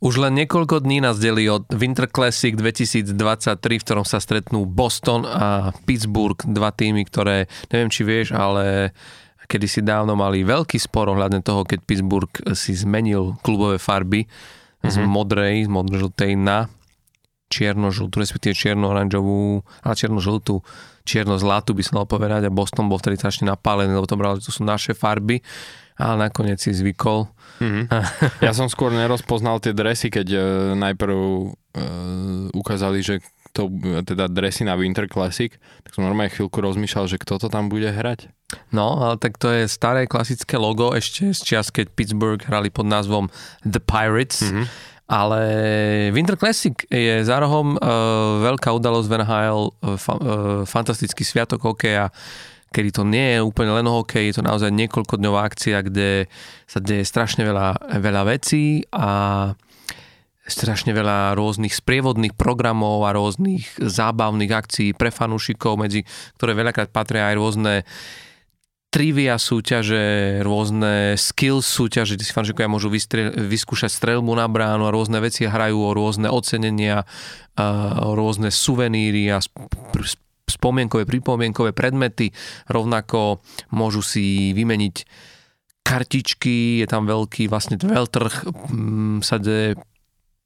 Už len niekoľko dní nás delí od Winter Classic 2023, v ktorom sa stretnú Boston a Pittsburgh, dva týmy, ktoré, neviem či vieš, ale kedysi dávno mali veľký spor ohľadne toho, keď Pittsburgh si zmenil klubové farby mm-hmm. z mhm. modrej, z modro-žltej na čierno-žltú, respektíve čierno-oranžovú, ale čierno-žltú, čierno-zlatú by som mal povedať a Boston bol vtedy strašne napálený, lebo to brali, že to sú naše farby ale nakoniec si zvykol. Mm-hmm. Ja som skôr nerozpoznal tie dresy, keď uh, najprv uh, ukázali, že to teda dresy na Winter Classic, tak som normálne chvíľku rozmýšľal, že kto to tam bude hrať. No, ale tak to je staré klasické logo ešte z čas, keď Pittsburgh hrali pod názvom The Pirates. Mm-hmm. Ale Winter Classic je za rohom uh, veľká udalosť v NHL, uh, fa, uh, fantastický sviatok hokeja, kedy to nie je úplne len hokej, je to naozaj niekoľkodňová akcia, kde sa deje strašne veľa, veľa vecí a strašne veľa rôznych sprievodných programov a rôznych zábavných akcií pre fanúšikov, medzi ktoré veľakrát patria aj rôzne trivia súťaže, rôzne skills súťaže, kde si fanúšikovia môžu vystrel, vyskúšať strelbu na bránu a rôzne veci hrajú o rôzne ocenenia, o rôzne suveníry a spomienkové, pripomienkové predmety, rovnako môžu si vymeniť kartičky, je tam veľký vlastne veľtrh, sa deje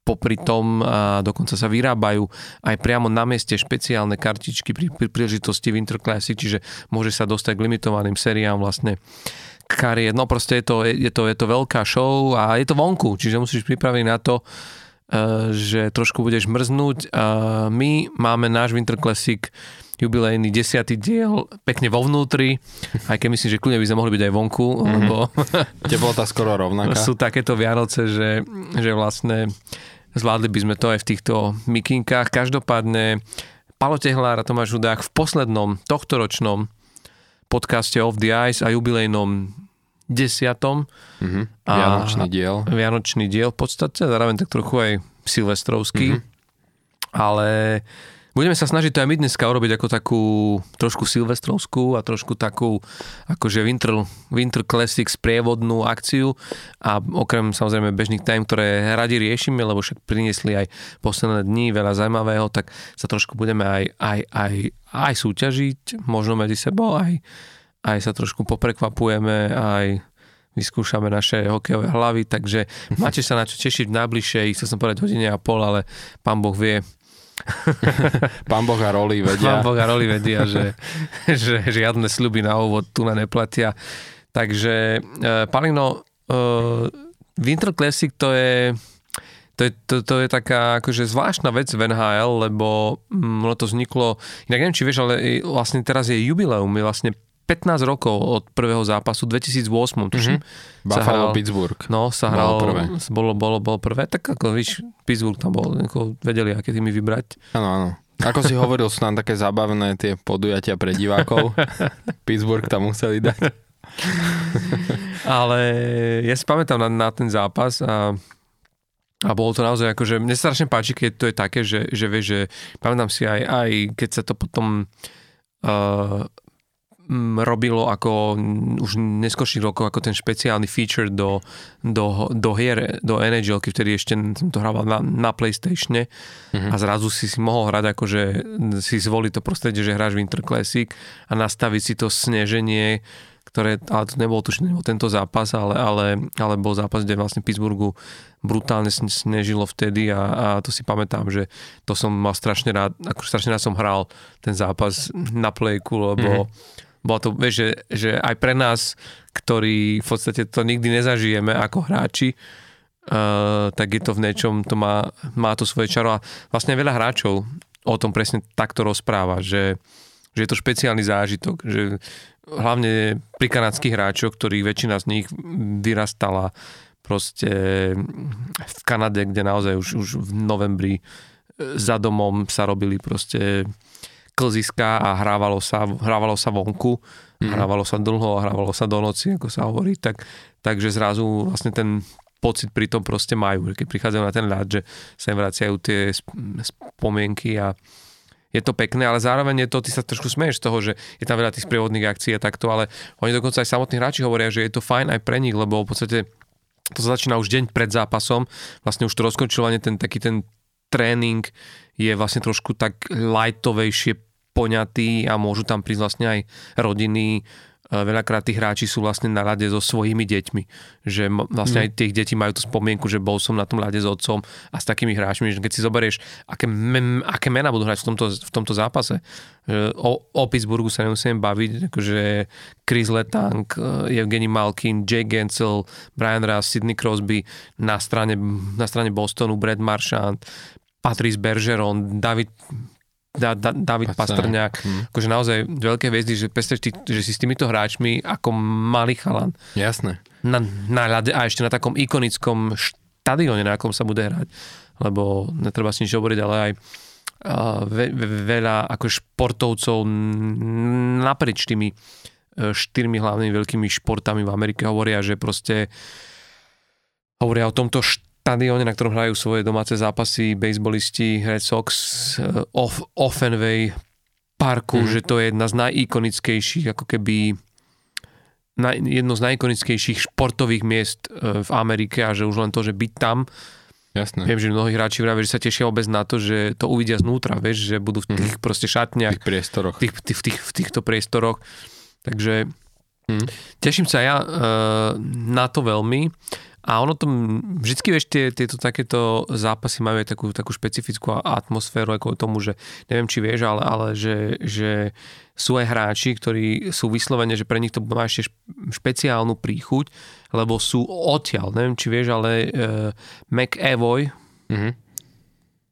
popri tom a dokonca sa vyrábajú aj priamo na mieste špeciálne kartičky pri, pri príležitosti Winter Classic, čiže môže sa dostať k limitovaným sériám vlastne kariet. No proste je to, je, to, je to veľká show a je to vonku, čiže musíš pripraviť na to, eh, že trošku budeš mrznúť. My máme náš Winter Classic jubilejný desiatý diel pekne vo vnútri, aj keď myslím, že kľudne by sme mohli byť aj vonku, mm-hmm. lebo teplota skoro rovnaká. Sú takéto Vianoce, že, že vlastne zvládli by sme to aj v týchto mikinkách. Každopádne Palo Tehlár a Tomáš Hudák v poslednom tohtoročnom podcaste Off the Ice a jubilejnom desiatom. Mm-hmm. Vianočný diel. Vianočný diel v podstate, zároveň tak trochu aj silvestrovský. Mm-hmm. Ale Budeme sa snažiť to aj my dneska urobiť ako takú trošku silvestrovskú a trošku takú akože Winter, Winter Classic sprievodnú akciu a okrem samozrejme bežných tém, ktoré radi riešime, lebo však priniesli aj posledné dni veľa zaujímavého, tak sa trošku budeme aj, aj, aj, aj súťažiť, možno medzi sebou, aj, aj sa trošku poprekvapujeme, aj vyskúšame naše hokejové hlavy, takže máte sa na čo tešiť v najbližšej, chcel som povedať hodine a pol, ale pán Boh vie, Pán Boh a roli vedia. Pán Boh a roli vedia, že, že žiadne sľuby na úvod tu na neplatia. Takže, uh, Palino, uh, Winter Classic to je, to je, to, to je taká akože zvláštna vec v NHL, lebo mm, ono to vzniklo, inak neviem, či vieš, ale vlastne teraz je jubileum, je vlastne 15 rokov od prvého zápasu, 2008, tuším. Mm-hmm. Buffalo, hral, Pittsburgh. No, sa hral, bolo prvé. Bolo, bolo, bolo prvé, tak ako víš, Pittsburgh tam bol, ako vedeli, aké tými vybrať. Áno, áno. Ako si hovoril, sú tam také zábavné tie podujatia pre divákov. Pittsburgh tam museli dať. Ale ja si pamätám na, na ten zápas a a bolo to naozaj ako, že mne strašne páči, keď to je také, že, že vieš, že pamätám si aj, aj keď sa to potom uh, robilo ako už neskôrších rokov ako ten špeciálny feature do, do, do hier, do NHL, vtedy ešte som to hrával na, na Playstatione mm-hmm. a zrazu si si mohol hrať ako, že si zvoliť to prostredie, že hráš Winter Classic a nastaviť si to sneženie, ktoré, ale to nebol tuším, nebol tento zápas, ale, ale, ale bol zápas, kde vlastne Pittsburghu brutálne snežilo vtedy a, a to si pamätám, že to som mal strašne rád, ako strašne rád som hral ten zápas na playku, lebo mm-hmm bolo to, vieš, že, že aj pre nás, ktorí v podstate to nikdy nezažijeme ako hráči, uh, tak je to v niečom, to má, má to svoje čaro. A vlastne veľa hráčov o tom presne takto rozpráva, že, že je to špeciálny zážitok, že hlavne pri kanadských hráčoch, ktorých väčšina z nich vyrastala proste v Kanade, kde naozaj už, už v novembri za domom sa robili proste klziska a hrávalo sa, hrávalo sa vonku, mm. hrávalo sa dlho a hrávalo sa do noci, ako sa hovorí, tak, takže zrazu vlastne ten pocit pri tom proste majú, keď prichádzajú na ten ľad, že sa im vraciajú tie spomienky a je to pekné, ale zároveň je to, ty sa trošku smeješ z toho, že je tam veľa tých sprievodných akcií a takto, ale oni dokonca aj samotní hráči hovoria, že je to fajn aj pre nich, lebo v podstate to sa začína už deň pred zápasom, vlastne už to rozkončovanie, ten taký ten tréning je vlastne trošku tak lightovejšie poňatý a môžu tam prísť vlastne aj rodiny, E, veľakrát tí hráči sú vlastne na rade so svojimi deťmi. Že vlastne mm. aj tých detí majú tú spomienku, že bol som na tom rade s otcom a s takými hráčmi, že keď si zoberieš, aké, me, aké mená budú hrať v tomto, v tomto zápase. O, o Pittsburghu sa nemusíme baviť, akože Chris Letang, e, Evgeny Malkin, Jay Gensel, Brian Russ, Sidney Crosby, na strane, na strane Bostonu Brad Marchand, Patrice Bergeron, David da, da, David Pastrňák, hmm. akože naozaj veľké hviezdy, že predstavíš, že si s týmito hráčmi ako malý chalan. Jasné. Na, na ľade a ešte na takom ikonickom štadióne, na akom sa bude hrať. Lebo netreba si nič hovoriť, ale aj ve, ve, veľa ako športovcov naprieč tými e, štyrmi hlavnými veľkými športami v Amerike hovoria, že proste hovoria o tomto št- štadióne, na ktorom hrajú svoje domáce zápasy bejsbolisti Red Sox eh, off, Offenway parku, mm. že to je jedna z najikonickejších ako keby na, jedno z najikonickejších športových miest eh, v Amerike a že už len to, že byť tam Jasné. Viem, že mnohí hráči vravia, že sa tešia vôbec na to, že to uvidia znútra, vieš, že budú v tých mm. proste šatniach. V tých priestoroch. Tých, tých, v, tých, v týchto priestoroch. Takže mm. teším sa ja uh, na to veľmi. A ono to, vždycky vieš, tie, tieto takéto zápasy majú aj takú, takú špecifickú atmosféru ako tomu, že neviem, či vieš, ale, ale že, že sú aj hráči, ktorí sú vyslovene, že pre nich to má ešte špeciálnu príchuť, lebo sú odtiaľ, neviem, či vieš, ale uh, McAvoy, mm-hmm.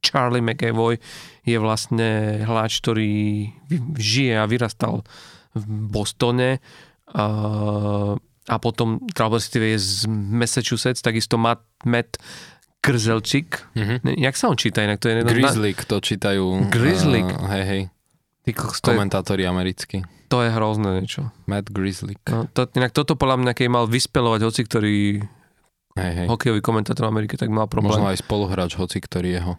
Charlie McAvoy je vlastne hráč, ktorý žije a vyrastal v Bostone. Uh, a potom City je z Massachusetts, takisto Matt, Matt Krzelčík. Mm-hmm. Jak sa on číta inak? To je Grizzlyk to čítajú. Grizzlyk? Uh, hej, hej. Ty, Komentátori je, americkí. To je hrozné niečo. Matt Grizzlyk. No, to, inak toto podľa mňa, keď mal vyspelovať hoci, ktorý hej, hej. hokejový komentátor v Amerike, tak mal problém. Možno aj spoluhráč hoci, ktorý jeho.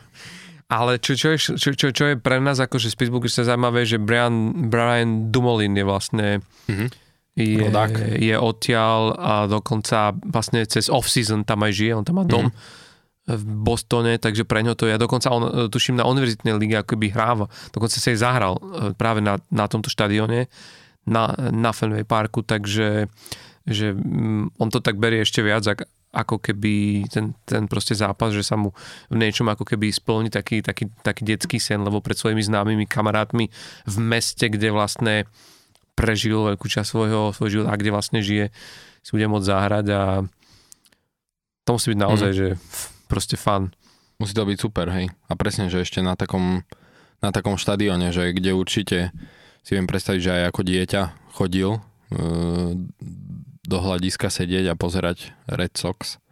Ale čo, čo, je, čo, čo, čo je pre nás akože z Pittsburghu sa zaujímavé, že Brian, Brian Dumolin je vlastne mm-hmm je, Rodák. je odtiaľ a dokonca vlastne cez off-season tam aj žije, on tam má dom mm. v Bostone, takže pre ňo to je, dokonca on, tuším, na univerzitnej lige akoby hráva, dokonca sa jej zahral e, práve na, na tomto štadióne, na, na Fenway Parku, takže že mm, on to tak berie ešte viac, ako keby ten, ten proste zápas, že sa mu v niečom ako keby splní taký, taký, taký detský sen, lebo pred svojimi známymi kamarátmi v meste, kde vlastne prežil veľkú časť svojho, svoj život a kde vlastne žije, si bude môcť zahrať a to musí byť naozaj, mm. že proste fan. Musí to byť super, hej. A presne, že ešte na takom, na takom štadióne, že kde určite si viem predstaviť, že aj ako dieťa chodil e, do hľadiska sedieť a pozerať Red Sox,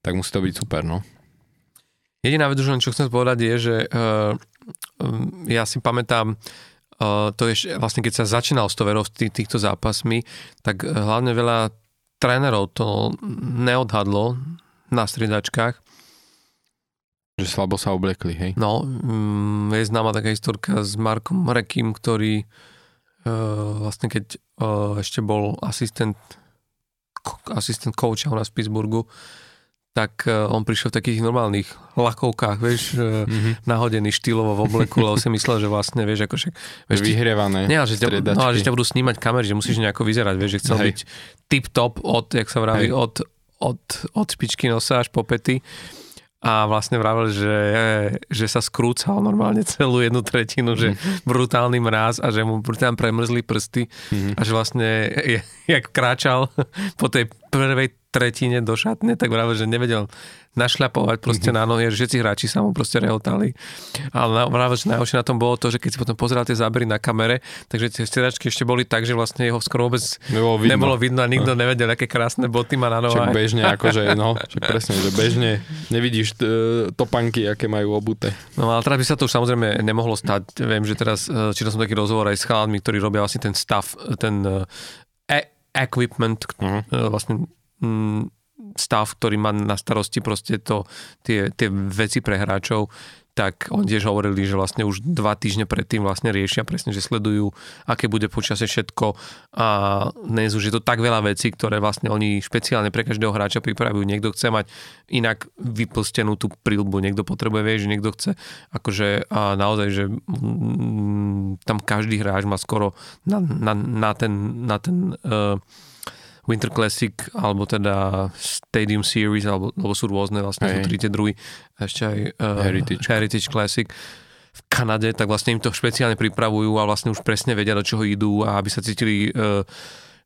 tak musí to byť super, no. Jediná vec, čo chcem povedať je, že uh, ja si pamätám, to je vlastne, keď sa začínal s toverou tých, týchto zápasmi, tak eh, hlavne veľa trénerov to neodhadlo na stridačkách. Že slabo sa oblekli, hej? No, mm, je známa taká historka s Markom Rekým, ktorý uh, vlastne keď uh, ešte bol asistent asistent coacha u nás v Pittsburghu, tak e, on prišiel v takých normálnych lakovkách, vieš, mm-hmm. nahodený štýlovo v obleku, lebo si myslel, že vlastne, vieš, ako však... Vieš, Vyhrievané nie, že ťa, no, ale že ťa budú snímať kamery, že musíš nejako vyzerať, vieš, že chcel Hej. byť tip-top od, jak sa vraví, od, od, od špičky nosa až po pety a vlastne vravel, že, že sa skrúcal normálne celú jednu tretinu, že mm. brutálny mráz a že mu tam premrzli prsty mm. a že vlastne jak kráčal po tej prvej tretine do šatne, tak vravel, že nevedel našľapovať proste mm-hmm. na nohy, že všetci hráči sa mu proste rehotali. Ale vravel, že najhoršie na tom bolo to, že keď si potom pozeral tie zábery na kamere, takže tie stedačky ešte boli tak, že vlastne jeho skoro vôbec nebolo vidno, nebolo vidno a nikto no. nevedel, aké krásne boty má na nohách. Však bežne, akože, no, však presne, že bežne nevidíš t- topanky, aké majú obuté. No ale teraz by sa to už samozrejme nemohlo stať. Viem, že teraz e, čítal som taký rozhovor aj s chalánmi, ktorí robia vlastne ten stav, ten e- equipment, uh-huh. vlastne stav, ktorý má na starosti proste to, tie, tie veci pre hráčov, tak oni tiež hovorili, že vlastne už dva týždne predtým vlastne riešia presne, že sledujú, aké bude počasie všetko a dnes už je to tak veľa vecí, ktoré vlastne oni špeciálne pre každého hráča pripravujú. Niekto chce mať inak vyplstenú tú prílbu, niekto potrebuje, vieš, niekto chce akože a naozaj, že mm, tam každý hráč má skoro na, na, na ten, na ten uh, Winter Classic, alebo teda Stadium Series, alebo, alebo sú rôzne, vlastne hey. sú tri tie druhy, ešte aj uh, Heritage. Heritage Classic v Kanade, tak vlastne im to špeciálne pripravujú a vlastne už presne vedia, do čoho idú a aby sa cítili uh,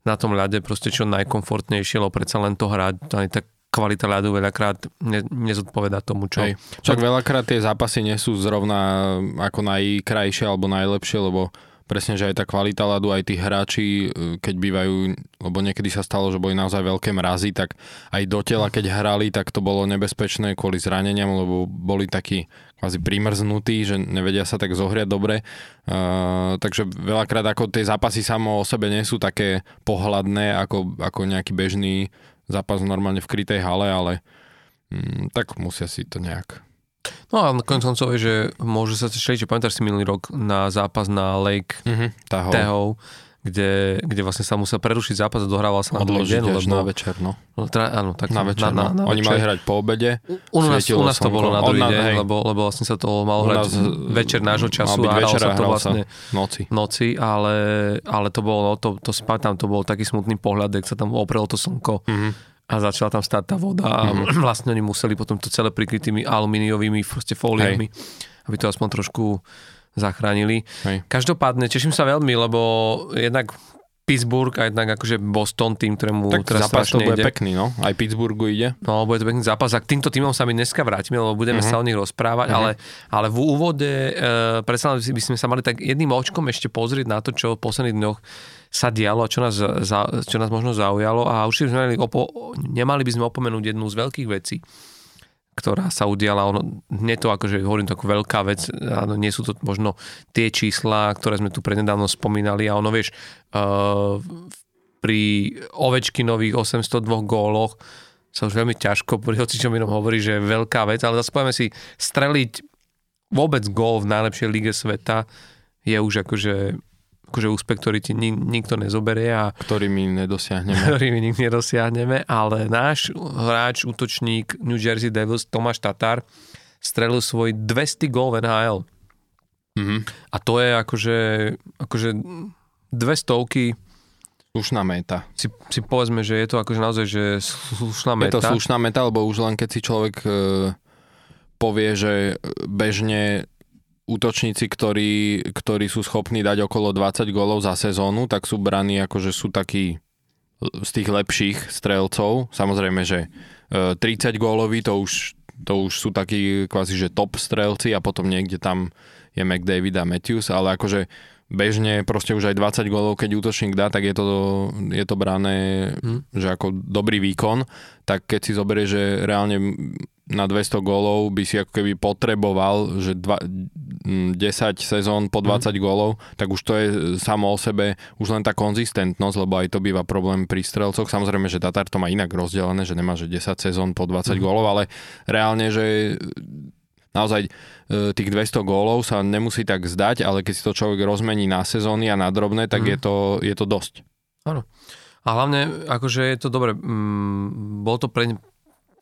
na tom ľade proste čo najkomfortnejšie, lebo predsa len to hrať, to ani tak kvalita ľadu veľakrát ne, nezodpoveda tomu, čo... Hej. Však veľakrát tie zápasy nie sú zrovna ako najkrajšie alebo najlepšie, lebo presne, že aj tá kvalita ľadu, aj tí hráči, e, keď bývajú, lebo niekedy sa stalo, že boli naozaj veľké mrazy, tak aj do tela, keď hrali, tak to bolo nebezpečné kvôli zraneniam, lebo boli takí kvázi primrznutí, že nevedia sa tak zohriať dobre. Uh, takže veľakrát ako tie zápasy samo o sebe nie sú také pohľadné ako, ako nejaký bežný zápas normálne v krytej hale, ale mm, tak musia si to nejak No a konec koncov je, že môže sa že pamätáš si minulý rok na zápas na Lake mm-hmm. Tahov kde, kde vlastne sa musel prerušiť zápas a dohrával sa na druhý deň. Lebo, na večer, no. no teda, áno, tak na večer, na, na, no. na Oni večer. mali hrať po obede. U, u nás, u nás to bolo na druhý deň, lebo, lebo vlastne sa to malo hrať večer nášho času a hralo sa to vlastne noci. noci, ale, ale to bolo, no, to, to spať tam, to bol taký smutný pohľad, keď sa tam oprelo to slnko. Mm-hmm a začala tam stáť tá voda a mm-hmm. vlastne oni museli potom to celé prikryť tými alumíniovými proste fóliami, Hej. aby to aspoň trošku zachránili. Hej. Každopádne teším sa veľmi, lebo jednak Pittsburgh a jednak akože Boston, tým, ktorému tak teraz zápas to bude ide. pekný, no. Aj Pittsburghu ide. No, bude to pekný zápas. A k týmto týmom sa my dneska vrátime, lebo budeme uh-huh. sa o nich rozprávať, uh-huh. ale, ale v úvode uh, predsa by sme sa mali tak jedným očkom ešte pozrieť na to, čo v posledných dňoch sa dialo a čo nás, čo nás možno zaujalo. A určite sme nemali, opo, nemali by sme opomenúť jednu z veľkých vecí, ktorá sa udiala. Ono, nie to akože hovorím to ako veľká vec, áno, nie sú to možno tie čísla, ktoré sme tu prednedávno spomínali. A ono vieš, uh, pri Ovečkinových 802 góloch sa už veľmi ťažko pri hocičom inom hovorí, že je veľká vec, ale zase povieme si, streliť vôbec gól v najlepšej lige sveta je už akože akože úspech, ktorý ti nik, nikto nezoberie. A, ktorý my nedosiahneme. Ktorý my nikdy nedosiahneme, ale náš hráč, útočník New Jersey Devils Tomáš Tatar strelil svoj 200 gól v NHL. Mm-hmm. A to je akože, akože dve stovky Slušná meta. Si, si povedzme, že je to akože naozaj že slušná meta. Je to slušná meta, lebo už len keď si človek e, povie, že bežne útočníci, ktorí, ktorí sú schopní dať okolo 20 gólov za sezónu, tak sú braní ako, že sú takí z tých lepších strelcov. Samozrejme, že 30 e, góloví to už, to už sú takí kvázi, že top strelci a potom niekde tam je McDavid a Matthews, ale akože bežne proste už aj 20 gólov, keď útočník dá, tak je to, je to brané, hmm. že ako dobrý výkon. Tak keď si zoberie, že reálne na 200 gólov by si ako keby potreboval, že dva, 10 sezón po 20 mm. gólov, tak už to je samo o sebe už len tá konzistentnosť, lebo aj to býva problém pri strelcoch. Samozrejme, že Tatar to má inak rozdelené, že nemá že 10 sezón po 20 mm. gólov, ale reálne, že naozaj e, tých 200 gólov sa nemusí tak zdať, ale keď si to človek rozmení na sezóny a na drobné, tak mm. je, to, je to dosť. Áno. A hlavne, akože je to dobre, mm, bol to pre,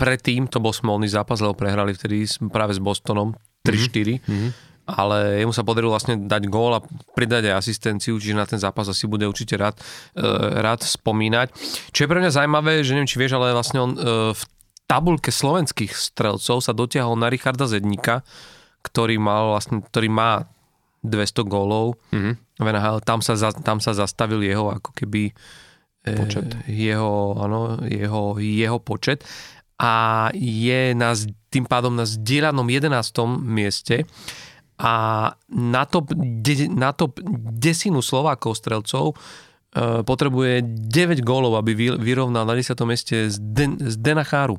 Predtým to bol smolný zápas, lebo prehrali vtedy práve s Bostonom 3-4. Mm-hmm. Ale jemu sa podarilo vlastne dať gól a pridať aj asistenciu, čiže na ten zápas asi bude určite rád, e, rád spomínať. Čo je pre mňa zaujímavé, že neviem, či vieš, ale vlastne on e, v tabulke slovenských strelcov sa dotiahol na Richarda Zedníka, ktorý, mal vlastne, ktorý má 200 gólov mm-hmm. v NHL. Tam sa, tam sa zastavil jeho ako keby e, počet. jeho, ano, jeho, jeho počet a je na, tým pádom na zdieľanom 11. mieste a na top, de, na top desinu Slovákov strelcov e, potrebuje 9 gólov, aby vyrovnal na 10. mieste z, Den, z Denacháru.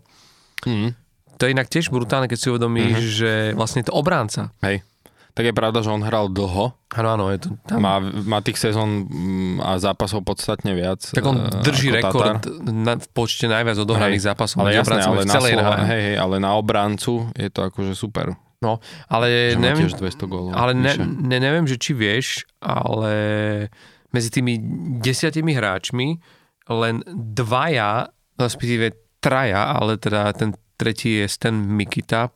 Mm. To je inak tiež brutálne, keď si uvedomíš, mm-hmm. že vlastne je to obránca. Hej. Tak je pravda, že on hral dlho. Áno, áno, je to tam. Má, má tých sezón mm, a zápasov podstatne viac. Tak on e, drží rekord na, v počte najviac odohraných zápasov. Ale jasné, ale na, Slova, hej, hej, ale na obrancu je to akože super. No, ale že neviem, tiež 200 gólov. ale ne, ne, neviem, že či vieš, ale medzi tými desiatimi hráčmi len dvaja, respektíve traja, ale teda ten tretí je Stan Mikita,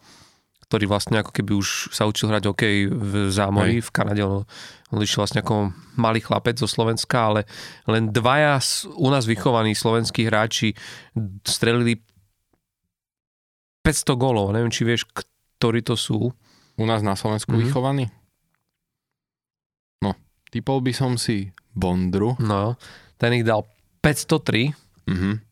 ktorý vlastne ako keby už sa učil hrať hokej v zámorí v Kanade. On, on išiel vlastne ako malý chlapec zo Slovenska, ale len dvaja u nás vychovaní slovenskí hráči strelili 500 gólov. Neviem, či vieš, ktorí to sú. U nás na Slovensku Mhm. vychovaný? No, typol by som si Bondru. No, ten ich dal 503 Mhm.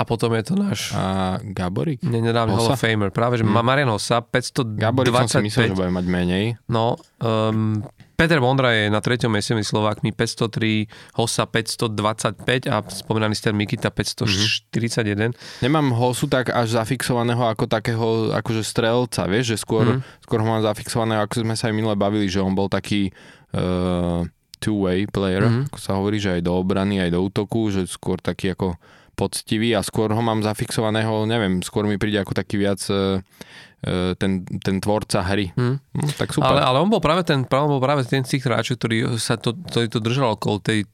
A potom je to náš A Gaborik? ne, nedávny Hall of Famer. Práve, že Mhm. mm. Marian Hossa, Gaborik som si myslel, že 525. bude mať menej. No, um, Peter Vondra je na treťom mieste medzi Slovákmi 503, Hossa 525 a spomínaný Stan Mikita 541. Nemám Hosu tak až zafixovaného ako takého akože strelca, vieš, že skôr, Mhm. skôr ho mám zafixovaného, ako sme sa aj minule bavili, že on bol taký uh, two-way player, Mhm. ako sa hovorí, že aj do obrany, aj do útoku, že skôr taký ako poctivý a skôr ho mám zafixovaného, neviem, skôr mi príde ako taký viac uh, uh, ten, ten tvorca hry. Hm. Hm, tak super. Ale, ale on bol práve ten, on bol práve ten z tých hráčov, ktorý sa to, ktorý to držal okolo tej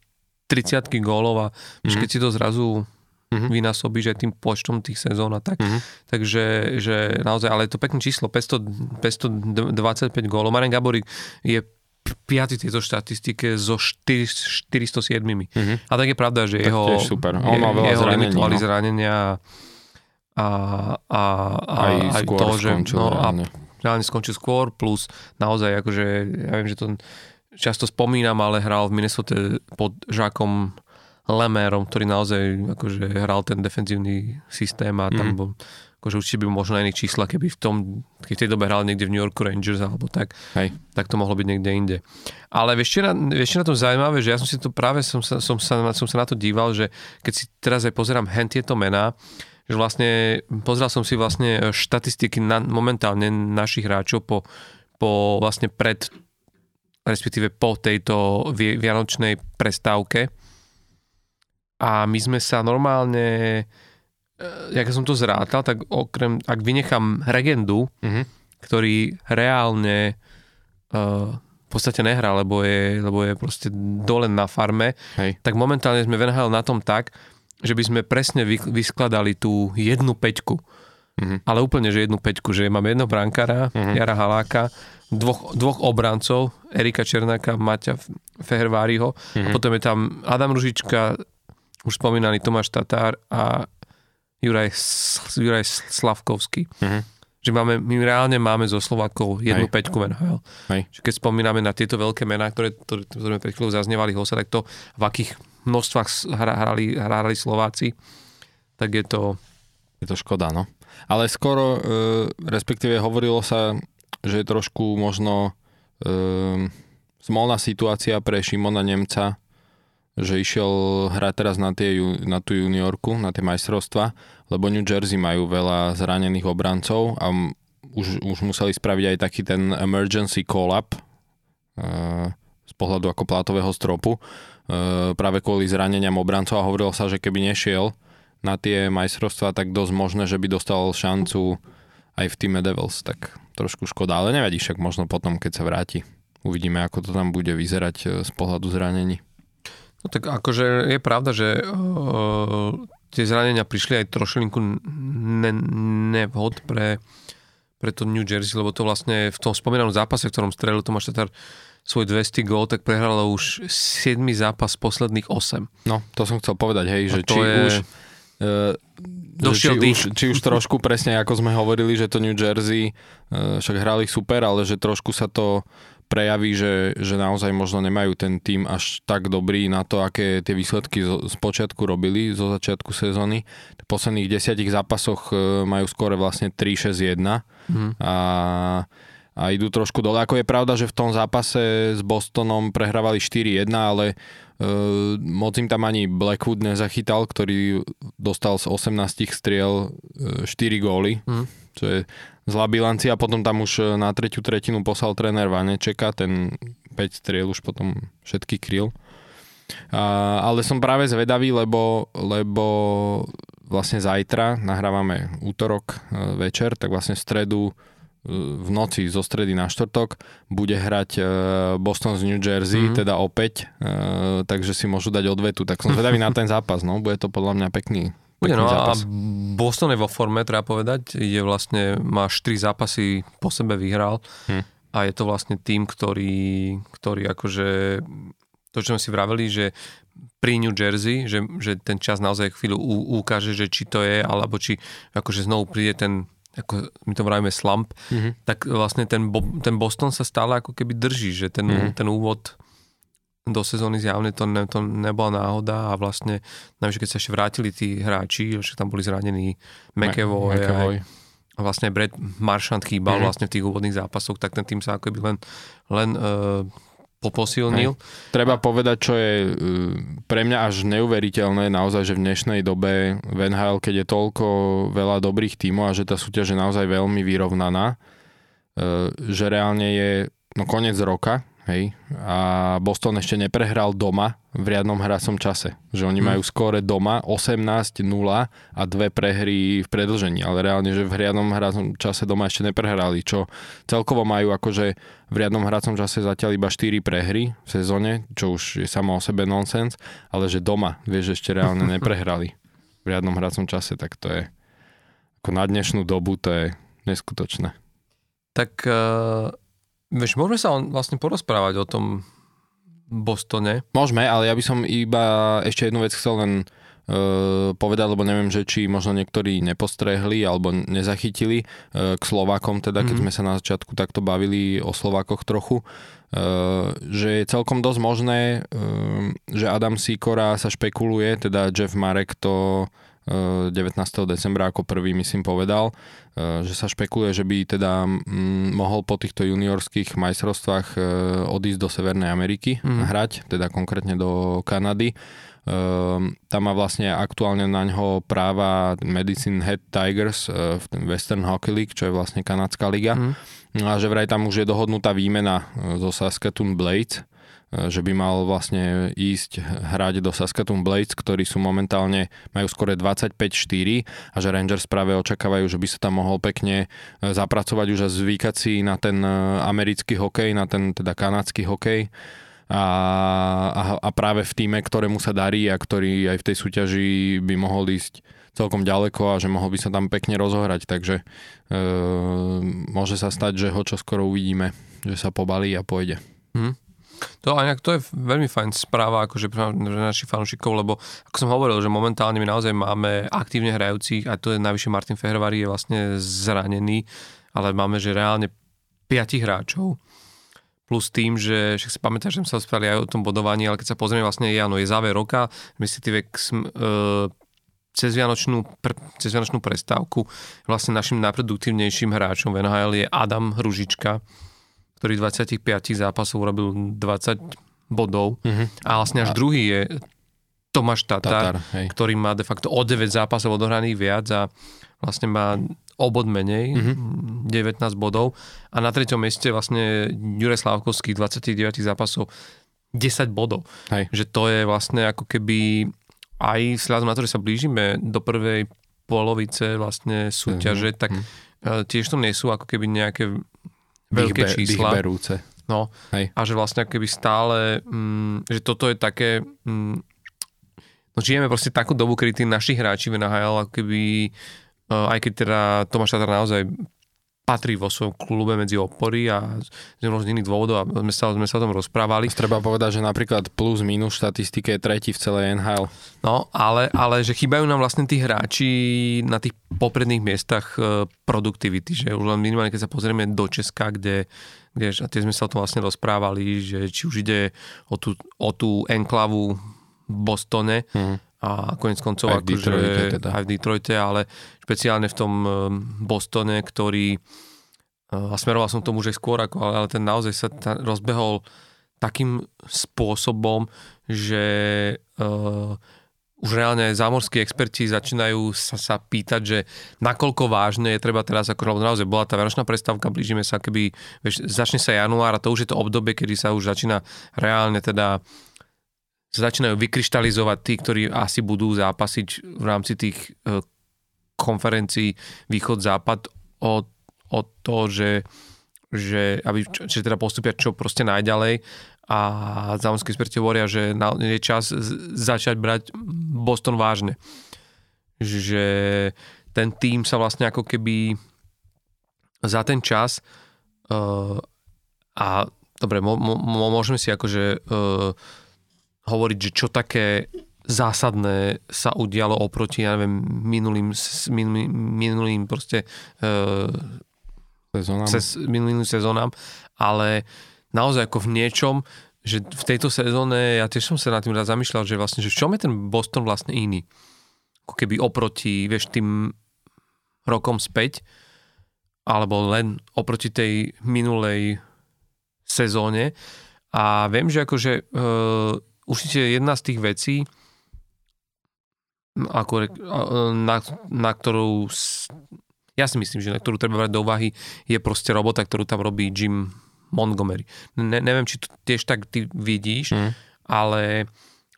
30 gólov a Mhm. keď si to zrazu Mhm. vynásobíš aj tým počtom tých sezón a tak. Mhm. Takže že naozaj, ale je to pekné číslo, 500, 525 gólov. Marian Gaborik je piaty tejto štatistike so 4, 407. Mhm. A tak je pravda, že Tak jeho, super. On je- veľa jeho zranení, limitovali no. zranenia a, a, a Aj, aj skôr to, že no, a reálne. reálne skončil skôr, plus naozaj akože, ja viem, že to často spomínam, ale hral v Minnesota pod Žákom Lemérom, ktorý naozaj akože hral ten defenzívny systém a tam Mhm. bol akože určite by možno iných čísla, keby v tom, keď v tej dobe hral niekde v New York Rangers alebo tak, Hej. tak to mohlo byť niekde inde. Ale vieš, na, vieš, na tom zaujímavé, že ja som si to práve, som sa, som, sa, som sa na to díval, že keď si teraz aj pozerám hen tieto mená, že vlastne pozrel som si vlastne štatistiky na, momentálne našich hráčov po, po vlastne pred respektíve po tejto vi- vianočnej prestávke a my sme sa normálne e, jak som to zrátal, tak okrem, ak vynechám Regendu, Mhm. ktorý reálne uh, v podstate nehrá, lebo je, lebo je proste dole na farme, Hej. tak momentálne sme v na tom tak, že by sme presne vy, vyskladali tú jednu peťku. Mhm. Ale úplne, že jednu peťku, že máme jedného brankára, Mhm. Jara Haláka, dvoch, dvoch obrancov, Erika Černáka, Maťa Feherváriho, a Mhm. potom je tam Adam Ružička, už spomínaný Tomáš Tatár a Juraj, Juraj Slavkovský. Mhm. Že máme, my reálne máme zo Slovákov jednu Hej. peťku NHL. Hej. Keď spomíname na tieto veľké mená, ktoré, ktoré, ktoré sme pred chvíľou zaznievali Hosa, tak to v akých množstvách hrali, hrali Slováci, tak je to... Je to škoda, no. Ale skoro, e, respektíve hovorilo sa, že je trošku možno e, smolná situácia pre Šimona Nemca, že išiel hrať teraz na, tie, na tú juniorku, na tie majstrovstva, lebo New Jersey majú veľa zranených obrancov a už, už museli spraviť aj taký ten emergency call-up e, z pohľadu ako plátového stropu e, práve kvôli zraneniam obrancov a hovorilo sa, že keby nešiel na tie majstrovstvá, tak dosť možné, že by dostal šancu aj v týme Devils, tak trošku škoda, ale nevadí, však možno potom, keď sa vráti. Uvidíme, ako to tam bude vyzerať e, z pohľadu zranení. No tak akože je pravda, že uh, tie zranenia prišli aj trošilinku ne, nevhod pre, pre to New Jersey, lebo to vlastne v tom spomínanom zápase, v ktorom strelil Tomáš Tatar svoj 200 gól, tak prehralo už 7 zápas z posledných 8. No, to som chcel povedať, hej, že A či je- už... Došiel že či, už, či už trošku presne, ako sme hovorili, že to New Jersey, e, však hrali super, ale že trošku sa to prejaví, že, že naozaj možno nemajú ten tým až tak dobrý na to, aké tie výsledky zo, z počiatku robili, zo začiatku sezóny. V posledných desiatich zápasoch e, majú skore vlastne 3-6-1 Mhm. a, a idú trošku dole. Ako je pravda, že v tom zápase s Bostonom prehrávali 4-1, ale moc im tam ani Blackwood nezachytal, ktorý dostal z 18 striel uh, 4 góly, Mhm. čo je zlá bilancia. Potom tam už uh, na tretiu tretinu poslal tréner Vanečeka, ten 5 striel už potom všetky kryl. A, ale som práve zvedavý, lebo, lebo vlastne zajtra, nahrávame útorok večer, tak vlastne v stredu v noci zo stredy na štvrtok bude hrať e, Boston z New Jersey, mm-hmm. teda opäť, e, takže si môžu dať odvetu. Tak som zvedavý na ten zápas, no, bude to podľa mňa pekný, Bude, no zápas. a Boston je vo forme, treba povedať. Je vlastne, má 4 zápasy po sebe vyhral Hm. a je to vlastne tým, ktorý, ktorý akože to, čo sme si vraveli, že pri New Jersey, že, že ten čas naozaj chvíľu u, ukáže, že či to je, alebo či akože znovu príde ten ako my to vravíme slump, Mhm. tak vlastne ten, Bo- ten Boston sa stále ako keby drží, že ten, Mhm. ten úvod do sezóny zjavne to, ne, to nebola náhoda a vlastne najvyššie, keď sa ešte vrátili tí hráči, že tam boli zranení McEvoy, McAvoy. a vlastne Brad Marchand chýbal Mhm. vlastne v tých úvodných zápasoch, tak ten tým sa ako keby len, len uh, poposilnil. Treba povedať, čo je uh, pre mňa až neuveriteľné naozaj, že v dnešnej dobe v NHL, keď je toľko veľa dobrých tímov a že tá súťaž je naozaj veľmi vyrovnaná, uh, že reálne je no koniec roka, hej, a Boston ešte neprehral doma v riadnom hracom čase. Že oni Hmm. majú skóre doma 18-0 a dve prehry v predlžení, ale reálne, že v riadnom hracom čase doma ešte neprehrali, čo celkovo majú akože v riadnom hracom čase zatiaľ iba 4 prehry v sezóne, čo už je samo o sebe nonsens, ale že doma, vieš, ešte reálne neprehrali v riadnom hracom čase, tak to je ako na dnešnú dobu to je neskutočné. Tak uh, vieš, môžeme sa vlastne porozprávať o tom Bostone. Môžeme, ale ja by som iba ešte jednu vec chcel len uh, povedať, lebo neviem, že či možno niektorí nepostrehli alebo nezachytili uh, k Slovákom, teda keď Mhm. sme sa na začiatku takto bavili o Slovákoch trochu, uh, že je celkom dosť možné, uh, že Adam Sikora sa špekuluje, teda Jeff Marek to 19. decembra ako prvý myslím povedal, uh, že sa špekuluje, že by teda mm, mohol po týchto juniorských majstrovstvách uh, odísť do Severnej Ameriky Mhm. hrať, teda konkrétne do Kanady. Um, tam má vlastne aktuálne na ňo práva Medicine Head Tigers v Western Hockey League, čo je vlastne kanadská liga. No a že vraj tam už je dohodnutá výmena zo Saskatoon Blades, že by mal vlastne ísť hrať do Saskatoon Blades, ktorí sú momentálne, majú skore 25-4 a že Rangers práve očakávajú, že by sa tam mohol pekne uh, zapracovať už a zvykať si na ten uh, americký hokej, na ten teda kanadský hokej. A, a, a práve v týme, ktorému sa darí a ktorý aj v tej súťaži by mohol ísť celkom ďaleko a že mohol by sa tam pekne rozohrať, takže e, môže sa stať, že ho čo skoro uvidíme, že sa pobalí a pôjde. To, a to je veľmi fajn správa akože pre našich fanúšikov, lebo ako som hovoril, že momentálne my naozaj máme aktívne hrajúcich a to je najvyššie Martin Fehrvari je vlastne zranený, ale máme, že reálne 5 hráčov. Plus tým, že však si pamätáš, že sme sa rozprávali aj o tom bodovaní, ale keď sa pozrieme vlastne, je, áno, je záver roka, respektíve e, cez Vianočnú, pr- cez Vianočnú prestávku vlastne našim najproduktívnejším hráčom v NHL je Adam Hružička, ktorý 25 zápasov urobil 20 bodov Mhm. a vlastne až A- druhý je Tomáš Tatar, Tatar, hej. ktorý má de facto o 9 zápasov odohraných viac a vlastne má obod menej, Mhm. 19 bodov. A na treťom mieste vlastne Juraj Slávkovský, 29 zápasov, 10 bodov. Hej. Že to je vlastne ako keby aj vzhľadom na to, že sa blížime do prvej polovice vlastne súťaže, Mhm. tak Mhm. eh, tiež to nie sú ako keby nejaké veľké Dých be- čísla. berúce. No, Hej. a že vlastne keby stále, mm, že toto je také, mm, no žijeme proste takú dobu, kedy tí naši hráči v NHL ako keby, uh, aj keď teda Tomáš Tatar naozaj patrí vo svojom klube medzi opory a z rôznych iných dôvodov a sme sa, sme sa o tom rozprávali. Treba povedať, že napríklad plus minus štatistike je tretí v celej NHL. No, ale, ale že chýbajú nám vlastne tí hráči na tých popredných miestach e, produktivity, že už len minimálne, keď sa pozrieme do Česka, kde, kde a tie sme sa o tom vlastne rozprávali, že či už ide o tú, o tú enklavu v Bostone Mhm. A konec koncov Aj v akože, Detroite teda. aj v Detroite, ale špeciálne v tom e, Bostone, ktorý e, a smeroval som tomu, že skôr ako, ale, ale ten naozaj sa ta, rozbehol takým spôsobom, že uh, už reálne zámorskí experti začínajú sa, sa pýtať, že nakoľko vážne je treba teraz, ako lebo naozaj bola tá vianočná prestávka, blížime sa, keby, vieš, začne sa január a to už je to obdobie, kedy sa už začína reálne teda sa začínajú vykryštalizovať tí, ktorí asi budú zápasiť v rámci tých e, konferencií východ-západ o, o to, že, že, aby, že teda postupia čo proste najďalej a zámodskí experti hovoria, že je čas začať brať Boston vážne. Že ten tým sa vlastne ako keby za ten čas uh, a dobre, mo, mo, môžeme si akože uh, hovoriť, že čo také zásadné sa udialo oproti, ja neviem, minulým, minulým, minulým proste uh, sezónam. Cez, minulým sezónam, ale naozaj ako v niečom, že v tejto sezóne, ja tiež som sa nad tým rád zamýšľal, že vlastne, že v čom je ten Boston vlastne iný? Ako keby oproti, vieš, tým rokom späť, alebo len oproti tej minulej sezóne. A viem, že akože uh, určite jedna z tých vecí, ako, na, na ktorú ja si myslím, že na ktorú treba brať do úvahy, je proste robota, ktorú tam robí Jim Montgomery. Ne, neviem, či to tiež tak ty vidíš, mm. ale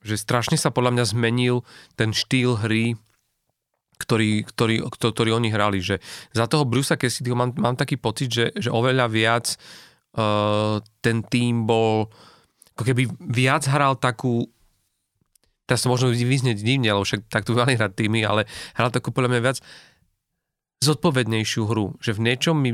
že strašne sa podľa mňa zmenil ten štýl hry, ktorý, ktorý, ktorý, oni hrali. Že za toho Brusa Cassidyho mám, mám taký pocit, že, že oveľa viac uh, ten tým bol ako keby viac hral takú teraz to možno vyznieť divne, lebo však takto mali hrať týmy, ale hral takú podľa mňa viac zodpovednejšiu hru, že v niečom mi,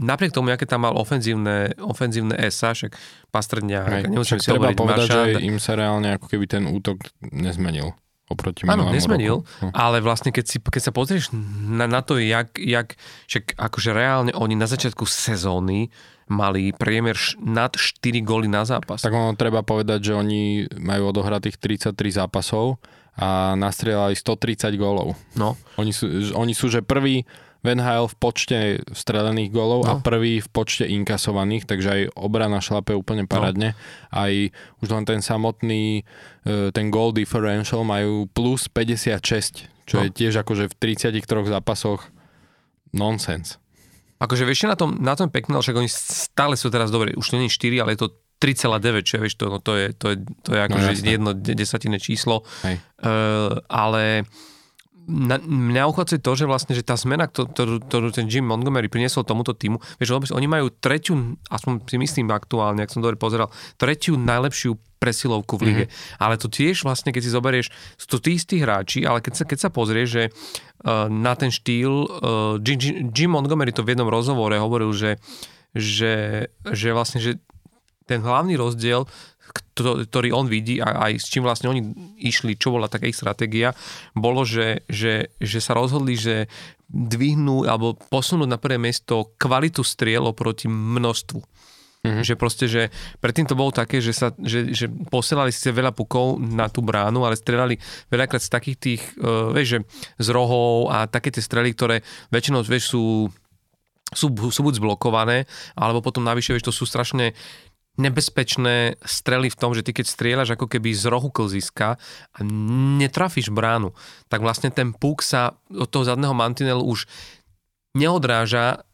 napriek tomu, aké tam mal ofenzívne, ofenzívne esa, však Pastrňák, nemusím si treba hovoriť povedať, Maršant, že im sa reálne ako keby ten útok nezmenil oproti Áno, nezmenil, roku. Hm. ale vlastne keď, si, keď sa pozrieš na, na to, jak, jak však akože reálne oni na začiatku sezóny mali priemer nad 4 góly na zápas. Tak ono treba povedať, že oni majú odohratých 33 zápasov a nastrieľali 130 gólov. No. Oni sú, oni sú že prvý v NHL v počte strelených gólov no. a prvý v počte inkasovaných, takže aj obrana šlape úplne paradne. No. Aj už len ten samotný, e, ten goal differential majú plus 56, čo no. je tiež akože v 33 zápasoch nonsense. Akože vieš, na tom, na tom pekné, však oni stále sú teraz dobre, už nie 4, ale je to 3,9, čo vieš, to, no, to, je, to, je, to je akože no, jedno desatinné číslo. Hej. Uh, ale na, mňa uchvádzuje to, že vlastne, že tá zmena, ktorú, ktorú ten Jim Montgomery priniesol tomuto týmu, vieš, oni majú tretiu, aspoň si myslím aktuálne, ak som dobre pozeral, tretiu najlepšiu presilovku v lige. Mm-hmm. Ale to tiež vlastne, keď si zoberieš, sú to tí istí hráči, ale keď sa, keď sa pozrieš, že uh, na ten štýl, uh, Jim, Jim Montgomery to v jednom rozhovore hovoril, že, že, že vlastne, že ten hlavný rozdiel, ktorý on vidí a aj s čím vlastne oni išli, čo bola taká ich stratégia, bolo, že, že, že sa rozhodli, že dvihnú alebo posunúť na prvé miesto kvalitu striel oproti množstvu. Mm-hmm. Že proste, že predtým to bolo také, že, sa, že, že posielali síce veľa pukov na tú bránu, ale strelali veľakrát z takých tých, uh, vieš, že z rohov a také tie strely, ktoré väčšinou, vieš, sú sú, sú buď zblokované, alebo potom navyše, vieš, to sú strašne nebezpečné strely v tom, že ty keď strieľaš ako keby z rohu klziska a netrafíš bránu, tak vlastne ten puk sa od toho zadného mantinelu už neodráža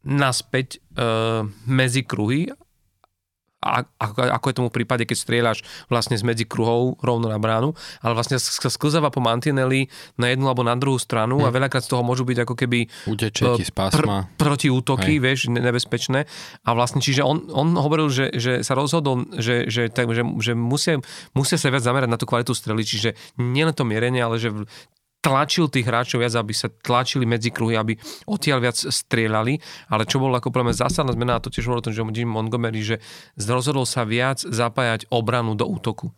naspäť e, medzi kruhy a, ako, ako je tomu v prípade, keď strieľaš vlastne z medzi kruhov rovno na bránu, ale vlastne sa sklzáva po mantineli na jednu alebo na druhú stranu hmm. a hm. veľakrát z toho môžu byť ako keby Utečeky z pásma. Pr- proti útoky, Hej. vieš, nebezpečné. A vlastne, čiže on, on hovoril, že, že sa rozhodol, že, že, tak, že, že musia, musia sa viac zamerať na tú kvalitu strely, čiže nielen to mierenie, ale že tlačil tých hráčov viac, aby sa tlačili medzi kruhy, aby odtiaľ viac strieľali, ale čo bolo ako pre zásadná zmena, a to tiež bolo o tom, že Jim Montgomery, že rozhodol sa viac zapájať obranu do útoku.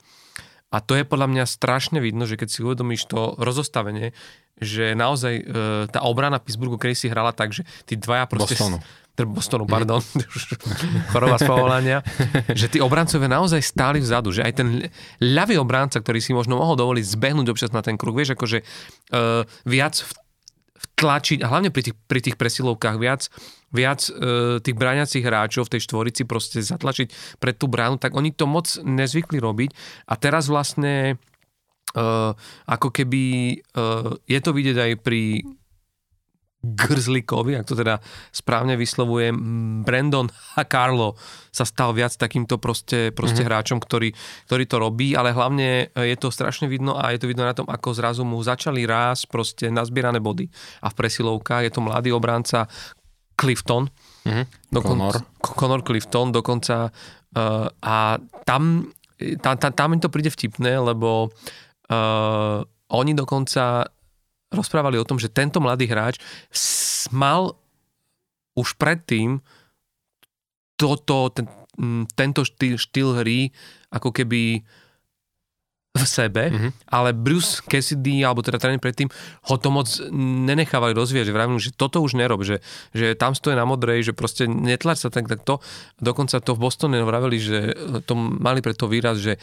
A to je podľa mňa strašne vidno, že keď si uvedomíš to rozostavenie, že naozaj e, tá obrana Pittsburghu, si hrala tak, že tí dvaja proste... Bostonu. Bostonu, pardon, choroba z povolania, že tí obrancovia naozaj stáli vzadu, že aj ten ľavý obranca, ktorý si možno mohol dovoliť zbehnúť občas na ten kruh, vieš, akože uh, viac vtlačiť, a hlavne pri tých, pri tých presilovkách viac, viac uh, tých bráňacích hráčov v tej štvorici proste zatlačiť pred tú bránu, tak oni to moc nezvykli robiť. A teraz vlastne uh, ako keby uh, je to vidieť aj pri Grzlikovi, ak to teda správne vyslovuje, Brandon a Carlo sa stal viac takýmto proste, proste mm-hmm. hráčom, ktorý, ktorý to robí, ale hlavne je to strašne vidno a je to vidno na tom, ako zrazu mu začali rásť proste nazbierané body a v presilovkách je to mladý obránca Clifton, mm-hmm. dokonca, Conor. Conor Clifton dokonca uh, a tam, tam, tam, tam mi to príde vtipné, lebo uh, oni dokonca rozprávali o tom, že tento mladý hráč mal už predtým toto, ten, tento štýl, štýl hry ako keby v sebe, mm-hmm. ale Bruce Cassidy, alebo teda tréner predtým, ho to moc nenechávali rozvíjať, že vravím, že toto už nerob, že, že tam stojí na modrej, že proste netlač sa tak, tak to. Dokonca to v Bostone vraveli, že to mali preto výraz, že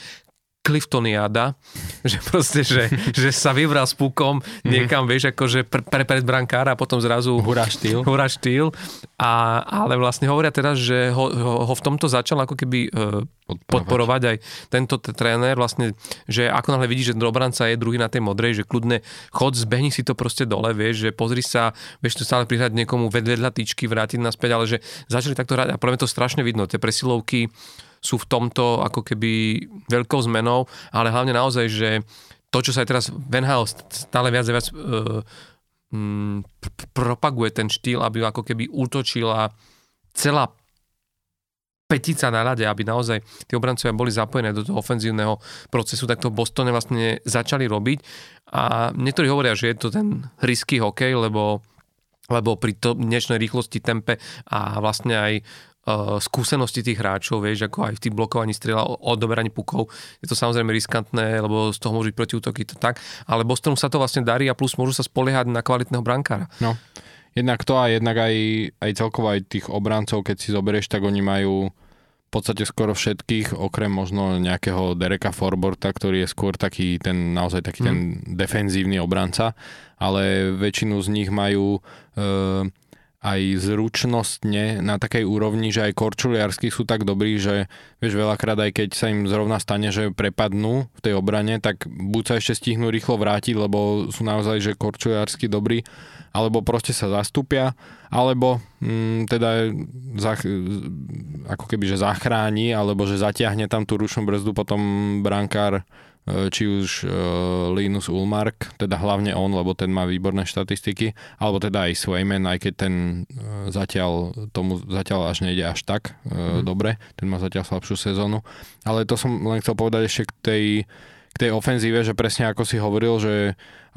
Cliftoniada, že proste, že, že sa vybral s pukom niekam, vieš, akože pre, pre, pred brankára a potom zrazu... Hurá štýl. Hurá štýl. A, ale vlastne hovoria teraz, že ho, ho, ho v tomto začal ako keby uh, podporovať aj tento t- tréner, vlastne, že ako náhle vidí, že obranca je druhý na tej modrej, že kľudne chod, zbehni si to proste dole, vieš, že pozri sa, vieš to stále prihrať niekomu vedľa tyčky, vrátiť naspäť, ale že začali takto hrať a pre mňa to strašne vidno, tie presilovky, sú v tomto ako keby veľkou zmenou, ale hlavne naozaj, že to, čo sa aj teraz Van Hal stále viac a viac uh, um, propaguje ten štýl, aby ako keby útočila celá petica na rade, aby naozaj tí obrancovia boli zapojené do toho ofenzívneho procesu, tak to v Bostone vlastne začali robiť. A niektorí hovoria, že je to ten risky hokej, lebo lebo pri to dnešnej rýchlosti, tempe a vlastne aj uh, skúsenosti tých hráčov, vieš, ako aj v tých blokovaní strieľa, odoberaní pukov. Je to samozrejme riskantné, lebo z toho môžu byť protiútoky, to tak. Ale Bostonu sa to vlastne darí a plus môžu sa spoliehať na kvalitného brankára. No, jednak to a jednak aj, aj celkovo aj tých obrancov, keď si zoberieš, tak oni majú v podstate skoro všetkých, okrem možno nejakého Dereka Forborta, ktorý je skôr taký ten, naozaj taký hmm. ten defenzívny obranca, ale väčšinu z nich majú uh, aj zručnostne na takej úrovni, že aj korčuliarsky sú tak dobrí, že vieš veľakrát aj keď sa im zrovna stane, že prepadnú v tej obrane, tak buď sa ešte stihnú rýchlo vrátiť, lebo sú naozaj že korčuliarsky dobrí, alebo proste sa zastúpia, alebo mm, teda zach, ako keby, že zachráni, alebo že zatiahne tam tú ručnú brzdu potom brankár či už uh, Linus Ulmark, teda hlavne on, lebo ten má výborné štatistiky, alebo teda aj Swayman, aj keď ten uh, zatiaľ tomu zatiaľ až nejde až tak mm. dobre, ten má zatiaľ slabšiu sezónu. Ale to som len chcel povedať ešte k tej, k tej ofenzíve, že presne ako si hovoril, že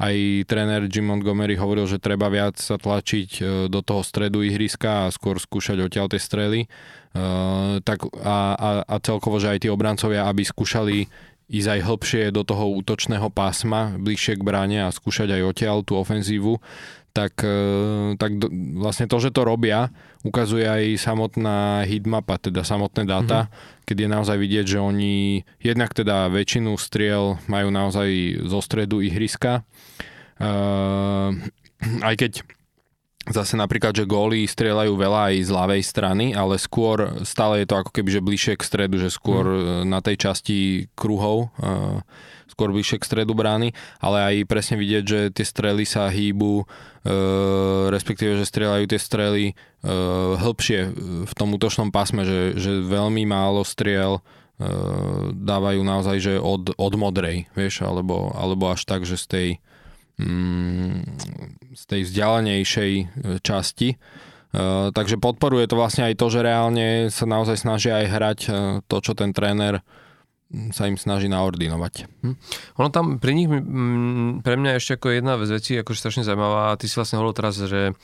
aj tréner Jim Montgomery hovoril, že treba viac sa tlačiť do toho stredu ihriska a skôr skúšať odtiaľ tie strely. Uh, tak a, a, a celkovo, že aj tí obrancovia, aby skúšali ísť aj hlbšie do toho útočného pásma, bližšie k bráne a skúšať aj odtiaľ tú ofenzívu, tak, e, tak vlastne to, že to robia, ukazuje aj samotná hitmapa, teda samotné dáta, mm-hmm. keď je naozaj vidieť, že oni jednak teda väčšinu striel majú naozaj zo stredu ihriska. Uh, aj keď Zase napríklad, že góly strieľajú veľa aj z ľavej strany, ale skôr stále je to ako keby, že bližšie k stredu, že skôr mm. na tej časti kruhov, uh, skôr bližšie k stredu brány, ale aj presne vidieť, že tie strely sa hýbu, uh, respektíve, že strieľajú tie strely uh, hĺbšie v tom útočnom pásme, že, že veľmi málo striel dávajú naozaj, že od, od modrej, vieš, alebo, alebo až tak, že z tej z tej vzdialenejšej e, časti. Uh, takže podporuje to vlastne aj to, že reálne sa naozaj snažia aj hrať uh, to, čo ten tréner mm, sa im snaží naordinovať. Hm. Ono tam pri nich, m, pre mňa ešte ako jedna vec veci, akože strašne zaujímavá, a ty si vlastne hovoril teraz, že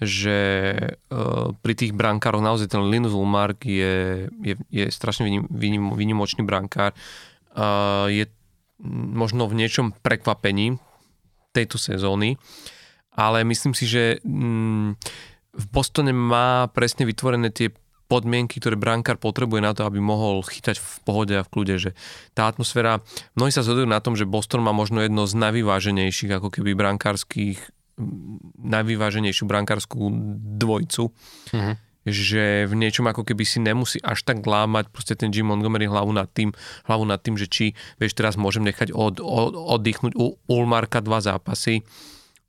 že pri tých brankároch naozaj ten Linus Ulmark je, je, je strašne výnim, brankár. Je možno v niečom prekvapením tejto sezóny, ale myslím si, že mm, v Bostone má presne vytvorené tie podmienky, ktoré brankár potrebuje na to, aby mohol chytať v pohode a v kľude, že tá atmosféra, mnohí sa zhodujú na tom, že Boston má možno jedno z najvyváženejších ako keby brankárskych najvyváženejšiu brankárskú dvojcu. Mm-hmm že v niečom ako keby si nemusí až tak lámať proste ten Jim Montgomery hlavu nad tým, hlavu nad tým, že či, vieš, teraz môžem nechať od, od, oddychnúť u Ulmarka dva zápasy,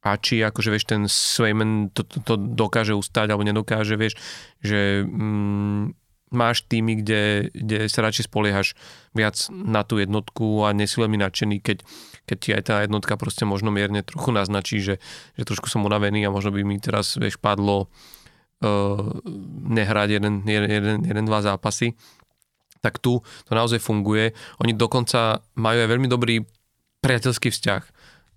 a či akože vieš, ten Swayman to, to, to dokáže ustať alebo nedokáže, vieš, že mm, máš týmy, kde, kde sa radšej spoliehaš viac na tú jednotku a nesi veľmi nadšený, keď, keď ti aj tá jednotka proste možno mierne trochu naznačí, že, že trošku som unavený a možno by mi teraz vieš, padlo nehrať jeden, jeden, jeden, jeden, dva zápasy. Tak tu to naozaj funguje. Oni dokonca majú aj veľmi dobrý priateľský vzťah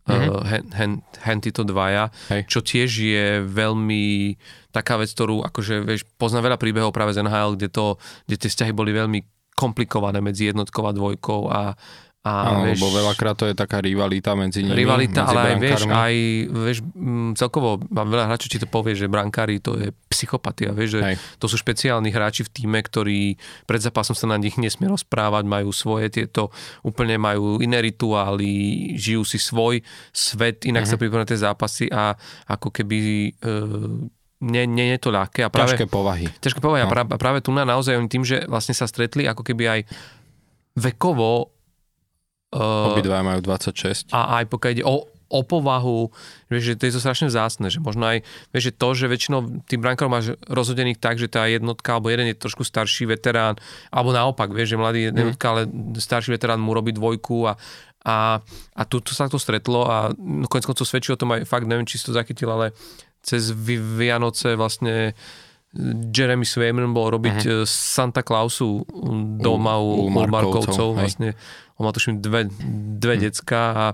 mm-hmm. uh, hen, hen, hen títo dvaja, Hej. čo tiež je veľmi taká vec, ktorú akože, vieš, poznám veľa príbehov práve z NHL, kde, to, kde tie vzťahy boli veľmi komplikované medzi jednotkou a dvojkou a, a, Áno, vieš, lebo veľakrát to je taká rivalita medzi nimi. Rivalita, medzi ale aj vieš, aj vieš, m, celkovo mám veľa hráčov, či to povie, že brankári to je psychopatia, vieš, že Hej. to sú špeciálni hráči v týme, ktorí pred zápasom sa na nich nesmie rozprávať, majú svoje tieto, úplne majú iné rituály, žijú si svoj svet, inak uh-huh. sa pripravujú tie zápasy a ako keby e, nie, nie je to ľahké. A práve, ťažké povahy. Ťažké povahy no. a práve, práve tu na naozaj oni tým, že vlastne sa stretli ako keby aj vekovo Uh, Obidva majú 26. A aj pokiaľ ide o, o povahu, vieš, že to je to strašne vzácne, že možno aj, vieš, že to, že väčšinou tým brankárov máš rozhodených tak, že tá jednotka, alebo jeden je trošku starší veterán, alebo naopak, vieš, že mladý mm. jednotka, ale starší veterán mu robí dvojku a, a, a tu, sa to stretlo a no, konec koncov svedčí o tom aj fakt, neviem, či si to zachytil, ale cez Vianoce vlastne Jeremy Swayman bol robiť uh-huh. Santa Clausu doma u, u, u Markovcov. Vlastne, on má tuším dve, dve uh-huh. decka a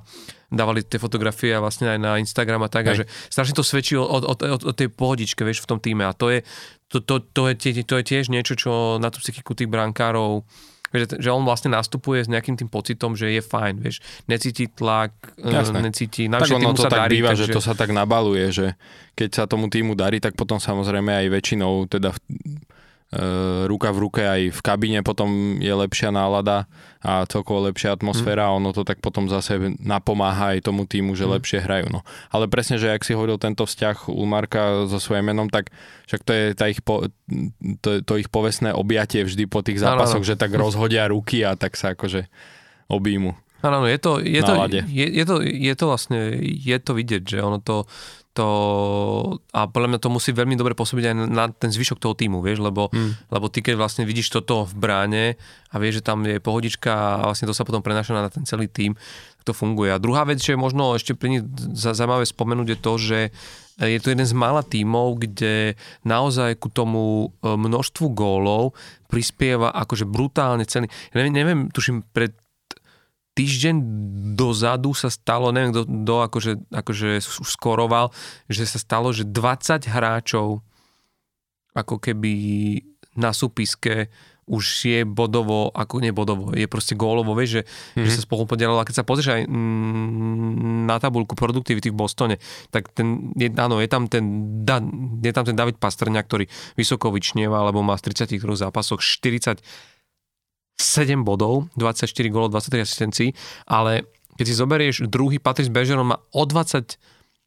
dávali tie fotografie a vlastne aj na Instagram a tak. A že strašne to svedčí o, o, o, o tej pohodičke, vieš, v tom týme. A to je, to, to, to, je, to je tiež niečo, čo na tú psychiku tých brankárov Vieš, že on vlastne nastupuje s nejakým tým pocitom, že je fajn, vieš, necíti tlak, e, Jasné. necíti, tak ono to tak darí, býva, takže... že to sa tak nabaluje, že keď sa tomu týmu darí, tak potom samozrejme aj väčšinou teda ruka v ruke aj v kabíne potom je lepšia nálada a celkovo lepšia atmosféra a ono to tak potom zase napomáha aj tomu týmu, že mm. lepšie hrajú. No. Ale presne, že ak si hovoril tento vzťah u Marka so svojím menom, tak však to je tá ich po, to, to ich povestné objatie vždy po tých zápasoch, no, no. že tak rozhodia ruky a tak sa akože objímu. Áno, je to, je, to, je, je, to, je to vlastne, je to vidieť, že ono to, to a podľa mňa to musí veľmi dobre pôsobiť aj na ten zvyšok toho týmu, vieš, lebo, mm. lebo ty keď vlastne vidíš toto v bráne a vieš, že tam je pohodička a vlastne to sa potom prenáša na ten celý tým, to funguje. A druhá vec, čo je možno ešte pri nich zaujímavé spomenúť, je to, že je to jeden z mála tímov, kde naozaj ku tomu e, množstvu gólov prispieva akože brutálne ceny. Ja neviem, neviem tuším, pred týždeň dozadu sa stalo, neviem kto, kto akože, akože už skoroval, že sa stalo, že 20 hráčov ako keby na súpiske už je bodovo, ako nebodovo, je proste gólovo, vieš, že, mm-hmm. že sa spolu podielalo. A keď sa pozrieš aj na tabulku produktivity v Bostone, tak ten, je, áno, je tam ten, da, je tam ten David Pastrňa, ktorý vysoko vyčnieva, lebo má z 33 zápasoch 40 7 bodov, 24 gólov, 23 asistencií, ale keď si zoberieš druhý Patrice Bergeron má o 20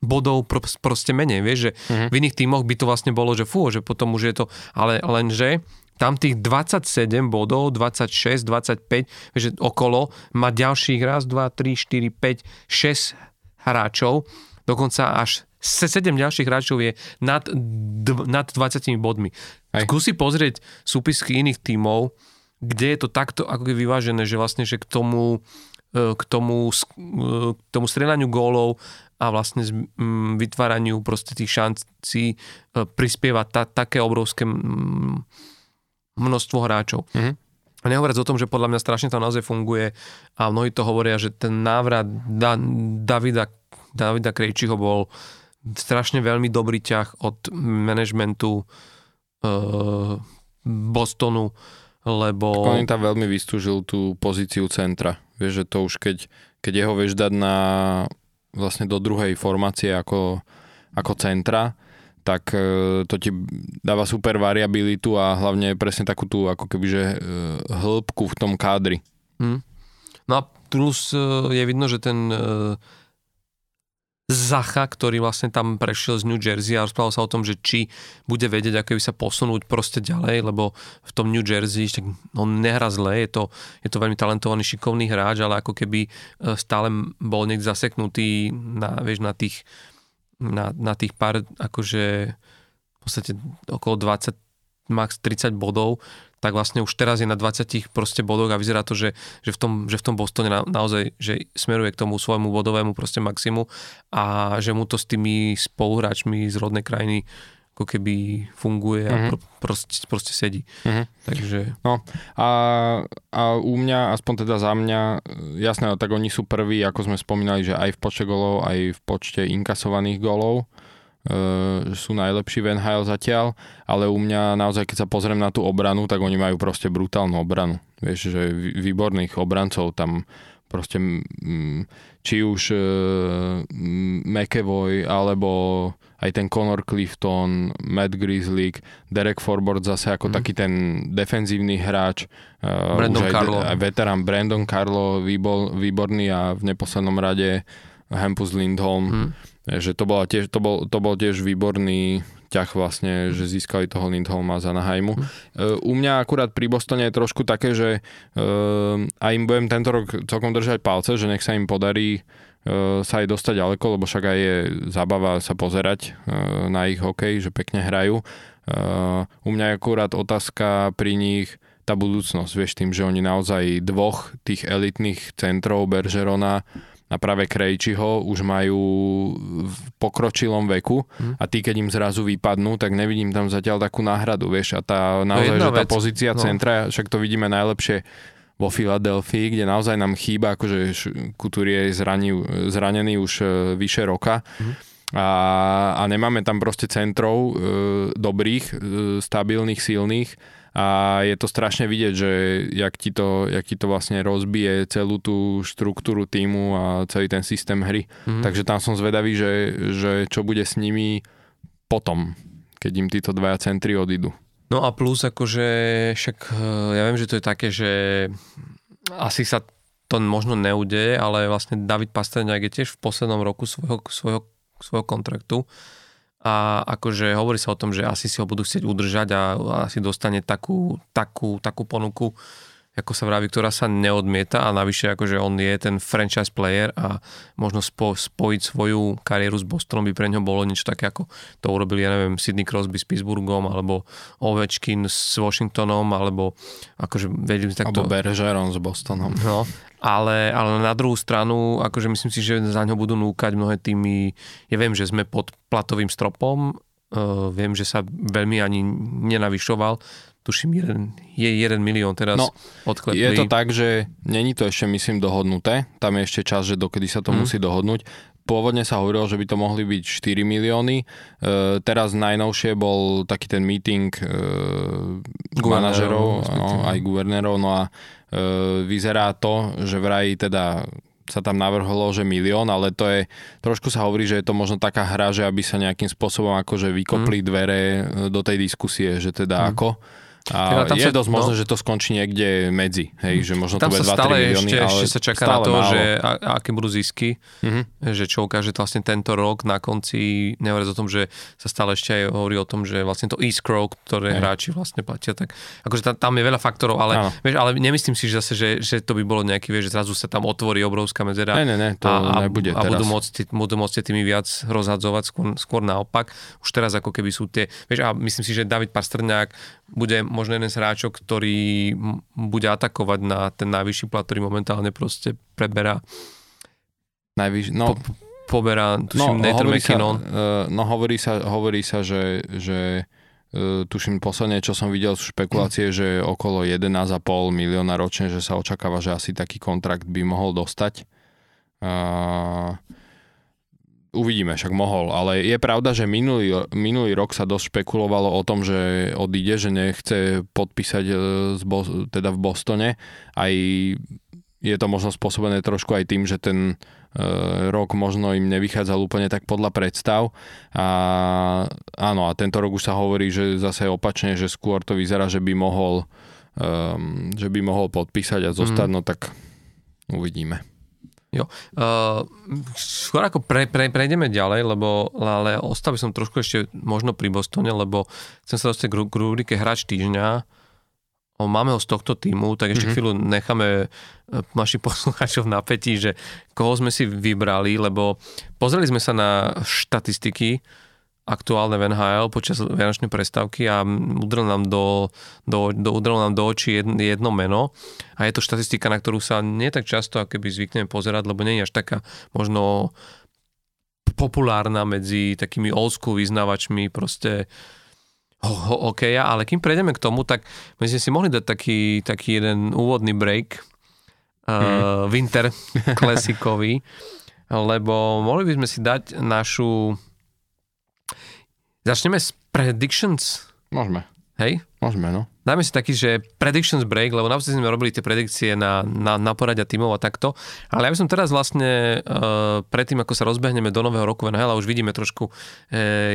bodov pro, proste menej, vieš, že uh-huh. v iných tímoch by to vlastne bolo, že fú, že potom už je to, ale lenže tam tých 27 bodov, 26, 25, že okolo má ďalších raz, 2, 3, 4, 5, 6 hráčov, dokonca až 7 ďalších hráčov je nad, nad 20 bodmi. Aj. Skúsi pozrieť súpisky iných tímov, kde je to takto ako keby vyvážené, že vlastne, že k tomu, e, k tomu, e, k tomu strieľaniu gólov a vlastne vytváraniu proste tých šancí e, prispieva ta, také obrovské množstvo hráčov. Mm-hmm. A nehovoriac o tom, že podľa mňa strašne to naozaj funguje a mnohí to hovoria, že ten návrat da, Davida, Davida Krejčiho bol strašne veľmi dobrý ťah od manažmentu uh, Bostonu, lebo... Tak on tam veľmi vystúžil tú pozíciu centra. Vieš, že to už keď, keď jeho vieš dať na vlastne do druhej formácie ako, ako centra, tak e, to ti dáva super variabilitu a hlavne presne takú tú ako kebyže e, hĺbku v tom kádri. Hmm. No a plus e, je vidno, že ten Zacha, ktorý vlastne tam prešiel z New Jersey a rozprával sa o tom, že či bude vedieť, ako by sa posunúť proste ďalej, lebo v tom New Jersey tak on nehra zle, je to, je to veľmi talentovaný, šikovný hráč, ale ako keby e, stále bol niekde zaseknutý na, vieš, na tých na, na tých pár, akože v podstate okolo 20, max 30 bodov, tak vlastne už teraz je na 20 proste bodoch a vyzerá to, že, že, v, tom, že v tom Bostone na, naozaj že smeruje k tomu svojmu bodovému proste maximu a že mu to s tými spoluhráčmi z rodnej krajiny ako keby funguje a mm-hmm. pro, proste, proste sedí. Mm-hmm. Takže... No a, a u mňa, aspoň teda za mňa, jasné, tak oni sú prví, ako sme spomínali, že aj v počte golov, aj v počte inkasovaných golov sú najlepší v NHL zatiaľ, ale u mňa naozaj, keď sa pozriem na tú obranu, tak oni majú proste brutálnu obranu. Vieš, že výborných obrancov tam proste či už uh, McEvoy alebo aj ten Conor Clifton, Matt Grizzly, Derek Forbort zase ako mm. taký ten defenzívny hráč. Uh, Brandon už aj, Carlo. Aj veterán Brandon Carlo, výbor, výborný a v neposlednom rade Hampus Lindholm. Mm že to, bola tiež, to, bol, to bol tiež výborný ťah vlastne, že získali toho Lindholma z Anaheimu. Mm. U mňa akurát pri Bostone je trošku také, že uh, a im budem tento rok celkom držať palce, že nech sa im podarí uh, sa aj dostať ďaleko, lebo však aj je zábava sa pozerať uh, na ich hokej, že pekne hrajú. Uh, u mňa je akurát otázka pri nich tá budúcnosť, vieš, tým, že oni naozaj dvoch tých elitných centrov Bergerona a práve Krejčiho už majú v pokročilom veku hmm. a tí, keď im zrazu vypadnú, tak nevidím tam zatiaľ takú náhradu, vieš, a tá naozaj, že tá vec. pozícia no. centra, však to vidíme najlepšie vo Filadelfii, kde naozaj nám chýba, akože Couturier je zraný, zranený už e, vyše roka. Hmm. A, a nemáme tam proste centrov e, dobrých, e, stabilných, silných a je to strašne vidieť, že jak ti to, jak ti to vlastne rozbije celú tú štruktúru týmu a celý ten systém hry. Mm-hmm. Takže tam som zvedavý, že, že čo bude s nimi potom, keď im títo dvaja centri odídu. No a plus akože však eh, ja viem, že to je také, že asi sa to možno neudeje, ale vlastne David Pastrňák je tiež v poslednom roku svojho, svojho, svojho kontraktu a akože hovorí sa o tom, že asi si ho budú chcieť udržať a asi dostane takú, takú, takú ponuku, ako sa vraví, ktorá sa neodmieta a navyše akože on je ten franchise player a možno spo, spojiť svoju kariéru s Bostonom by pre ňo bolo niečo také, ako to urobili, ja neviem, Sidney Crosby s Pittsburghom alebo Ovečkin s Washingtonom alebo akože vedím takto... Alebo Bergeron s Bostonom. No, ale, ale na druhú stranu, akože myslím si, že za ňo budú núkať mnohé týmy. Ja viem, že sme pod platovým stropom, uh, viem, že sa veľmi ani nenavyšoval, tuším, jeden, je 1 milión teraz no, odklepli. Je to tak, že není to ešte, myslím, dohodnuté. Tam je ešte čas, že dokedy sa to mm. musí dohodnúť. Pôvodne sa hovorilo, že by to mohli byť 4 milióny. E, teraz najnovšie bol taký ten meeting e, manažerov, no, aj guvernérov, no a e, vyzerá to, že vraj teda sa tam navrhlo, že milión, ale to je, trošku sa hovorí, že je to možno taká hra, že aby sa nejakým spôsobom akože vykopli mm. dvere do tej diskusie, že teda mm. ako. A tam je sa, dosť no, možné, že to skončí niekde medzi, hej, že možno tam to bude 2-3 milióny, ešte, ale ešte sa čaká na to, málo. že a, aké budú zisky, mm-hmm. že čo ukáže vlastne tento rok na konci, nehovoriac o tom, že sa stále ešte aj hovorí o tom, že vlastne to East Crow, ktoré hej. hráči vlastne platia, tak akože tam, tam je veľa faktorov, ale, vieš, ale nemyslím si že zase, že, že to by bolo nejaký, vieš, že zrazu sa tam otvorí obrovská medzera ne, ne, ne, to a, nebude a, teraz. a budú môcť, budú môcť tými viac rozhadzovať, skôr, skôr naopak. Už teraz ako keby sú tie, vieš, a myslím si, že David Pastrňák bude možno jeden z hráčov, ktorý bude atakovať na ten najvyšší plat, ktorý momentálne proste preberá. Najvyš... No, po, poberá, tuším, no, Nathan McKinnon. Sa, uh, no hovorí sa, hovorí sa že, že uh, tuším posledne, čo som videl, sú špekulácie, mm. že okolo 11,5 milióna ročne, že sa očakáva, že asi taký kontrakt by mohol dostať. Uh, Uvidíme, však mohol, ale je pravda, že minulý, minulý rok sa dosť špekulovalo o tom, že odíde, že nechce podpísať e, z Bo- teda v Bostone. Aj je to možno spôsobené trošku aj tým, že ten e, rok možno im nevychádzal úplne tak podľa predstav. A áno, a tento rok už sa hovorí, že zase opačne, že skôr to vyzerá, že by mohol, e, že by mohol podpísať a zostať, mm. no tak uvidíme. Jo. Uh, skôr ako pre, pre, prejdeme ďalej, lebo ale ostal by som trošku ešte možno pri Bostone, lebo chcem sa dostať k, k rubrike Hráč týždňa. máme ho z tohto týmu, tak ešte mm-hmm. chvíľu necháme e, našich poslucháčov na pätí, že koho sme si vybrali, lebo pozreli sme sa na štatistiky aktuálne v NHL počas vianočnej prestávky a udrel nám do, do, do, udrel nám do očí jedno, jedno meno a je to štatistika, na ktorú sa nie tak často ako keby zvykneme pozerať, lebo nie je až taká možno populárna medzi takými old school vyznávačmi proste hokeja, ale kým prejdeme k tomu, tak my sme si mohli dať taký, taký jeden úvodný break uh, mm. Winter klasikový, lebo mohli by sme si dať našu Začneme s predictions. Môžeme. Hej? Môžeme, no. Dáme si taký, že predictions break, lebo naozaj sme robili tie predikcie na, na, na poradia tímov a takto. Ale ja by som teraz vlastne uh, predtým, ako sa rozbehneme do nového roku NHL a už vidíme trošku, uh,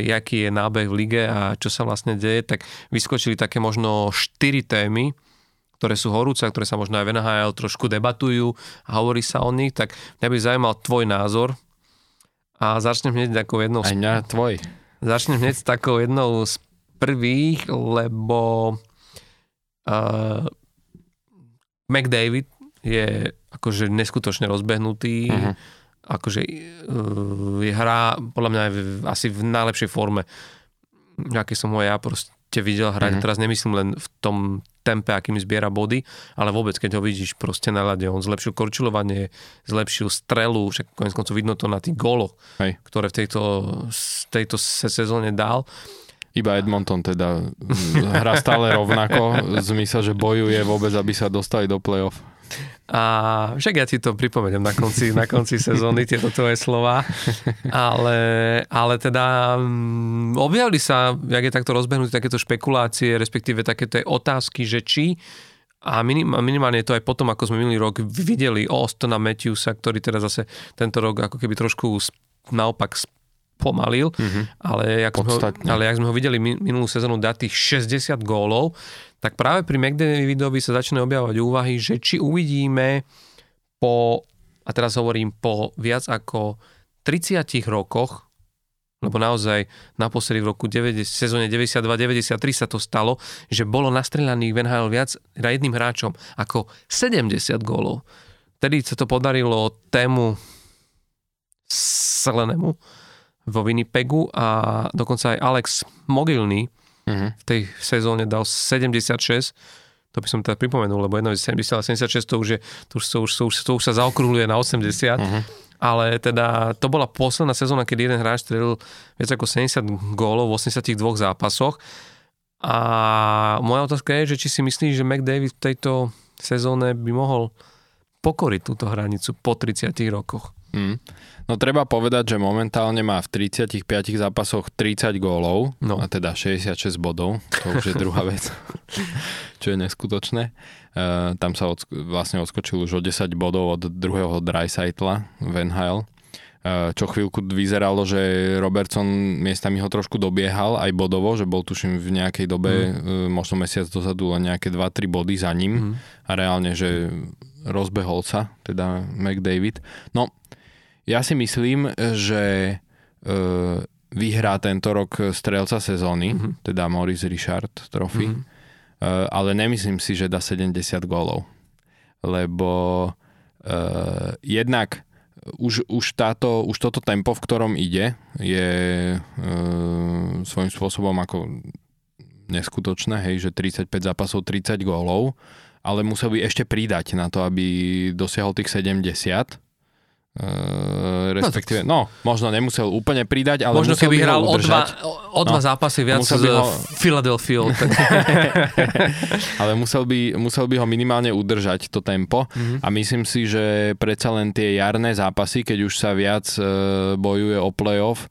jaký je nábeh v lige a čo sa vlastne deje, tak vyskočili také možno štyri témy, ktoré sú horúce, ktoré sa možno aj v NHL trošku debatujú a hovorí sa o nich, tak mňa by zaujímal tvoj názor a začnem hneď ako jednou... Aj mňa tvoj. Začnem hneď s takou jednou z prvých, lebo uh, McDavid je akože neskutočne rozbehnutý, uh-huh. akože uh, je hrá podľa mňa v, asi v najlepšej forme, aké som ho ja proste videl hrať. Uh-huh. Teraz nemyslím len v tom tempe, akým zbiera body, ale vôbec, keď ho vidíš proste na ľade, on zlepšil korčulovanie, zlepšil strelu, však konec koncov vidno to na tých góloch, Hej. ktoré v tejto, tejto sezóne dal. Iba Edmonton teda hrá stále rovnako, v zmysle, že bojuje vôbec, aby sa dostali do play-off. A však ja ti to pripomeniem na konci, na konci sezóny, tieto tvoje slova. Ale, ale teda um, objavili sa, jak je takto rozbehnutý, takéto špekulácie, respektíve takéto otázky, že či a minim, minimálne je to aj potom, ako sme minulý rok videli Ostona Matthewsa, ktorý teda zase tento rok ako keby trošku naopak pomalil, mm-hmm. ale, jak sme ho, ale jak sme ho videli minulú sezónu dať tých 60 gólov, tak práve pri McDavidovi sa začne objavovať úvahy, že či uvidíme po, a teraz hovorím po viac ako 30 rokoch, lebo naozaj naposledy v roku 90, sezóne 92-93 sa to stalo, že bolo nastrelaných v NHL viac jedným hráčom ako 70 gólov. Vtedy sa to podarilo tému Selenemu vo Winnipegu a dokonca aj Alex Mogilny uh-huh. v tej sezóne dal 76, to by som teda pripomenul, lebo jedno je 70 a 76, to už, je, to už, to už, to už, to už sa zaokrúhľuje na 80, uh-huh. ale teda to bola posledná sezóna, kedy jeden hráč strelil viac ako 70 gólov v 82 zápasoch a moja otázka je, že či si myslíš, že McDavid v tejto sezóne by mohol pokoriť túto hranicu po 30 rokoch. Mm. No treba povedať, že momentálne má v 35 zápasoch 30 gólov, no. a teda 66 bodov, to už je druhá vec, čo je neskutočné. Uh, tam sa od, vlastne odskočil už o 10 bodov od druhého Dreisaitla Van Hale, uh, čo chvíľku vyzeralo, že Robertson miestami ho trošku dobiehal aj bodovo, že bol tuším v nejakej dobe, mm. možno mesiac dozadu len nejaké 2-3 body za ním mm. a reálne, že rozbehol sa, teda McDavid. No, ja si myslím, že e, vyhrá tento rok strelca sezóny, mm-hmm. teda Maurice Richard trofy, mm-hmm. e, ale nemyslím si, že dá 70 gólov. Lebo e, jednak už, už, táto, už toto tempo, v ktorom ide, je e, svojím spôsobom ako neskutočné, hej, že 35 zápasov, 30 gólov, ale musel by ešte pridať na to, aby dosiahol tých 70 Uh, respektíve, no, možno nemusel úplne pridať, ale možno keby by hral o dva, o dva no, zápasy viac z ho... Philadelphia. ale musel by, musel by ho minimálne udržať to tempo mm-hmm. a myslím si, že predsa len tie jarné zápasy, keď už sa viac uh, bojuje o playoff,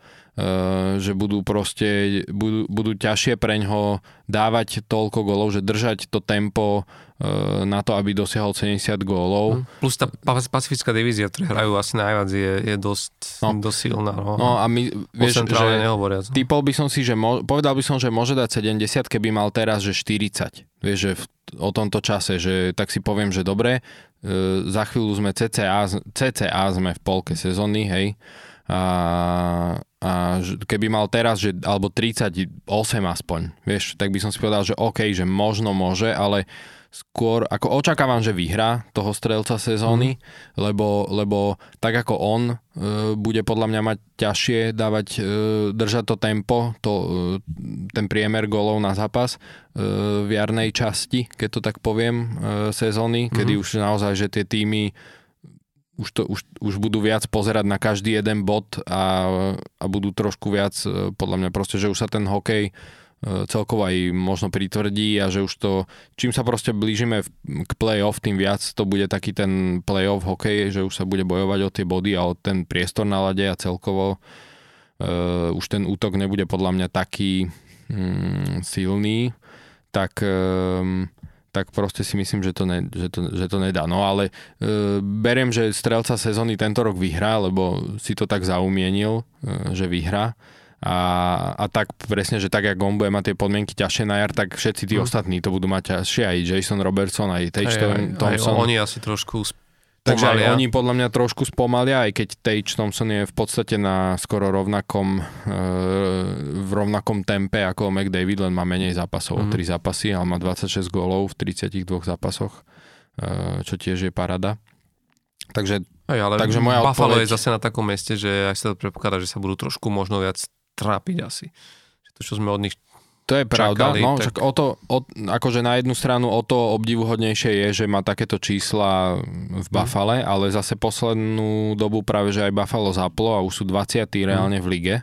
že budú proste, budú, budú ťažšie preňho dávať toľko golov, že držať to tempo uh, na to, aby dosiahol 70 gólov. Mm. Plus tá pacifická divízia, ktoré hrajú asi najviac, je, je dosť, no. dosť silná. No, no a my, vieš, že nehovoriac. typol by som si, že mo, povedal by som, že môže dať 70, keby mal teraz, že 40. Vieš, že v, o tomto čase, že tak si poviem, že dobre, uh, za chvíľu sme CCA, CCA sme v polke sezóny, hej, a a keby mal teraz, že, alebo 38 aspoň, vieš, tak by som si povedal, že OK, že možno môže, ale skôr, ako očakávam, že vyhrá toho strelca sezóny, mm. lebo, lebo tak ako on e, bude podľa mňa mať ťažšie dávať, e, držať to tempo, to, e, ten priemer golov na zápas e, v jarnej časti, keď to tak poviem, e, sezóny, mm. kedy už naozaj, že tie týmy už, to, už, už budú viac pozerať na každý jeden bod a, a budú trošku viac, e, podľa mňa proste, že už sa ten hokej E, celkovo aj možno pritvrdí a že už to, čím sa proste blížime k play-off, tým viac to bude taký ten play-off hokej, že už sa bude bojovať o tie body a o ten priestor na lade a celkovo uh, už ten útok nebude podľa mňa taký um, silný, tak um, tak proste si myslím, že to, ne, že to, že to nedá. No ale e, beriem, že strelca sezóny tento rok vyhrá, lebo si to tak zaumienil, e, že vyhrá a, a tak presne, že tak, ako on bude mať tie podmienky ťažšie na jar, tak všetci tí mm. ostatní to budú mať ťažšie, aj Jason Robertson, aj Tage Thompson. Aj oni asi trošku Takže aj oni podľa mňa trošku spomalia, aj keď Tage Thompson je v podstate na skoro rovnakom, e, v rovnakom tempe ako McDavid, len má menej zápasov, mm. 3 zápasy, ale má 26 gólov v 32 zápasoch, e, čo tiež je parada. Takže, aj, ale takže moja Buffalo odpoveď... je zase na takom mieste, že aj sa to predpokladá, že sa budú trošku možno viac trápiť asi. To, čo sme od nich to je pravda, čakali, no, tak... však o to, o, akože na jednu stranu o to obdivuhodnejšie je, že má takéto čísla v mhm. Buffale, mm. ale zase poslednú dobu práve, že aj Buffalo zaplo a už sú 20. Mm. reálne v lige.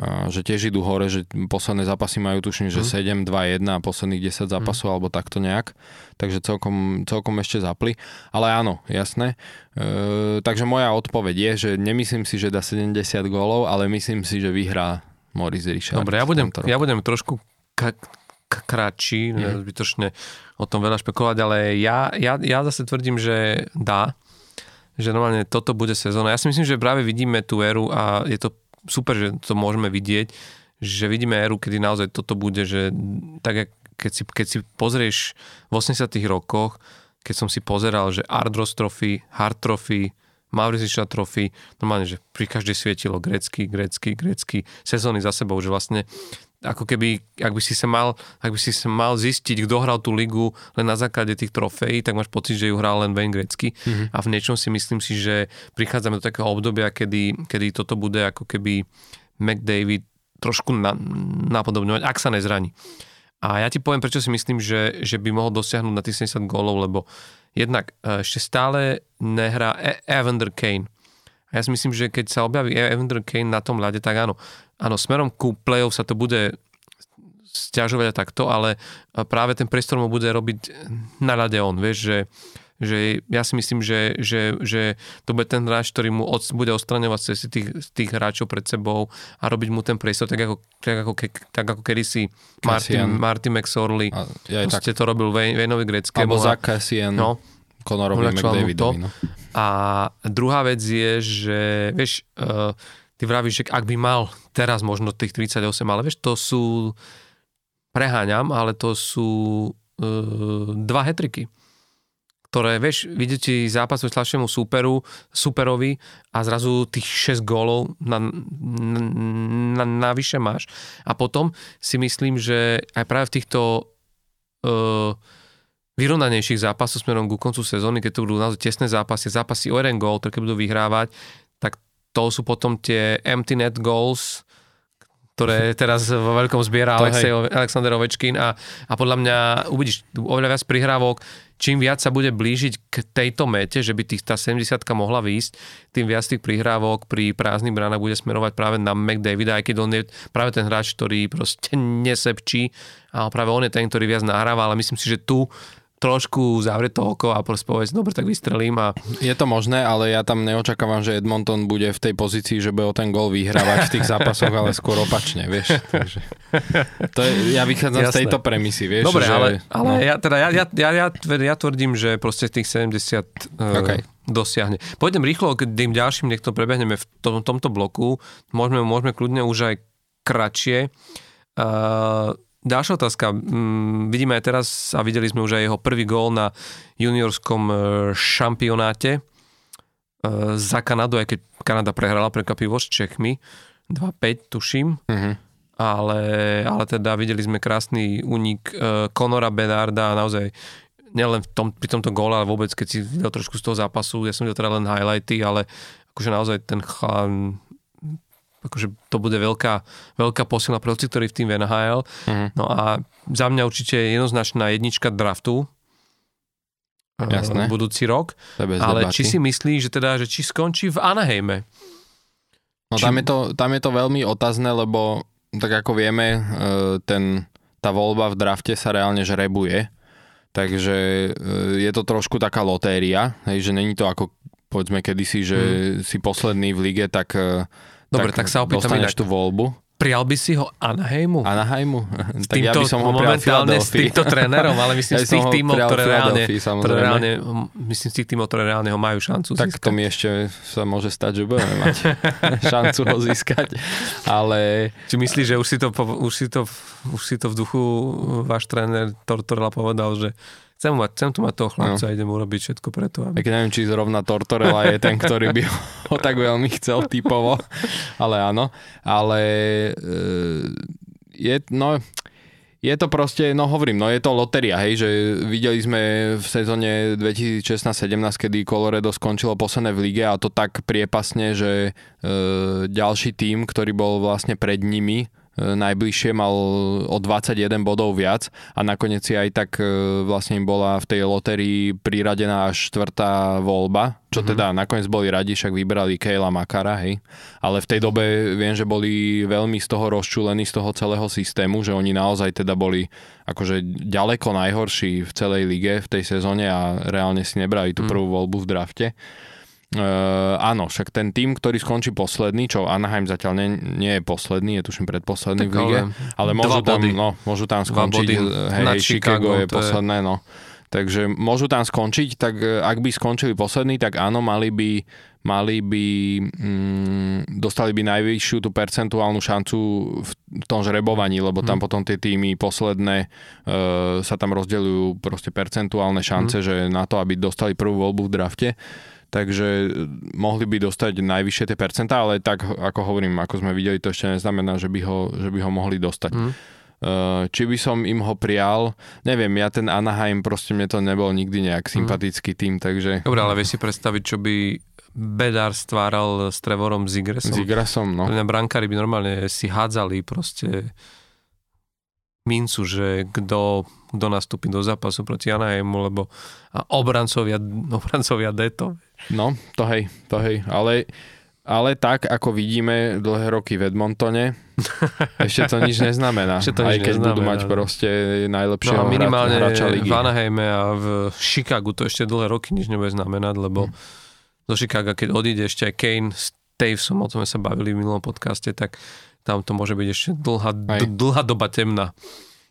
A, že tiež idú hore, že posledné zápasy majú tuším, že mm. 7, 2, 1 a posledných 10 zápasov mm. alebo takto nejak. Takže celkom, celkom ešte zapli. Ale áno, jasné. E, takže moja odpoveď je, že nemyslím si, že dá 70 gólov, ale myslím si, že vyhrá Morris Richard. Dobre, ja budem, ja budem trošku k- k- kratší, mm. zbytočne o tom veľa špekulovať, ale ja, ja, ja zase tvrdím, že dá, že normálne toto bude sezóna. Ja si myslím, že práve vidíme tú éru a je to super, že to môžeme vidieť, že vidíme éru, kedy naozaj toto bude, že tak keď si, keď si pozrieš v 80 rokoch, keď som si pozeral, že Ardros Trophy, Hard Trophy, Mauritius trofy, normálne, že pri každej svietilo grecky, grecky, grecky, sezóny za sebou, že vlastne ako keby, ak by si sa mal, ak by si sa mal zistiť, kto hral tú ligu len na základe tých trofejí, tak máš pocit, že ju hral len Wayne Grecky. Mm-hmm. A v niečom si myslím si, že prichádzame do takého obdobia, kedy, kedy toto bude ako keby McDavid trošku na, napodobňovať, ak sa nezraní. A ja ti poviem, prečo si myslím, že, že by mohol dosiahnuť na tých 70 gólov, lebo jednak e, ešte stále nehrá e- Evander Kane. A ja si myslím, že keď sa objaví e- Evander Kane na tom ľade, tak áno, áno, smerom ku play-off sa to bude stiažovať a takto, ale práve ten priestor mu bude robiť na ľade on, vieš, že že ja si myslím, že, že, že to bude ten hráč, ktorý mu od, bude odstraňovať cesty tých, tých hráčov pred sebou a robiť mu ten priestor, tak ako, tak ako, ke, tak ako kedysi Martin, Martin McSorley, a, ja tak. to robil Vejnovi Greckému. Alebo Zach Cassian, no, Conorovi McDavidovi. No. A druhá vec je, že vieš, uh, ty vravíš, že ak by mal teraz možno tých 38, ale vieš, to sú preháňam, ale to sú uh, dva hetriky ktoré, vieš, vidíte zápas v slabšiemu súperu, superovi a zrazu tých 6 gólov na, na, na, navyše máš. A potom si myslím, že aj práve v týchto uh, vyrovnanejších zápasoch smerom ku koncu sezóny, keď to budú naozaj tesné zápasy, zápasy o jeden gól, ktoré budú vyhrávať, tak to sú potom tie empty net goals, ktoré teraz vo veľkom zbiera Alexej, Alexander Ovečkin a, a podľa mňa uvidíš oveľa viac prihrávok, čím viac sa bude blížiť k tejto mete, že by tých, tá 70 mohla výjsť, tým viac tých prihrávok pri prázdnych bránach bude smerovať práve na McDavida, aj keď on je práve ten hráč, ktorý proste nesepčí, a práve on je ten, ktorý viac nahráva, ale myslím si, že tu trošku zavrie to oko a proste povedz, dobre, tak vystrelím. A... Je to možné, ale ja tam neočakávam, že Edmonton bude v tej pozícii, že bude o ten gol vyhrávať v tých zápasoch, ale skôr opačne, vieš. Takže to je, ja vychádzam Jasné. z tejto premisy, vieš. Dobre, že, ale, ale no. ja, teda, ja, ja, ja, ja, ja tvrdím, že proste tých 70 uh, okay. dosiahne. Pôjdem rýchlo k tým ďalším, nech to prebehneme v tom, tomto bloku. Môžeme, môžeme kľudne už aj kratšie. Uh, Ďalšia otázka. Mm, vidíme aj teraz a videli sme už aj jeho prvý gól na juniorskom e, šampionáte e, za Kanadu, aj keď Kanada prehrala prekvapivo s Čechmi 2-5, tuším. Mhm. Ale, ale teda videli sme krásny únik uh, Conora Benarda a naozaj nielen v tom, pri tomto góle, ale vôbec keď si videl trošku z toho zápasu, ja som videl teda len highlighty, ale akože naozaj ten chlán akože to bude veľká, veľká posilná pre hoci, ktorý v tým NHL. Mhm. No a za mňa určite jednoznačná jednička draftu eh, Jasné. budúci rok. Je Ale debaty. či si myslíš, že teda, že či skončí v Anaheime? No či- tam je, to, tam je to veľmi otázne, lebo tak ako vieme, e, ten, tá voľba v drafte sa reálne žrebuje, takže e, je to trošku taká lotéria, hej, že není to ako povedzme kedysi, že si posledný v lige, tak, Hmm. Dobre, tak sa opýtam inak. tú voľbu. Prijal by si ho Anaheimu? Anaheimu? tak ja týmto, by som ho momentálne s týmto trénerom, ale myslím Ja z tých tímov, ktoré reálne, ktoré reálne, myslím z tých tímov, ktoré reálne ho majú šancu Tak získať. to mi ešte sa môže stať, že budeme mať šancu ho získať. Ale Či myslíš, že už si to, už si to, už si to v duchu váš tréner Tortorella povedal, že chcem, mať, chcem tu mať toho chlapca a idem urobiť všetko preto, aby... Tak neviem, či zrovna Tortorella je ten, ktorý by ho tak veľmi chcel typovo, ale áno. Ale e, je, no, je to proste, no hovorím, no je to loteria, hej, že videli sme v sezóne 2016-17, kedy Colorado skončilo posledné v lige a to tak priepasne, že e, ďalší tím, ktorý bol vlastne pred nimi, najbližšie mal o 21 bodov viac a nakoniec si aj tak e, vlastne im bola v tej lotérii priradená až štvrtá voľba, čo mm-hmm. teda nakoniec boli radi, však vybrali Kejla Makara, hej. Ale v tej dobe viem, že boli veľmi z toho rozčúlení z toho celého systému, že oni naozaj teda boli akože ďaleko najhorší v celej lige v tej sezóne a reálne si nebrali tú prvú voľbu v drafte. Uh, áno, však ten tým, ktorý skončí posledný, čo Anaheim zatiaľ nie, nie je posledný, je tuším predposledný v Tak lige, ale môžu tam, body. no, môžu tam skončiť, body hej, Chicago, Chicago, je posledné, no. Takže môžu tam skončiť, tak e, ak by skončili poslední, tak áno, mali by, mali by mm, dostali by najvyššiu tú percentuálnu šancu v tom žrebovaní, lebo tam Mhm. potom tie týmy posledné e, sa tam rozdeľujú proste percentuálne šance, Mhm. že na to, aby dostali prvú voľbu v drafte. Takže e, mohli by dostať najvyššie tie percentá, ale tak ako hovorím, ako sme videli, to ešte neznamená, že by ho, že by ho mohli dostať. Uh, či by som im ho prijal, neviem, ja ten Anaheim, proste mne to nebol nikdy nejak sympatický tým, takže Dobre, ale vieš si predstaviť, čo by Bedár stváral s Trevorom Zigresom? s Igrasom, no. Mňa brankári by normálne si hádzali proste mincu, že kto, kto nastúpi do zápasu proti Anaheimu, lebo a obrancovia, obrancovia deto. No, to hej, to hej, ale, ale tak, ako vidíme dlhé roky v Edmontone, ešte to nič neznamená. Ešte to Aj nič keď budú neznamená, mať no. proste najlepšieho No a minimálne hráča ligy. v Anaheime a v Chicagu to ešte dlhé roky nič nebude znamenať, lebo Hm. do Chicaga, keď odíde ešte aj Kane s Tavesom, o tom sme sa bavili v minulom podcaste, tak tam to môže byť ešte dlhá, d- dlhá doba temná.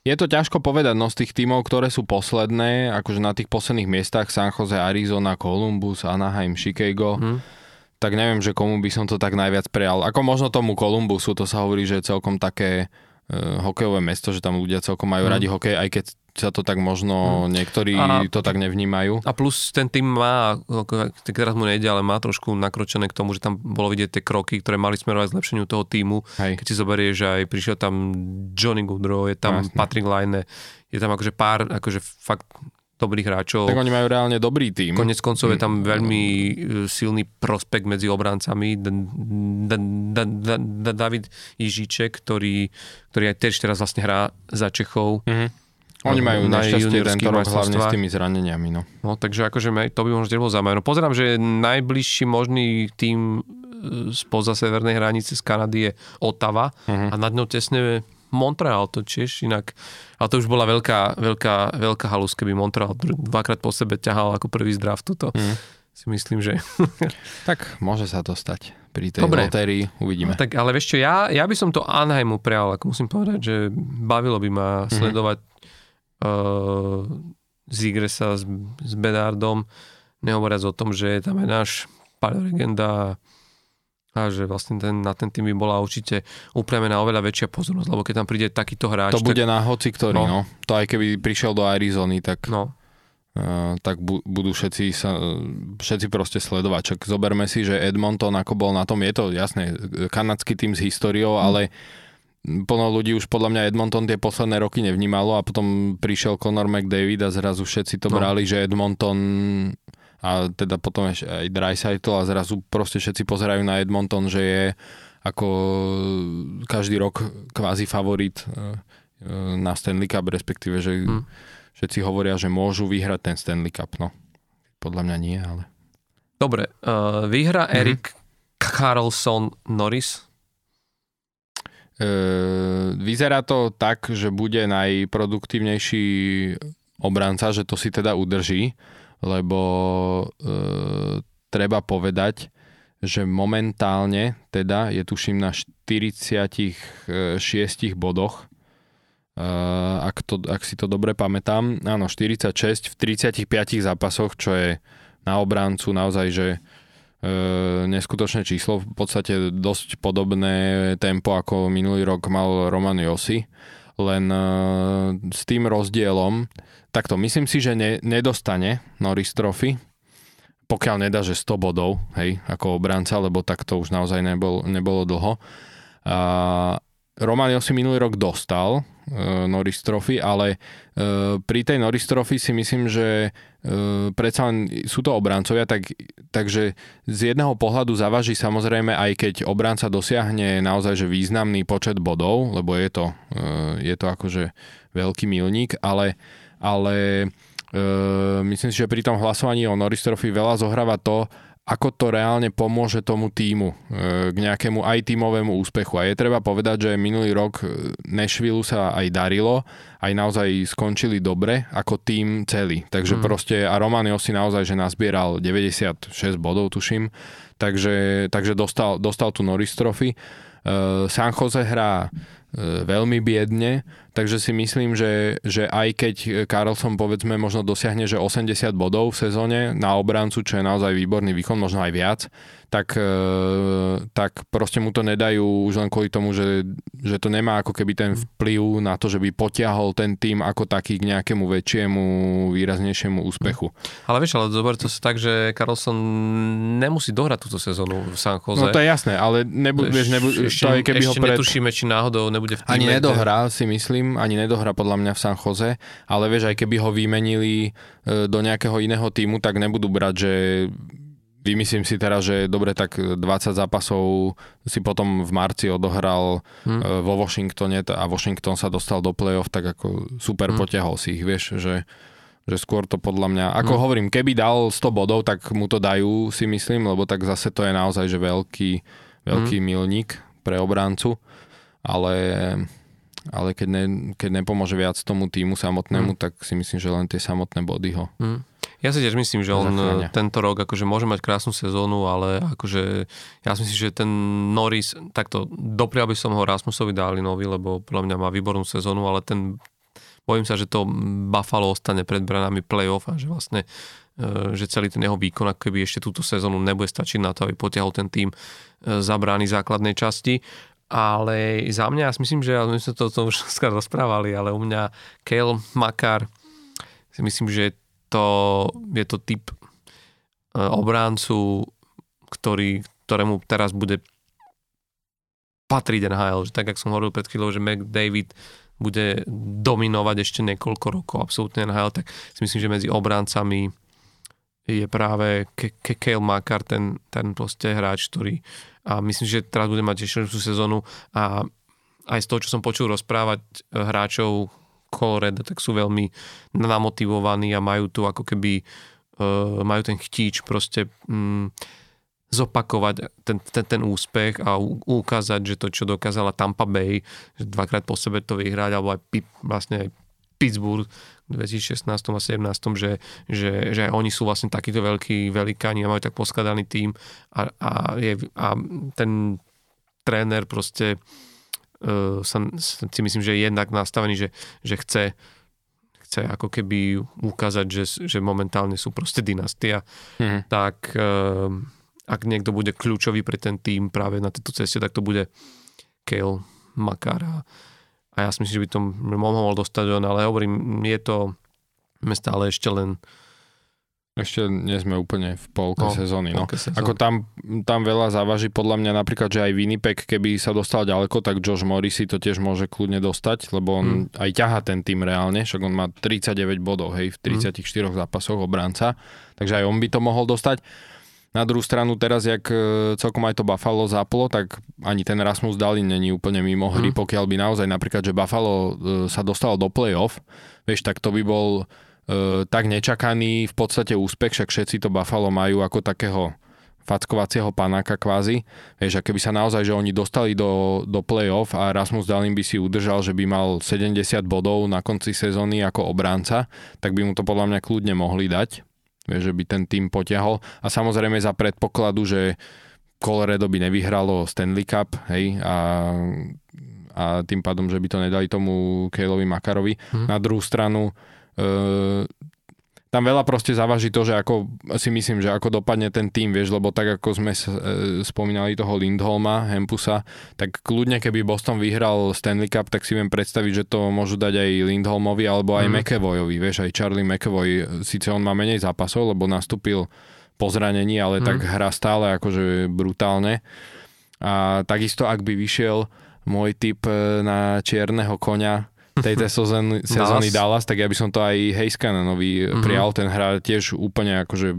Je to ťažko povedať, no z tých tímov, ktoré sú posledné, akože na tých posledných miestach San Jose, Arizona, Columbus, Anaheim, Chicago, Hm? tak neviem, že komu by som to tak najviac prejal. Ako možno tomu Columbusu, to sa hovorí, že je celkom také uh, hokejové mesto, že tam ľudia celkom majú Mm. radi hokej, aj keď sa to tak možno niektorí A- to tak nevnímajú. A plus ten tým má, teraz mu nejde, ale má trošku nakročené k tomu, že tam bolo vidieť tie kroky, ktoré mali smerovať zlepšeniu toho týmu. Hej. Keď si zoberieš, že aj prišiel tam Johnny Goodrow, je tam Jasne. Patrick Line, je tam akože pár akože fakt dobrých hráčov. Tak oni majú reálne dobrý tým. Konec koncov je Mm. tam veľmi e, silný prospekt medzi obrancami. David Jižiček, ktorý, ktorý aj tiež teraz vlastne hrá za Čechov. Mhm. Oni majú Na juniorských tento rok hlavne s tými zraneniami. No. No, takže akože to by možno bolo zaujímavé. No, pozerám, že najbližší možný tým e, spoza severnej hranice z Kanady je Ottawa Mhm. a nad ňou tesne Montreal, to tiež inak, ale to už bola veľká, veľká, veľká halus, keby Montreal dvakrát po sebe ťahal ako prvý z draftu, to Mhm. si myslím, že... Tak môže sa to stať pri tej Dobre. lotérii, uvidíme. Tak, ale vieš čo, ja, ja by som to Anaheimu prijal, ako musím povedať, že bavilo by ma Mhm. sledovať uh, Zigresa s, s Bedardom, nehovoriac o tom, že je tam aj náš paleolegenda a že vlastne ten, na ten tým by bola určite upriamená oveľa väčšia pozornosť, lebo keď tam príde takýto hráč, To bude tak, na hoci ktorý, no. No. To aj keby prišiel do Arizony, tak no, Uh, tak bu- budú všetci, sa, všetci proste sledovať. Čak zoberme si, že Edmonton ako bol na tom, je to jasné, kanadský tým s históriou, mm. ale plno ľudí už podľa mňa Edmonton tie posledné roky nevnímalo a potom prišiel Conor McDavid a zrazu všetci to no. brali, že Edmonton a teda potom aj Dreisaitl a zrazu proste všetci pozerajú na Edmonton, že je ako každý rok kvázi favorit e, e, na Stanley Cup, respektíve, že mm všetci hovoria, že môžu vyhrať ten Stanley Cup. No, podľa mňa nie, ale... Dobre, uh, vyhra mm-hmm. Erik Carlson Norris? Uh, vyzerá to tak, že bude najproduktívnejší obranca, že to si teda udrží, lebo uh, treba povedať, že momentálne teda je tuším na 46 bodoch. Uh, ak, to, ak si to dobre pamätám, áno, 46 v 35 zápasoch, čo je na obráncu naozaj, že neskutočné číslo, v podstate dosť podobné tempo, ako minulý rok mal Roman Josi, len uh, s tým rozdielom, takto myslím si, že ne, nedostane Norris Trophy, pokiaľ nedá, že 100 bodov, hej, ako obranca, lebo tak to už naozaj nebol, nebolo dlho. Uh, Roman si minulý rok dostal Norris Trophy, ale uh, pri tej Norris Trophy si myslím, že uh, predsa len sú to obrancovia, tak, takže z jedného pohľadu zavaží samozrejme aj keď obranca dosiahne naozaj že významný počet bodov, lebo je to, je to akože veľký milník, ale, ale myslím si, že pri tom hlasovaní o Norris Trophy veľa zohráva to, ako to reálne pomôže tomu týmu e, k nejakému aj tímovému úspechu. A je treba povedať, že minulý rok e, Nashville sa aj darilo, aj naozaj skončili dobre ako tým celý. Takže mm. proste a Roman si naozaj, že nazbieral 96 bodov, tuším, takže, takže dostal, dostal tú Norris Trophy. Uh, San Jose hrá E, veľmi biedne, takže si myslím, že, že aj keď Carlson povedzme možno dosiahne, že 80 bodov v sezóne na obrancu, čo je naozaj výborný výkon, možno aj viac, tak, e, tak proste mu to nedajú už len kvôli tomu, že, že to nemá ako keby ten vplyv na to, že by potiahol ten tým ako taký k nejakému väčšiemu, výraznejšiemu úspechu. Ale vieš, ale zober to sa tak, že Carlson nemusí dohrať túto sezónu v San Jose. No to je jasné, ale nebu, vieš, nebu, ešte, to je, keby ešte ho pred... netušíme, či náhodou nebude v týme. Ani nedohrá, si myslím, ani nedohrá podľa mňa v San Jose, ale vieš, aj keby ho vymenili e, do nejakého iného týmu, tak nebudú brať, že vymyslím si teraz, že dobre, tak 20 zápasov si potom v marci odohral hmm. vo Washingtone a Washington sa dostal do play-off, tak ako super hmm. potiahol si ich, vieš, že, že skôr to podľa mňa, ako hmm. hovorím, keby dal 100 bodov, tak mu to dajú, si myslím, lebo tak zase to je naozaj, že veľký, veľký hmm. milník pre obráncu, ale ale keď, ne, keď nepomôže viac tomu týmu samotnému, hmm. tak si myslím, že len tie samotné body ho hmm. Ja si tiež myslím, že on zachránia. tento rok akože môže mať krásnu sezónu, ale akože ja si myslím, že ten Norris, takto doprial by som ho Rasmusovi Dálinovi, lebo podľa mňa má výbornú sezónu, ale ten bojím sa, že to Buffalo ostane pred branami playoff a že vlastne e, že celý ten jeho výkon, ako keby ešte túto sezónu nebude stačiť na to, aby potiahol ten tým e, za brány základnej časti. Ale za mňa, ja si myslím, že my sme to, to už skôr rozprávali, ale u mňa Kale Makar si myslím, že to, je to typ e, obráncu, ktorý, ktorému teraz bude patriť NHL. Že tak, ako som hovoril pred chvíľou, že McDavid bude dominovať ešte niekoľko rokov absolútne NHL, tak si myslím, že medzi obráncami je práve Kale Makar ten, ten proste hráč, ktorý a myslím, že teraz bude mať ešte sezónu a aj z toho, čo som počul rozprávať e, hráčov Colorado, tak sú veľmi namotivovaní a majú tu ako keby uh, majú ten chtíč proste um, zopakovať ten, ten, ten úspech a u, ukázať, že to, čo dokázala Tampa Bay, že dvakrát po sebe to vyhrať, alebo aj vlastne aj Pittsburgh 2016 a 2017, že, že, že aj oni sú vlastne takíto veľkí velikáni a majú tak poskladaný tým a, a, je, a ten tréner proste uh, sa, si myslím, že je jednak nastavený, že, že chce, chce ako keby ukázať, že, že momentálne sú proste dynastia, hmm. tak uh, ak niekto bude kľúčový pre ten tým práve na tejto ceste, tak to bude Kale Makar a, ja si myslím, že by to mohol dostať on, ale hovorím, je to stále ešte len Ešte nie sme úplne v polke No, sezóny. No. polke sezóny. Ako tam, tam veľa závaží podľa mňa napríklad, že aj Winnipeg, keby sa dostal ďaleko, tak Josh Morris si to tiež môže kľudne dostať, lebo on aj ťaha ten tým reálne, však on má 39 bodov, hej, v 34 zápasoch obranca, takže aj on by to mohol dostať. Na druhú stranu teraz, jak e, celkom aj to Buffalo zaplo, tak ani ten Rasmus Dalin není úplne mimo hry, Mm. pokiaľ by naozaj napríklad, že Buffalo e, sa dostalo do play-off, vieš, tak to by bol e, tak nečakaný v podstate úspech, však všetci to Buffalo majú ako takého fackovacieho panáka kvázi. Vieš, a keby sa naozaj, že oni dostali do, do play-off a Rasmus Dalin by si udržal, že by mal 70 bodov na konci sezóny ako obránca, tak by mu to podľa mňa kľudne mohli dať. Že by ten tým potiahol. A samozrejme za predpokladu, že Colorado by nevyhralo Stanley Cup, hej, a, a tým pádom, že by to nedali tomu Kejlovi Makarovi. Hm. Na druhú stranu, e, tam veľa proste závaží to, že ako si myslím, že ako dopadne ten tým, vieš, lebo tak ako sme e, spomínali toho Lindholma, Hempusa, tak kľudne keby Boston vyhral Stanley Cup, tak si viem predstaviť, že to môžu dať aj Lindholmovi alebo aj Mhm. McEvoyovi, vieš, aj Charlie McEvoy, síce on má menej zápasov, lebo nastúpil po zranení, ale Mhm. tak hrá stále akože brutálne. A takisto, ak by vyšiel môj typ e, na čierneho konia tejto sezóny, sezóny Dallas, tak ja by som to aj Heiskanenovi Mhm. prijal, ten hrá tiež úplne akože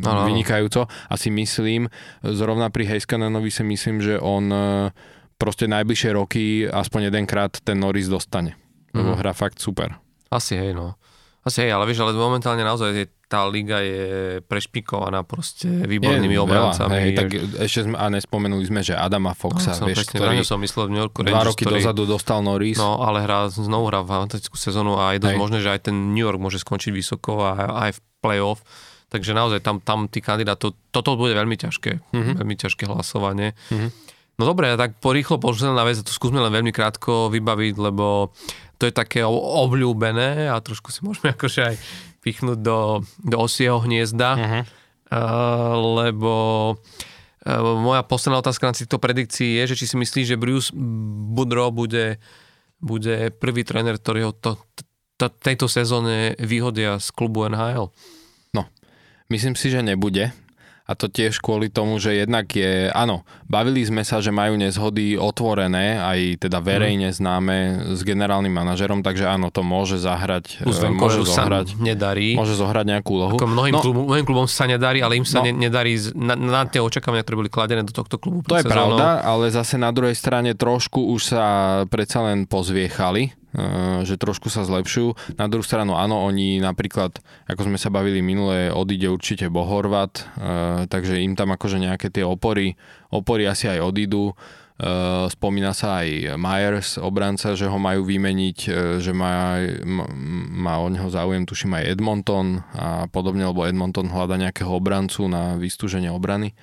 áno. vynikajúco a si myslím, zrovna pri Heiskanenovi si myslím, že on e, proste najbližšie roky aspoň jedenkrát ten Norris dostane. Lebo Mhm. hrá fakt super. Asi hej, no. Asi hej, ale vieš, ale momentálne naozaj je, tá liga je prešpikovaná proste výbornými Je obrancami. Hej, tak ešte sme, a nespomenuli sme, že Adama Foxa, no, vieš, presne, ktorý som myslel v New Yorku dva Rangers, roky ktorý, dozadu dostal Norris. No, ale hrá, znovu hrá fantastickú sezónu a je dosť Hej. možné, že aj ten New York môže skončiť vysoko a aj v playoff. Takže naozaj tam, tam tí kandidátov, toto bude veľmi ťažké, Mhm. veľmi ťažké hlasovanie. Mhm. No dobre, tak porýchlo posledná vec, a to skúsme len veľmi krátko vybaviť, lebo to je také obľúbené a trošku si môžeme akože aj pichnúť do, do osieho hniezda, Mhm. uh, lebo uh, moja posledná otázka na týchto predikcií je, že či si myslíš, že Bruce Boudreau bude, bude prvý tréner, ktorý ho to, to, tejto sezóne vyhodia z klubu NHL. Myslím si, že nebude. A to tiež kvôli tomu, že jednak je, áno, bavili sme sa, že majú nezhody otvorené, aj teda verejne známe s generálnym manažerom, takže áno, to môže zahrať, Plus e, môže Vancouveru sa zohrať, nedarí. môže zohrať nejakú úlohu. Ako mnohým, No. klubom, mnohým klubom sa nedarí, ale im sa No. ne, nedarí na, na tie očakávania, ktoré boli kladené do tohto klubu. To je sezónou. pravda, ale zase na druhej strane trošku už sa predsa len pozviechali, že trošku sa zlepšujú. Na druhú stranu áno, oni napríklad, ako sme sa bavili minule, odíde určite Bohorvat, e, takže im tam akože nejaké tie opory, opory asi aj odídu. E, spomína sa aj Myers, obranca, že ho majú vymeniť, že má, má o neho záujem, tuším aj Edmonton a podobne, lebo Edmonton hľada nejakého obrancu na vystúženie obrany.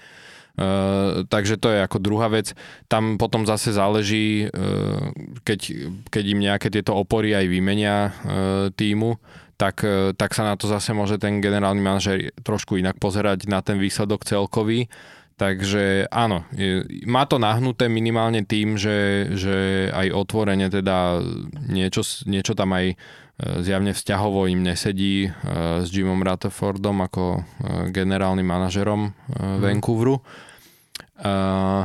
Uh, takže to je ako druhá vec. Tam potom zase záleží, uh, keď, keď im nejaké tieto opory aj vymenia uh, týmu, tak, tak sa na to zase môže ten generálny manažer trošku inak pozerať na ten výsledok celkový. Takže áno, je, má to nahnuté minimálne tým, že, že aj otvorene teda niečo, niečo tam aj zjavne vzťahovo im nesedí s Jimom Rutherfordom ako generálnym manažerom e, Vancouveru. Uh,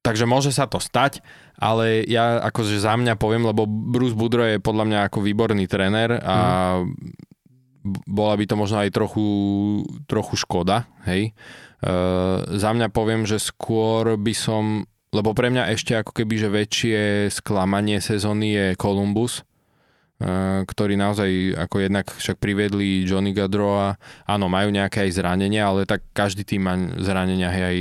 takže môže sa to stať, ale ja akože za mňa poviem, lebo Bruce Boudreau je podľa mňa ako výborný tréner a b- bola by to možno aj trochu, trochu škoda, hej. Uh, za mňa poviem, že skôr by som, lebo pre mňa ešte ako keby, že väčšie sklamanie sezóny je Columbus, ktorí naozaj ako jednak však priviedli Johnny Gadroa, áno, majú nejaké aj zranenia, ale tak každý tým má zranenia, hej, aj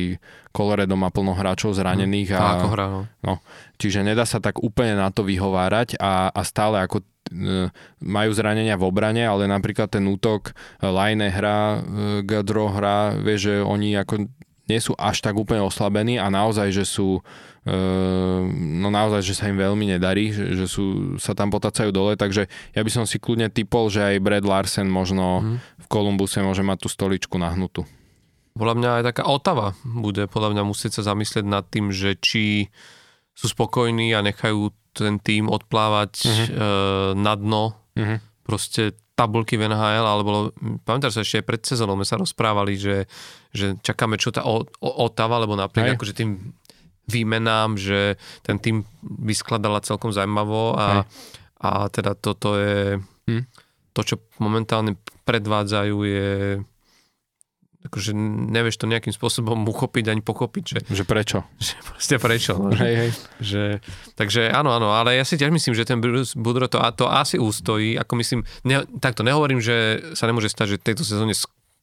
Colorado má plno hráčov zranených Tá, a ako hrá, no. čiže nedá sa tak úplne na to vyhovárať a, a stále ako e, majú zranenia v obrane, ale napríklad ten útok e, Line hrá, e, Gadro hrá, vie, že oni ako nie sú až tak úplne oslabení a naozaj, že sú e, no naozaj, že sa im veľmi nedarí, že, že sú, sa tam potacajú dole, takže ja by som si kľudne typol, že aj Brad Larsen možno Mhm. v Kolumbuse môže mať tú stoličku nahnutú. Podľa mňa aj taká Otava bude podľa mňa musieť sa zamyslieť nad tým, že či sú spokojní a nechajú ten tým odplávať Mhm. uh-huh. na dno. Mhm. Proste tabulky v NHL, alebo pamätáš sa ešte pred sezónou sme sa rozprávali, že, že čakáme čo tá Otava, lebo napriek akože tým výmenám, že ten tým vyskladala celkom zaujímavo a, a teda toto je hm. to, čo momentálne predvádzajú je akože nevieš to nejakým spôsobom uchopiť ani pochopiť, že... Že prečo? Že proste prečo. No, hej, hej. Že, takže áno, áno, ale ja si tiež myslím, že ten Bruce Budro to, to asi ústojí, ako myslím, ne, takto nehovorím, že sa nemôže stať, že tejto sezóne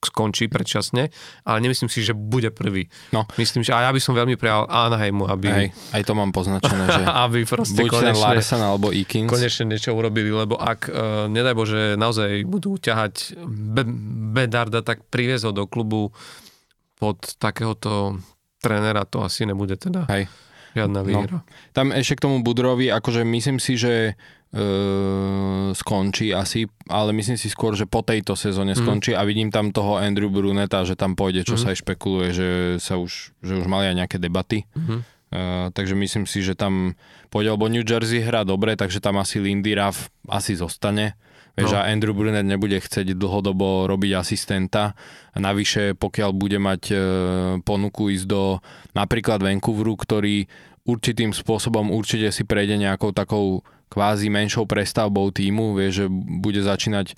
skončí predčasne, ale nemyslím si, že bude prvý. No. Myslím, že a ja by som veľmi prijal Anaheimu, aby... Hej, aj to mám poznačené, že aby proste buď konečne, Larsen alebo Ikins. Konečne niečo urobili, lebo ak, uh, nedaj Bože, naozaj budú ťahať Be- Bedarda, tak priviezol do klubu pod takéhoto trénera, to asi nebude teda. Hej. Žiadna no. výhra. No. Tam ešte k tomu Budrovi, akože myslím si, že skončí asi, ale myslím si skôr, že po tejto sezóne mm. skončí a vidím tam toho Andrew Bruneta, že tam pôjde, čo mm. sa aj špekuluje, že sa už, že už mali aj nejaké debaty. Mm. Uh, takže myslím si, že tam pôjde, lebo New Jersey hrá dobre, takže tam asi Lindy Ruff asi zostane. Vieš, no. a Andrew Brunet nebude chcieť dlhodobo robiť asistenta. Navyše, pokiaľ bude mať e, ponuku ísť do napríklad Vancouveru, ktorý určitým spôsobom určite si prejde nejakou takou kvázi menšou prestavbou týmu, vieš, že bude začínať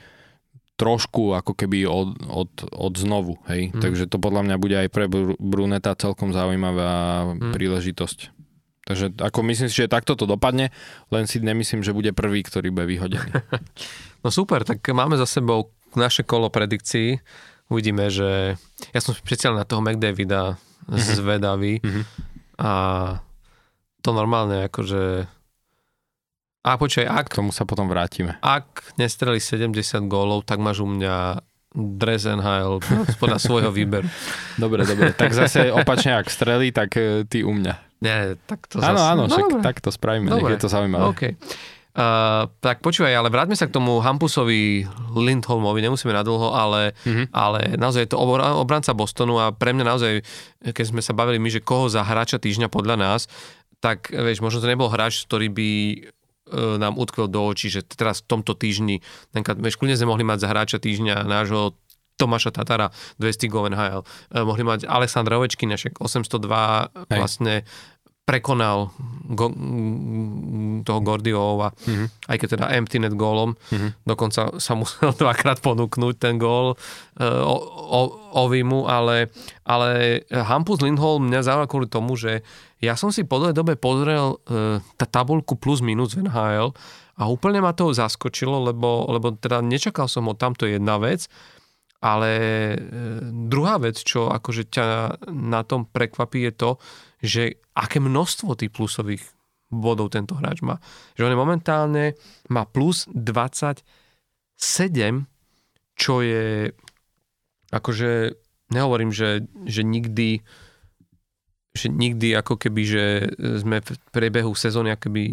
trošku ako keby od, od, od znovu, hej. Mm. Takže to podľa mňa bude aj pre Bruneta celkom zaujímavá mm. príležitosť. Takže ako myslím si, že takto to dopadne, len si nemyslím, že bude prvý, ktorý bude vyhodený. No super, tak máme za sebou naše kolo predikcií. Uvidíme, že ja som špeciálne na toho McDavida mm-hmm. zvedavý mm-hmm. a to normálne akože a počkaj, ak... K tomu sa potom vrátime. Ak nestreli 70 gólov, tak máš u mňa Dresenheil podľa svojho výberu. Dobre, dobre. Tak zase opačne, ak strelí, tak e, ty u mňa. Nie, tak to Áno, zase... áno, no, však tak to spravíme, dobre. nech je to zaujímavé. Okay. Uh, tak počúvaj, ale vráťme sa k tomu Hampusovi Lindholmovi, nemusíme nadlho, ale, mm-hmm. ale naozaj je to obranca Bostonu a pre mňa naozaj, keď sme sa bavili my, že koho za hráča týždňa podľa nás, tak vieš, možno to nebol hráč, ktorý by nám utkvel do očí, že teraz v tomto týždni, kľudne sme mohli mať za hráča týždňa nášho Tomáša Tatara, 200 go NHL. Uh, mohli mať Aleksandra Ovečkina, 802 Hej. vlastne prekonal go, toho Gordiova, mm-hmm. aj keď teda empty net gólom, mm-hmm. dokonca sa musel dvakrát ponúknuť ten gól uh, o, o, Ovimu, ale, ale Hampus Lindholm mňa zaujal kvôli tomu, že ja som si po dlhej dobe pozrel uh, tá tabulku plus minus NHL a úplne ma to zaskočilo, lebo, lebo teda nečakal som ho tam, to je jedna vec, ale uh, druhá vec, čo akože ťa na tom prekvapí je to, že aké množstvo tých plusových bodov tento hráč má. Že on je momentálne má plus 27, čo je akože nehovorím, že, že nikdy že nikdy ako keby, že sme v priebehu sezóny akoby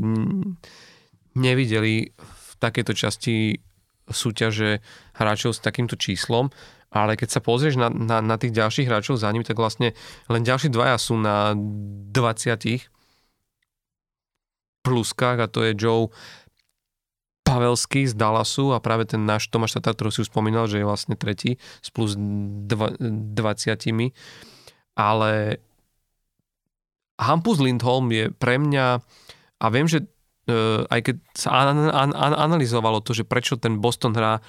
nevideli v takejto časti súťaže hráčov s takýmto číslom ale keď sa pozrieš na, na, na tých ďalších hráčov za ním, tak vlastne len ďalší dvaja sú na 20 pluskách a to je Joe Pavelský z Dallasu a práve ten náš Tomáš Tatar, ktorý si už spomínal, že je vlastne tretí s plus 20. Ale Hampus Lindholm je pre mňa, a viem, že aj keď sa an, an, an, analyzovalo to, že prečo ten Boston hrá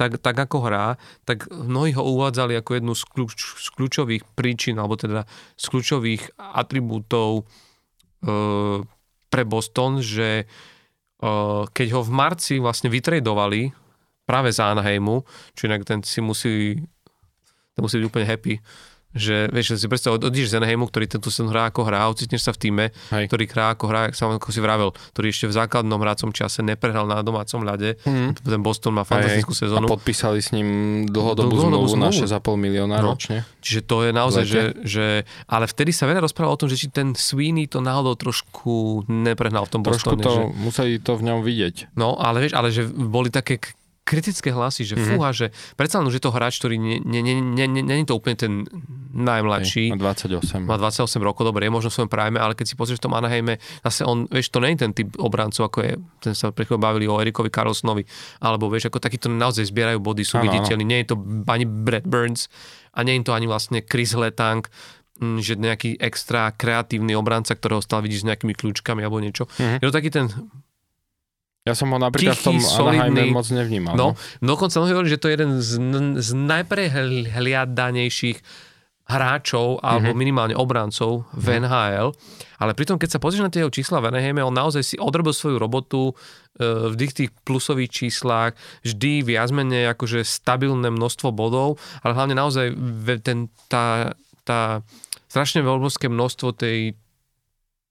tak, tak ako hrá, tak mnohí ho uvádzali ako jednu z, kľúč, z kľúčových príčin, alebo teda z kľúčových atribútov e, pre Boston, že e, keď ho v marci vlastne vytredovali práve z Anaheimu, či inak ten si musí, ten musí byť úplne happy, že vieš, si predstav, odídeš z Anaheimu, ktorý tento sen hrá ako hrá, ocitneš sa v týme, Hej. ktorý hrá ako hrá, ako si vravel, ktorý ešte v základnom hracom čase neprehral na domácom ľade. Mm. Ten Boston má fantastickú Hej. sezónu. A podpísali s ním dlhodobú, dlhodobú zmluvu, zmluvu na 6,5 milióna no. ročne. Čiže to je naozaj, že, že, ale vtedy sa veľa rozprávalo o tom, že či ten Sweeney to náhodou trošku neprehnal v tom trošku Bostone. Trošku to, že... museli to v ňom vidieť. No, ale vieš, ale že boli také kritické hlasy, že Mhm. fúha, že predsa len, že to hráč, ktorý nie, nie, nie, nie, nie, nie je to úplne ten najmladší. Má 28. Má 28 rokov, dobre, je možno v svojom prime, ale keď si pozrieš v tom Anaheime, zase on, vieš, to nie je ten typ obrancov, ako je, ten sa pred bavili o Erikovi Carlsonovi, alebo vieš, ako takíto naozaj zbierajú body, sú viditeľní, nie je to ani Brad Burns a nie je to ani vlastne Chris Letang, mm, že nejaký extra kreatívny obranca, ktorého stále vidíš s nejakými kľúčkami alebo niečo. Mhm. Je to taký ten Ja som ho napríklad v tom Tichý, solidný. moc nevnímal. No, dokonca mnohí hovorili, že to je jeden z, z najprehliadanejších hráčov alebo minimálne obrancov v NHL. Ale pritom, keď sa pozrieš na tie jeho čísla v Anaheime, on naozaj si odrobil svoju robotu e, v tých, tých plusových číslach, vždy viac menej akože stabilné množstvo bodov, ale hlavne naozaj ten, tá, tá strašne veľké množstvo tej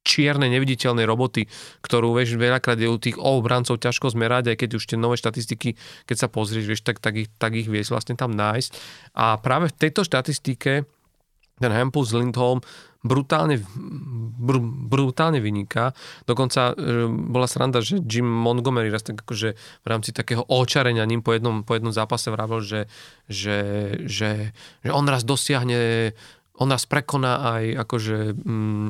čiernej neviditeľnej roboty, ktorú vieš, veľakrát je u tých obrancov ťažko zmerať, aj keď už tie nové štatistiky, keď sa pozrieš, vieš, tak, tak, ich, tak ich vieš vlastne tam nájsť. A práve v tejto štatistike ten Hampus Lindholm brutálne, br, brutálne vyniká. Dokonca e, bola sranda, že Jim Montgomery raz tak akože v rámci takého očarenia ním po jednom, po jednom zápase vravel, že, že, že, že on raz dosiahne on nás prekoná aj akože mm,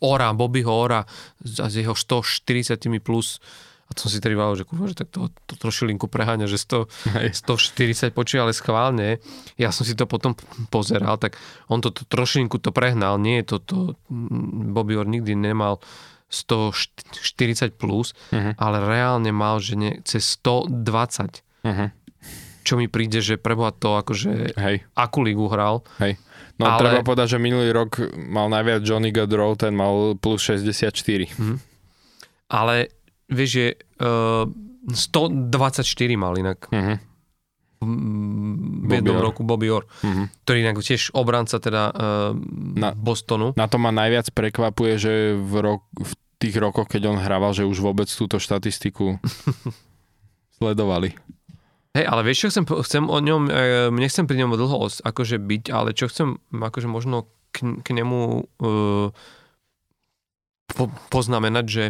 Ora, Bobbyho Ora s jeho 140 plus a to som si tedy vral, že kurva, že tak to, to trošilinku preháňa, že 100, Hej. 140 počuje, ale schválne. Ja som si to potom pozeral, tak on to, to trošilinku to prehnal. Nie je to, to mm, Bobby Orr nikdy nemal 140 plus, Mhm. ale reálne mal, že nie, cez 120. Mhm. Čo mi príde, že preboha to akože Hej, akú ligu hral. hej. No Ale- treba povedať, že minulý rok mal najviac Johnny Gaudreau, ten mal plus 64. Ale vieš, že uh, 124 mal inak Mhm. v jednom roku Bobby Orr, Mhm. ktorý inak tiež obranca teda uh, Na- Bostonu. Na to ma najviac prekvapuje, že v, rok, v tých rokoch, keď on hrával, že už vôbec túto štatistiku sledovali. Hej, ale vieš, čo chcem, chcem o ňom, e, nechcem pri ňom dlho akože byť, ale čo chcem akože možno k, k nemu e, po, poznamenať, že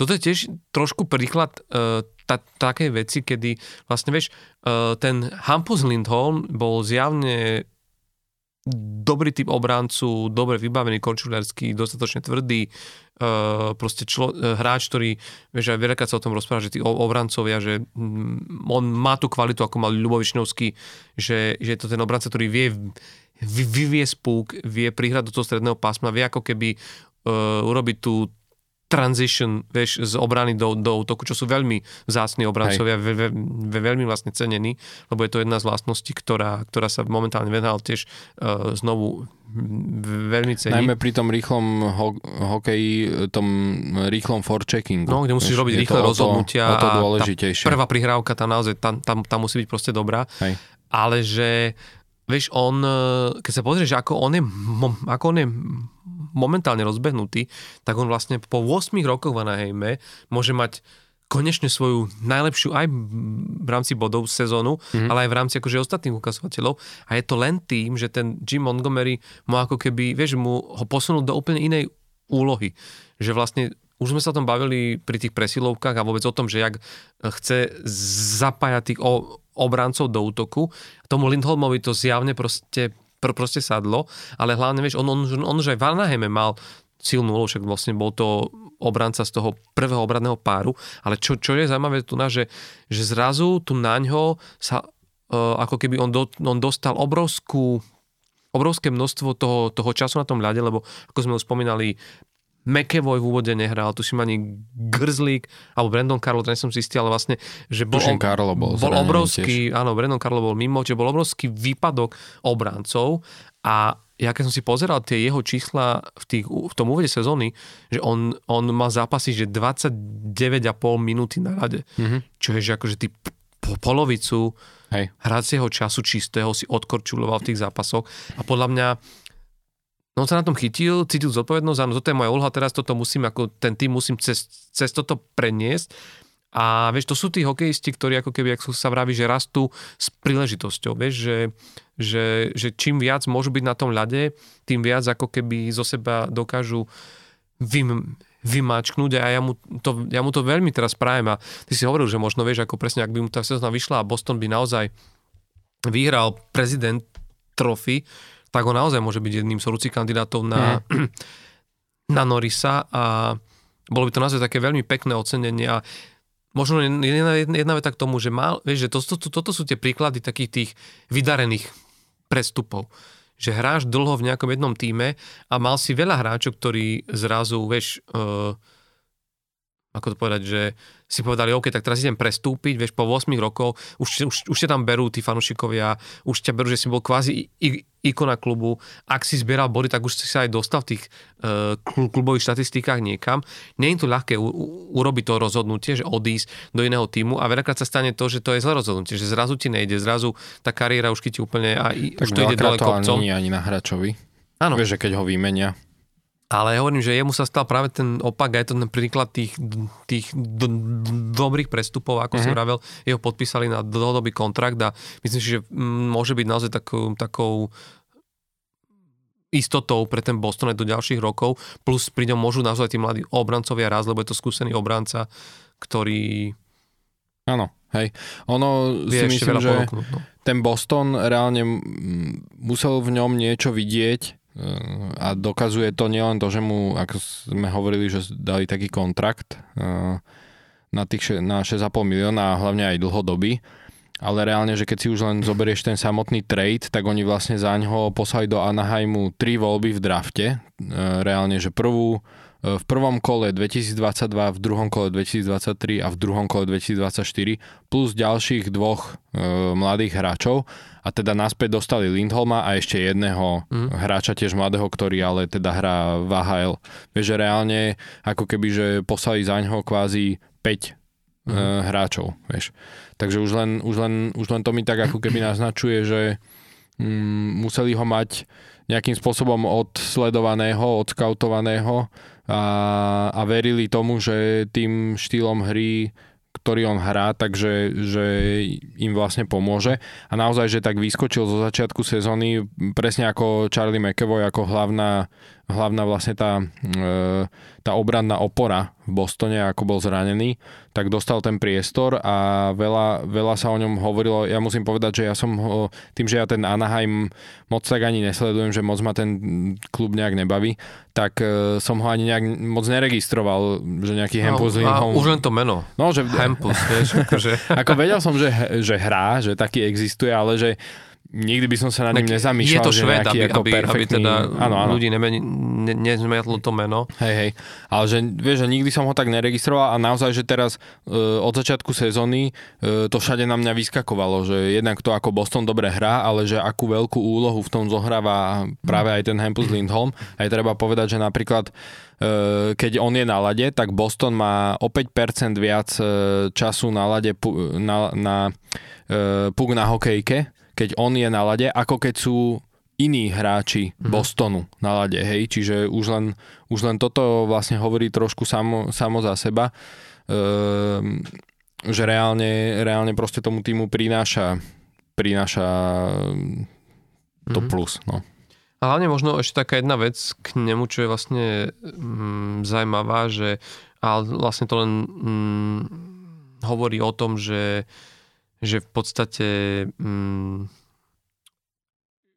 toto je tiež trošku príklad e, ta, takej veci, kedy vlastne vieš, e, ten Hampus Lindholm bol zjavne dobrý typ obráncu, dobre vybavený, končuliarský, dostatočne tvrdý, uh, proste člo, uh, hráč, ktorý, vieš, aj veľakrát sa o tom rozpráva, že tí obrancovia, že mm, on má tú kvalitu, ako mal Ľubovičnovský, že, že je to ten obranca, ktorý vie vy, vyvie spúk, vie prihrať do toho stredného pásma, vie ako keby uh, urobiť tú transition, vieš, z obrany do, do útoku, čo sú veľmi vzácni obrancovia, ve, ve, ve, veľmi vlastne cenení, lebo je to jedna z vlastností, ktorá, ktorá sa momentálne venhal tiež uh, znovu mm, veľmi cení. Najmä pri tom rýchlom ho- hokeji, tom rýchlom forecheckingu. No, kde musíš Vieš, robiť je to rýchle o to- rozhodnutia O to tá. Prvá prihrávka, tá naozaj, tam, tam, tam musí byť proste dobrá. Hej. Ale že, vieš, on, eh, keď sa pozrieš, ako on je, ako on je momentálne rozbehnutý, tak on vlastne po 8 rokoch v Anaheime môže mať konečne svoju najlepšiu aj v rámci bodov sezónu, mm-hmm. ale aj v rámci akože ostatných ukazovateľov. A je to len tým, že ten Jim Montgomery mu ako keby, vieš, mu ho posunul do úplne inej úlohy. Že vlastne už sme sa o tom bavili pri tých presilovkách a vôbec o tom, že jak chce zapájať tých obrancov do útoku. Tomu Lindholmovi to zjavne proste, pr- proste sadlo, ale hlavne, vieš, on, on, on už aj v Anaheime mal silnú úlohu, však vlastne bol to obranca z toho prvého obradného páru, ale čo, čo je zaujímavé tu na, že, že zrazu tu na ňo sa uh, ako keby on, do, on dostal obrovskú obrovské množstvo toho, toho času na tom ľade, lebo ako sme už spomínali, McEvoy v úvode nehral, tuším ani Grzlík, alebo Brandon Carlo, to som si istý, ale vlastne, že bol, Tuším, Karlo bol bol obrovský, áno, Brandon Carlo bol mimo, že bol obrovský výpadok obráncov a ja keď som si pozeral tie jeho čísla v, tých, v tom úvode sezóny, že on, on mal zápasy, že 29,5 minúty na rade, Mhm. čo je, že akože ty po polovicu Hej. hracieho času čistého si odkorčuloval v tých zápasoch a podľa mňa no on sa na tom chytil, cítil zodpovednosť, áno, toto je moja úloha, teraz toto musím, ako ten tým musím cez, cez toto preniesť. A vieš, to sú tí hokejisti, ktorí ako keby, ako sa vraví, že rastú s príležitosťou, vieš, že, že, že čím viac môžu byť na tom ľade, tým viac ako keby zo seba dokážu vym, vymačknúť a ja mu, to, ja mu to veľmi teraz prajem. A ty si hovoril, že možno vieš, ako presne, ak by mu tá sezóna vyšla a Boston by naozaj vyhral prezident trofy, tak on naozaj môže byť jedným z horúcich kandidátov na, mm. na Norisa a bolo by to naozaj také veľmi pekné ocenenie a možno jedna, jedna veta k tomu, že mal, vieš, že to, to, to, toto sú tie príklady takých tých vydarených prestupov že hráš dlho v nejakom jednom týme a mal si veľa hráčov, ktorí zrazu, vieš, uh, ako to povedať, že si povedali, OK, tak teraz idem prestúpiť, vieš, po 8 rokov, už, už, už ťa tam berú tí fanúšikovia, už ťa berú, že si bol kvázi ikona klubu, ak si zbieral body, tak už si sa aj dostal v tých uh, klubových štatistikách niekam. Nie je to ľahké u, u, urobiť to rozhodnutie, že odísť do iného týmu a veľakrát sa stane to, že to je zlé rozhodnutie, že zrazu ti nejde, zrazu tá kariéra už ti úplne a tak už to ide dole kopcom. nie ani na hráčovi. Áno. Vieš, že keď ho vymenia. Ale hovorím, že jemu sa stal práve ten opak a je to ten príklad tých, tých do, dobrých prestupov, ako uh-huh. si vravel, jeho podpísali na dlhodobý kontrakt a myslím si, že môže byť naozaj takou, takou istotou pre ten Boston aj do ďalších rokov, plus pri ňom môžu nazvať tí mladí obrancovia raz, lebo je to skúsený obranca, ktorý... Áno, hej. Ono si myslím, že no. ten Boston reálne musel v ňom niečo vidieť, a dokazuje to nielen to, že mu, ako sme hovorili, že dali taký kontrakt eh, na, tých, na 6,5 milióna a hlavne aj dlhodobý, ale reálne, že keď si už len zoberieš ten samotný trade, tak oni vlastne za ňoho poslali do Anaheimu tri voľby v drafte. Eh, reálne, že prvú v prvom kole 2022, v druhom kole 2023 a v druhom kole 2024 plus ďalších dvoch e, mladých hráčov a teda naspäť dostali Lindholma a ešte jedného mm. hráča tiež mladého, ktorý ale teda hrá v AHL. Vieš, že reálne ako keby, že poslali za ňoho kvázi 5 mm. e, mhm. hráčov, vieš. Takže už len, už, len, už len to mi tak ako keby naznačuje, že mm, museli ho mať nejakým spôsobom odsledovaného, odskautovaného a, a verili tomu, že tým štýlom hry ktorý on hrá, takže že im vlastne pomôže. A naozaj, že tak vyskočil zo začiatku sezóny, presne ako Charlie McEvoy, ako hlavná, hlavná vlastne tá, e, tá obranná opora v Bostone, ako bol zranený, tak dostal ten priestor a veľa, veľa sa o ňom hovorilo. Ja musím povedať, že ja som ho, tým, že ja ten Anaheim moc tak ani nesledujem, že moc ma ten klub nejak nebaví, tak uh, som ho ani nejak moc neregistroval, že nejaký no, Hampus Lindholm... už len to meno. No, že... Hampus, vieš, akože... Ako vedel som, že, že hrá, že taký existuje, ale že nikdy by som sa nad ním nezamýšľal, je to šved, že aby, ako aby, perfektný... aby teda áno, áno. ľudí nemeni, ne, nezmiatlo to meno. Hej, hej. Ale že, vieš, že nikdy som ho tak neregistroval a naozaj, že teraz e, od začiatku sezóny e, to všade na mňa vyskakovalo, že jednak to ako Boston dobre hrá, ale že akú veľkú úlohu v tom zohráva práve aj ten Hampus Lindholm. Aj treba povedať, že napríklad e, keď on je na lade, tak Boston má o 5% viac e, času na lade na, na e, puk na hokejke, keď on je na lade, ako keď sú iní hráči mm-hmm. Bostonu na lade, hej, čiže už len, už len toto vlastne hovorí trošku samo, samo za seba, ehm, že reálne, reálne proste tomu týmu prináša, prináša to mm-hmm. plus, no. A hlavne možno ešte taká jedna vec k nemu, čo je vlastne mm, zaujímavá, že ale vlastne to len mm, hovorí o tom, že že v podstate mm,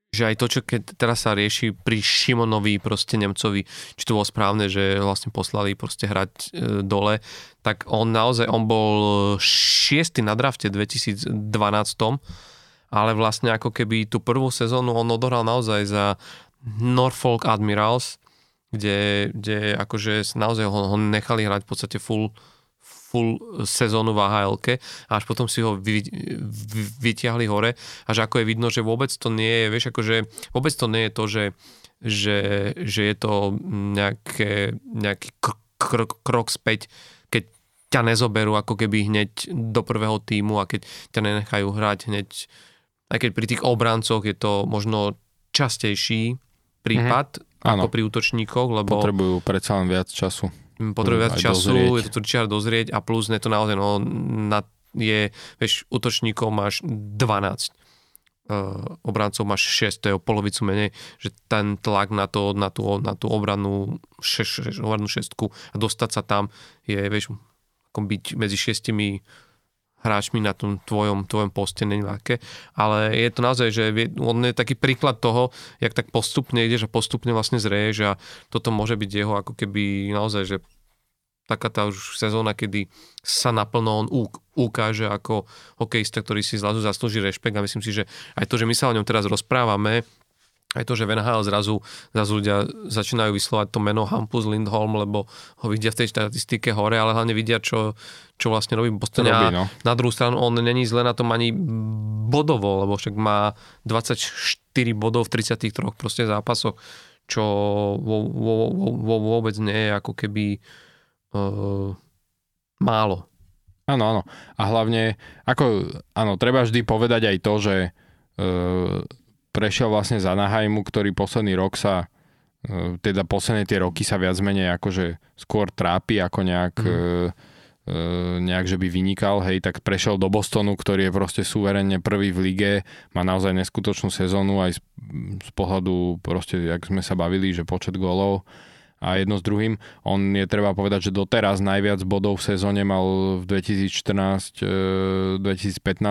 že aj to, čo keď teraz sa rieši pri Šimonovi, proste Nemcovi, či to bolo správne, že vlastne poslali proste hrať e, dole, tak on naozaj, on bol šiestý na drafte 2012, ale vlastne ako keby tú prvú sezónu on odohral naozaj za Norfolk Admirals, kde, kde akože naozaj ho, ho nechali hrať v podstate full, full sezónu v ahl a až potom si ho vy, vy, vyťahli hore. Až ako je vidno, že vôbec to nie je, vieš, akože vôbec to nie je to, že, že, že je to nejaké, nejaký krok, krok späť, keď ťa nezoberú ako keby hneď do prvého týmu a keď ťa nenechajú hrať hneď, aj keď pri tých obrancoch je to možno častejší prípad mm-hmm. ako Áno. pri útočníkoch, lebo... Potrebujú predsa len viac času potrebuje viac času, dozrieť. je to turčiar dozrieť a plus je to naozaj, no, na, je, vieš, útočníkov máš 12. obrancov máš 6, to je o polovicu menej, že ten tlak na, to, na, tú, na tú obranu, šeš, šeš, obranu šestku a dostať sa tam je, vieš, byť medzi šestimi hráčmi na tom tvojom, tvojom poste není ale je to naozaj, že on je taký príklad toho, jak tak postupne ideš a postupne vlastne zreješ a toto môže byť jeho ako keby naozaj, že taká tá už sezóna, kedy sa naplno on ukáže ako hokejista, ktorý si zrazu zaslúži rešpekt a myslím si, že aj to, že my sa o ňom teraz rozprávame, aj to, že v NHL zrazu, zrazu ľudia začínajú vyslovať to meno Hampus Lindholm, lebo ho vidia v tej štatistike hore, ale hlavne vidia, čo, čo vlastne robí Boston. Robí, no. Na druhú stranu on není zle na tom ani bodovo, lebo však má 24 bodov v 33 proste zápasoch, čo vo, vo, vo, vôbec nie je ako keby uh, málo. Áno, áno. A hlavne, ako, áno, treba vždy povedať aj to, že uh, prešiel vlastne za Nahajmu, ktorý posledný rok sa e, teda posledné tie roky sa viac menej akože skôr trápi ako nejak, mm. nejak, že by vynikal, hej, tak prešiel do Bostonu, ktorý je proste suverenne prvý v lige, má naozaj neskutočnú sezónu aj z, z pohľadu proste, jak sme sa bavili, že počet golov a jedno s druhým. On je treba povedať, že doteraz najviac bodov v sezóne mal v 2014-2015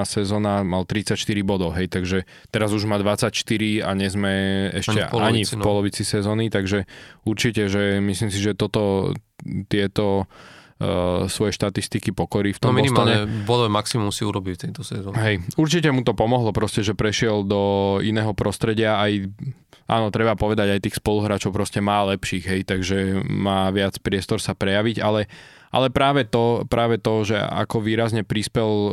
sezóna mal 34 bodov, hej, takže teraz už má 24 a nie sme ešte ani v polovici, ani v polovici no. sezóny, takže určite, že myslím si, že toto tieto svoje štatistiky pokorí v tom no minimálne Bostone. bodové maximum si urobí v tejto sezóne. Hej, určite mu to pomohlo proste, že prešiel do iného prostredia aj áno, treba povedať, aj tých spoluhráčov proste má lepších, hej, takže má viac priestor sa prejaviť, ale, ale práve, to, práve to, že ako výrazne prispel e,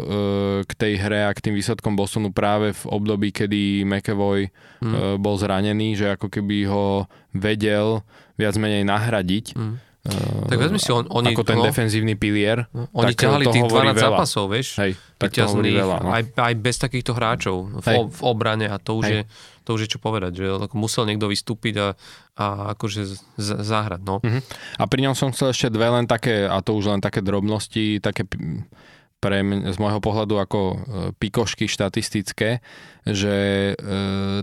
k tej hre a k tým výsledkom Bostonu práve v období, kedy McEvoy mm. e, bol zranený, že ako keby ho vedel viac menej nahradiť. Mm. Uh, tak vezmi si, on, oni... Ako ten no, defenzívny pilier. No, oni ťahali tých 12 veľa. zápasov, vieš? Hej, tak to hovorí veľa. No. Aj, aj bez takýchto hráčov v, v obrane a to už Hej. je to už je čo povedať, že musel niekto vystúpiť a, a akože z, zahrať. No. Uh-huh. A pri ňom som chcel ešte dve len také, a to už len také drobnosti, také pre mňa, z môjho pohľadu ako e, pikošky štatistické, že e,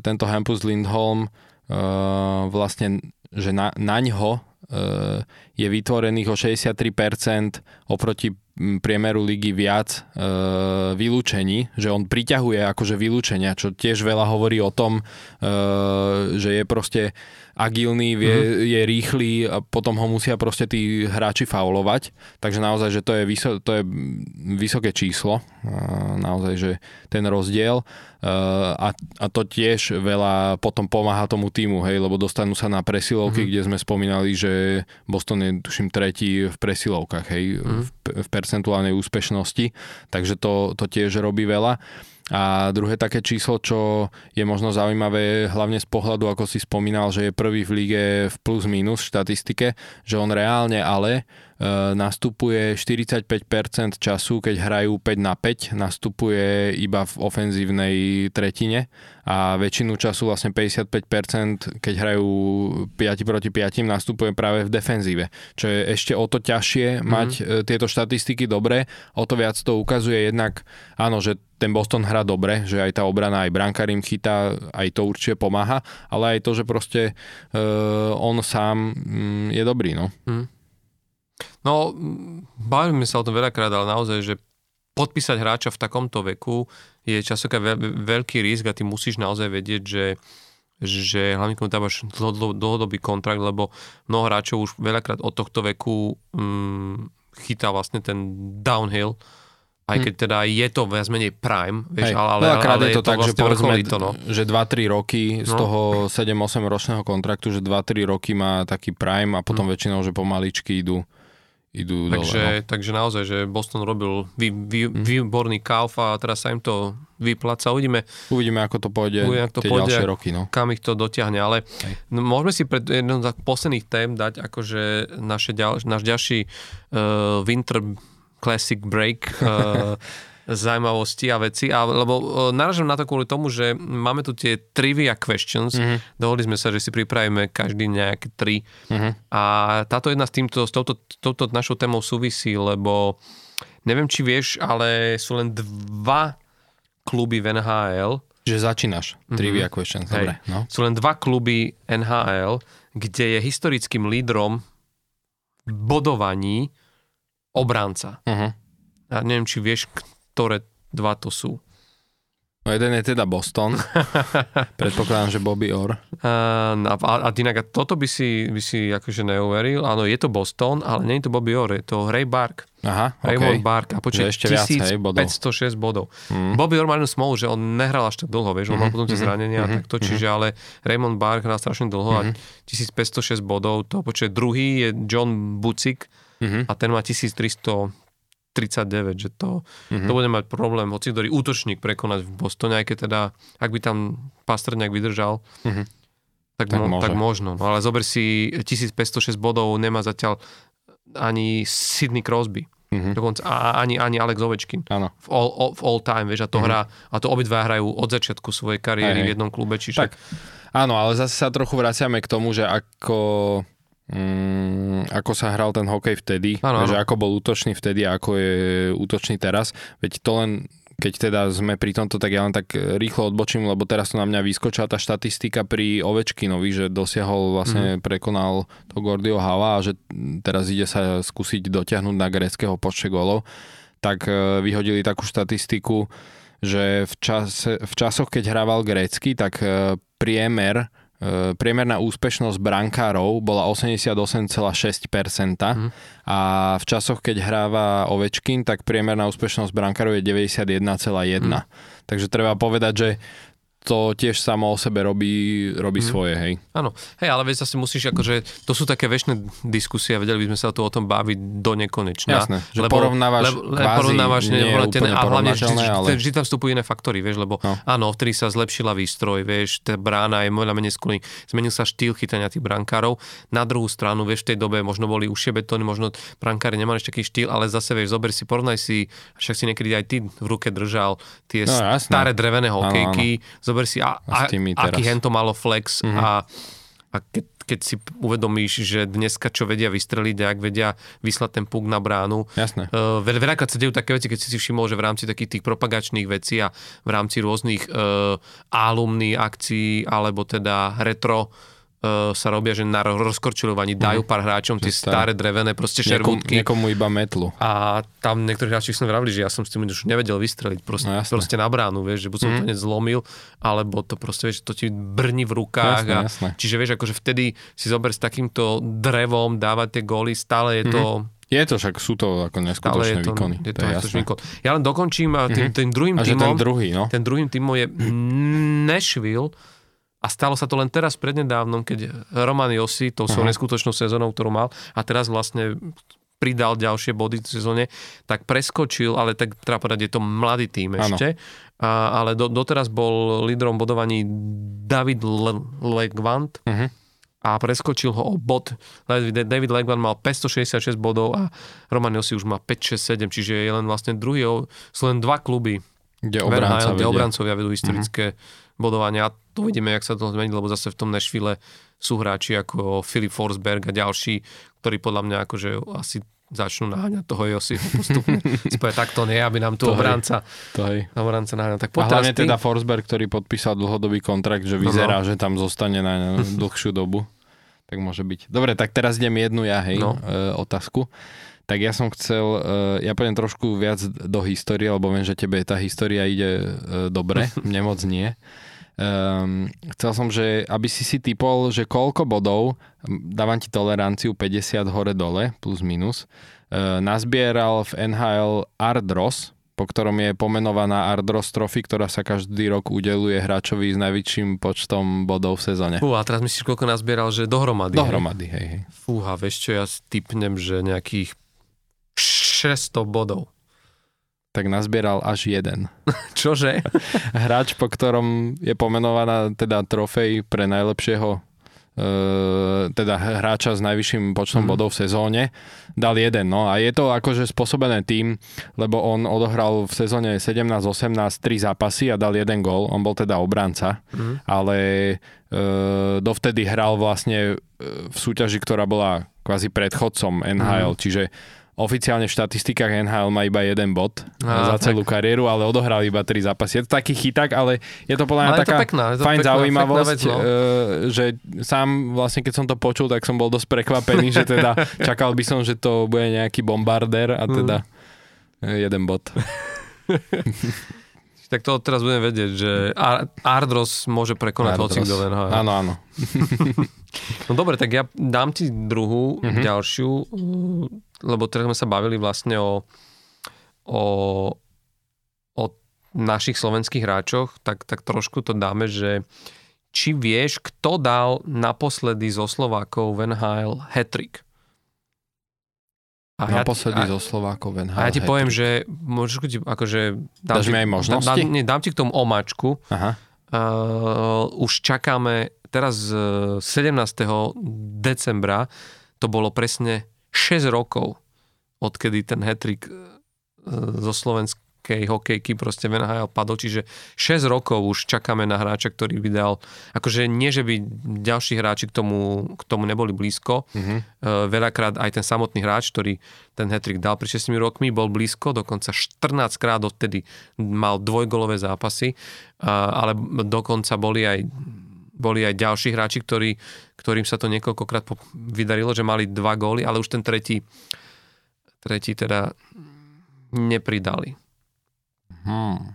tento Hampus Lindholm e, vlastne, že na, na ňo je vytvorených o 63% oproti priemeru ligy viac e, vylúčení, že on priťahuje akože vylúčenia, čo tiež veľa hovorí o tom, e, že je proste agilný, vie, mm-hmm. je rýchly a potom ho musia proste tí hráči faulovať. Takže naozaj, že to je, vyso, to je vysoké číslo, naozaj, že ten rozdiel a, a to tiež veľa potom pomáha tomu týmu, hej, lebo dostanú sa na presilovky, mm-hmm. kde sme spomínali, že Boston je tuším tretí v presilovkách, hej, mm-hmm. v, v percentuálnej úspešnosti, takže to, to tiež robí veľa. A druhé také číslo, čo je možno zaujímavé, hlavne z pohľadu, ako si spomínal, že je prvý v lige v plus minus štatistike, že on reálne ale nastupuje 45% času, keď hrajú 5 na 5, nastupuje iba v ofenzívnej tretine a väčšinu času vlastne 55%, keď hrajú 5 proti 5, nastupuje práve v defenzíve. Čo je ešte o to ťažšie mm-hmm. mať e, tieto štatistiky dobre, o to viac to ukazuje jednak, áno, že ten Boston hrá dobre, že aj tá obrana, aj brankár im chytá, aj to určite pomáha, ale aj to, že proste uh, on sám um, je dobrý, no. Mm. No, bavíme sa o tom veľakrát, ale naozaj, že podpísať hráča v takomto veku je časokrát veľký risk a ty musíš naozaj vedieť, že že hlavne keď dávaš dlhodobý kontrakt, lebo mnoho hráčov už veľakrát od tohto veku um, chytá vlastne ten downhill, aj keď teda je to viac menej prime, vieš, Hej, ale, ale, ale je to, to tak, vlastne že povedzme, to, no. že 2-3 roky z no. toho 7-8 ročného kontraktu, že 2-3 roky má taký prime a potom hmm. väčšinou, že pomaličky idú idú takže, dole. No. Takže naozaj, že Boston robil vý, vý, mm. výborný kauf a teraz sa im to vypláca. Uvidíme, Uvidíme ako to pôjde uvidíme, ako to tie pôjde, ďalšie roky. No. Kam ich to dotiahne, ale no, môžeme si pred jednou z posledných tém dať akože naše ďal, náš ďalší uh, Winter Classic Break uh, zaujímavosti a veci, a, lebo e, naražam na to kvôli tomu, že máme tu tie trivia questions, mm-hmm. dohodli sme sa, že si pripravíme každý nejaké tri mm-hmm. a táto jedna s, týmto, s touto, touto našou témou súvisí, lebo neviem, či vieš, ale sú len dva kluby v NHL, Že začínaš. Mhm. Trivia questions, Hej. dobre. No. Sú len dva kluby NHL, kde je historickým lídrom bodovaní obranca. Uh-huh. Ja neviem, či vieš, ktoré dva to sú. No jeden je teda Boston. Predpokladám, že Bobby Orr. Uh, a, a inak, a toto by si, by si akože neuveril. Áno, je to Boston, ale nie je to Bobby Orr, je to Ray Bark. Aha, Raymond OK. Bark a Že ešte viac, hej, bodov. 1506 bodov. Mm. Bobby Orr jednu smolu, že on nehral až tak dlho, vieš, on mal Mhm, potom tie mhm, zranenia a mhm, takto, čiže ale Raymond Bark hral strašne dlho a Mhm. 1506 bodov, to počkaj, druhý je John Bucik Mhm. a ten má 1339, že to, Mhm. to bude mať problém, hoci ktorý útočník prekonať v Bostone, aj keď teda, ak by tam Pastrňák vydržal, Mhm. tak, Tak mo- môže. tak možno. No ale zober si 1506 bodov, nemá zatiaľ ani Sidney Crosby. Mhm. Dokonca a, ani, ani Alex Ovečkin Áno. v all, all, v all time, vieš, a to Mhm. hrá, a to obidva hrajú od začiatku svojej kariéry Hej, hej. v jednom klube, čiže Tak. Áno, ale zase sa trochu vraciame k tomu, že ako, mm, ako sa hral ten hokej vtedy, Áno, že ako bol útočný vtedy a ako je útočný teraz. Veď to len keď teda sme pri tomto, tak ja len tak rýchlo odbočím, lebo teraz to na mňa vyskočila tá štatistika pri Ovečkinovi, že dosiahol vlastne, mm. prekonal to Gordio Hala a že teraz ide sa skúsiť dotiahnuť na gréckého počte golov, tak e, vyhodili takú štatistiku, že v, čase, v časoch, keď hrával grécky, tak e, priemer priemerná úspešnosť brankárov bola 88,6% Mhm. a v časoch, keď hráva Ovečkin, tak priemerná úspešnosť brankárov je 91,1. Takže treba povedať, že to tiež samo o sebe robí, robí Mhm. svoje, hej. áno. Hej, ale veď zase musíš akože, to sú také väčšie diskusie vedeli by sme sa tu o tom baviť do nekonečna. Jasné, že porovnávaš kvázi porovnávaš nie je a hlavne vždy, ale- vždy, tam vstupujú iné faktory, vieš, lebo No. áno, vtedy sa zlepšila výstroj, vieš, tá brána je veľa menej skúli, zmenil sa štýl chytania tých brankárov. Na druhú stranu, vieš, v tej dobe možno boli užšie betóny, možno brankári nemali ešte taký štýl, ale zase, vieš, zober si, porovnaj si, však si niekedy aj ty v ruke držal tie No, jasné. staré drevené hokejky, zober si, a, A a, aký hento malo flex Mhm. a, a keď, keď si uvedomíš, že dneska čo vedia vystreliť, ak vedia vyslať ten puk na bránu, Jasné. Uh, veľ, veľakrát sa dejú také veci, keď si si všimol, že v rámci takých tých propagačných vecí a v rámci rôznych uh, alumný akcií alebo teda retro uh, sa robia, že na ro- rozkorčulovaní dajú pár hráčom tie Mhm. Staré. drevené proste šervútky. niekomu iba metlu. A tam niektorí hráči som vravili, že ja som s tým už nevedel vystreliť proste, No proste na bránu, vieš, že buď som Mhm. to hneď zlomil, alebo to proste, vieš, to ti brní v rukách. Jasné, a, jasné. Čiže vieš, akože vtedy si zober s takýmto drevom dávať tie góly, stále je to... Je to však, sú to ako neskutočné je to, výkony. je to, to je jasné. výkon. Ja len dokončím a tým, tým druhým A že týmom, ten druhý, no. ten druhým týmom je Nashville a stalo sa to len teraz prednedávnom, keď Roman Josi, tou svojou Aha. neskutočnou sezónou, ktorú mal a teraz vlastne pridal ďalšie body v sezóne, tak preskočil, ale tak treba povedať, je to mladý tým ešte, a, ale do, doteraz bol lídrom bodovaní David Le- Legvant, Mhm. a preskočil ho o bod. David David Legman mal 566 bodov a Roman Josi už má 567, čiže je len vlastne druhý, sú len dva kluby. Kde obrancovia vedú historické bodovanie a to vidíme, jak sa to zmení, lebo zase v tom Nashville sú hráči ako Filip Forsberg a ďalší, ktorí podľa mňa akože asi začnú naháňať toho Josiho postupne. Spoje, tak to nie, aby nám tu To obranca, To hej. obranca naháňal. Tak A hlavne ty. teda Forsberg, ktorý podpísal dlhodobý kontrakt, že No, vyzerá, že tam zostane na dlhšiu dobu. Tak môže byť. Dobre, tak teraz idem jednu ja, hej, No. e, otázku. Tak ja som chcel, e, ja poviem trošku viac do histórie, lebo viem, že tebe tá história ide e, dobre, mne moc nie. Um, chcel som, že aby si si typol, že koľko bodov, dávam ti toleranciu 50 hore-dole, plus minus, e, nazbieral v NHL Ardros, po ktorom je pomenovaná Ardros Trophy, ktorá sa každý rok udeluje hráčovi s najväčším počtom bodov v sezóne. Fú, a teraz myslíš, koľko nazbieral, že dohromady. Dohromady, hej, hej. Fúha, vieš čo, ja typnem, že nejakých 600 bodov. Tak nazbieral až jeden. Čože? Hráč, po ktorom je pomenovaná teda trofej pre najlepšieho e, teda hráča s najvyšším počtom Mhm. bodov v sezóne, dal jeden. No a je to akože spôsobené tým, lebo on odohral v sezóne 17-18 tri zápasy a dal jeden gól. On bol teda obranca, Mhm. ale e, dovtedy hral vlastne e, v súťaži, ktorá bola kvázi predchodcom NHL, čiže oficiálne v štatistikách NHL má iba jeden bod Á, za celú kariéru, ale odohral iba tri zápasy. Je to taký chyták, ale je to podľa mňa taká pekná, fajn pekná- zaujímavosť, pekná vec, no. eh, že sám vlastne keď som to počul, tak som bol dosť prekvapený, že teda čakal by som, že to bude nejaký bombardér a teda eh, jeden bod. Tak to teraz budeme vedieť, že Ar- Ardros môže prekonať hocik do NHL. Áno, áno. No dobre, tak ja dám ti druhú, Mhm. ďalšiu, lebo teraz sme sa bavili vlastne o, o, o našich slovenských hráčoch, tak, tak trošku to dáme, že či vieš, kto dal naposledy zo Slovákov v NHL hat-trick? A ja- Naposledy a- zo Slovákov NHL. A ja ti hat-trick. poviem, že môžeš akože... Dám Dáš ti, aj možnosti? Dám, nie, dám ti k tomu omáčku. Aha. Uh, už čakáme teraz uh, 17. decembra, to bolo presne 6 rokov, odkedy ten hetrik zo slovenskej hokejky proste v NHL padol, čiže 6 rokov už čakáme na hráča, ktorý by dal, akože nie, že by ďalší hráči k tomu, k tomu neboli blízko, Mhm. Uh, veľakrát aj ten samotný hráč, ktorý ten hetrik dal pred 6 rokmi, bol blízko, dokonca 14 krát odtedy mal dvojgolové zápasy, ale dokonca boli aj boli aj ďalší hráči, ktorí, ktorým sa to niekoľkokrát vydarilo, že mali dva góly, ale už ten tretí, tretí teda nepridali. Hmm.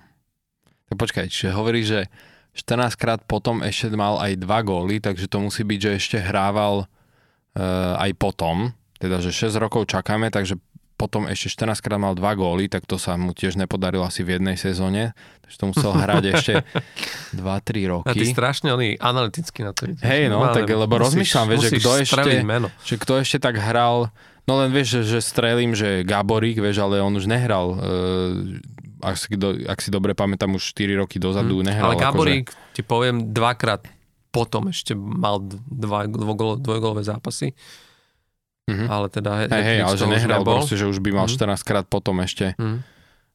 Tak počkaj, čiže hovorí, že 14 krát potom ešte mal aj dva góly, takže to musí byť, že ešte hrával uh, aj potom, teda že 6 rokov čakáme, takže potom ešte 14 krát mal dva góly, tak to sa mu tiež nepodarilo asi v jednej sezóne, takže to musel hrať ešte 2-3 A ty roky. strašne oni analyticky na to ideš. Hej, no, Normálne, tak lebo rozmýšľam, vieš, že musíš kto ešte- meno. Že kto ešte tak hral, no len vieš, že, že strelím, že Gaborík, vieš, ale on už nehral, uh, ak, si do, ak si dobre pamätám, už 4 roky dozadu nehral. Ale akože- Gaborík, ti poviem, dvakrát potom ešte mal dva, dvojgolové zápasy, Mhm. ale teda he- Hej, ale že nehral nebol. proste, že už by mal Mhm. 14 krát potom ešte. Mhm.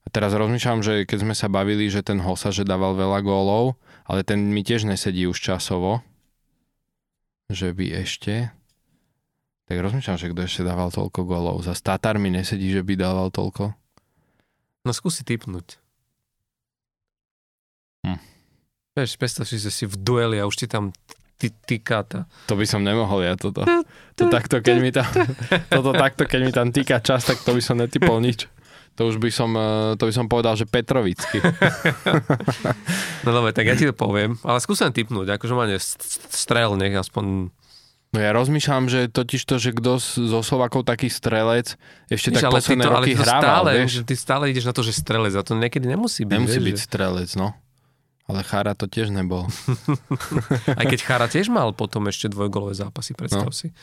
A teraz rozmýšľam, že keď sme sa bavili, že ten Hosa, že dával veľa gólov, ale ten mi tiež nesedí už časovo. Že by ešte... Tak rozmýšľam, že kto ešte dával toľko gólov. Za Tatar mi nesedí, že by dával toľko. No skúsi typnúť. Hm. Vieš, predstav si, že si v dueli a už ti tam tá. To by som nemohol ja toto. To takto, keď mi tam, toto takto, keď mi tam týka čas, tak to by som netypol nič. To už by som, eh, to by som povedal, že Petrovický. No dobre, tak ja ti to poviem, ale skúsim typnúť, akože ma strel, nech aspoň... No ja rozmýšľam, že totiž to, že kto z- zo Slovakov taký strelec ešte Víš, tak ale ty posledné to, ale roky ty to hrával, stále, vieš? že ty stále ideš na to, že strelec, a to niekedy nemusí byť. Nemusí vieš, byť že- strelec, no. Ale Chára to tiež nebol. Aj keď Chara tiež mal potom ešte dvojgolové zápasy, predstav No. si.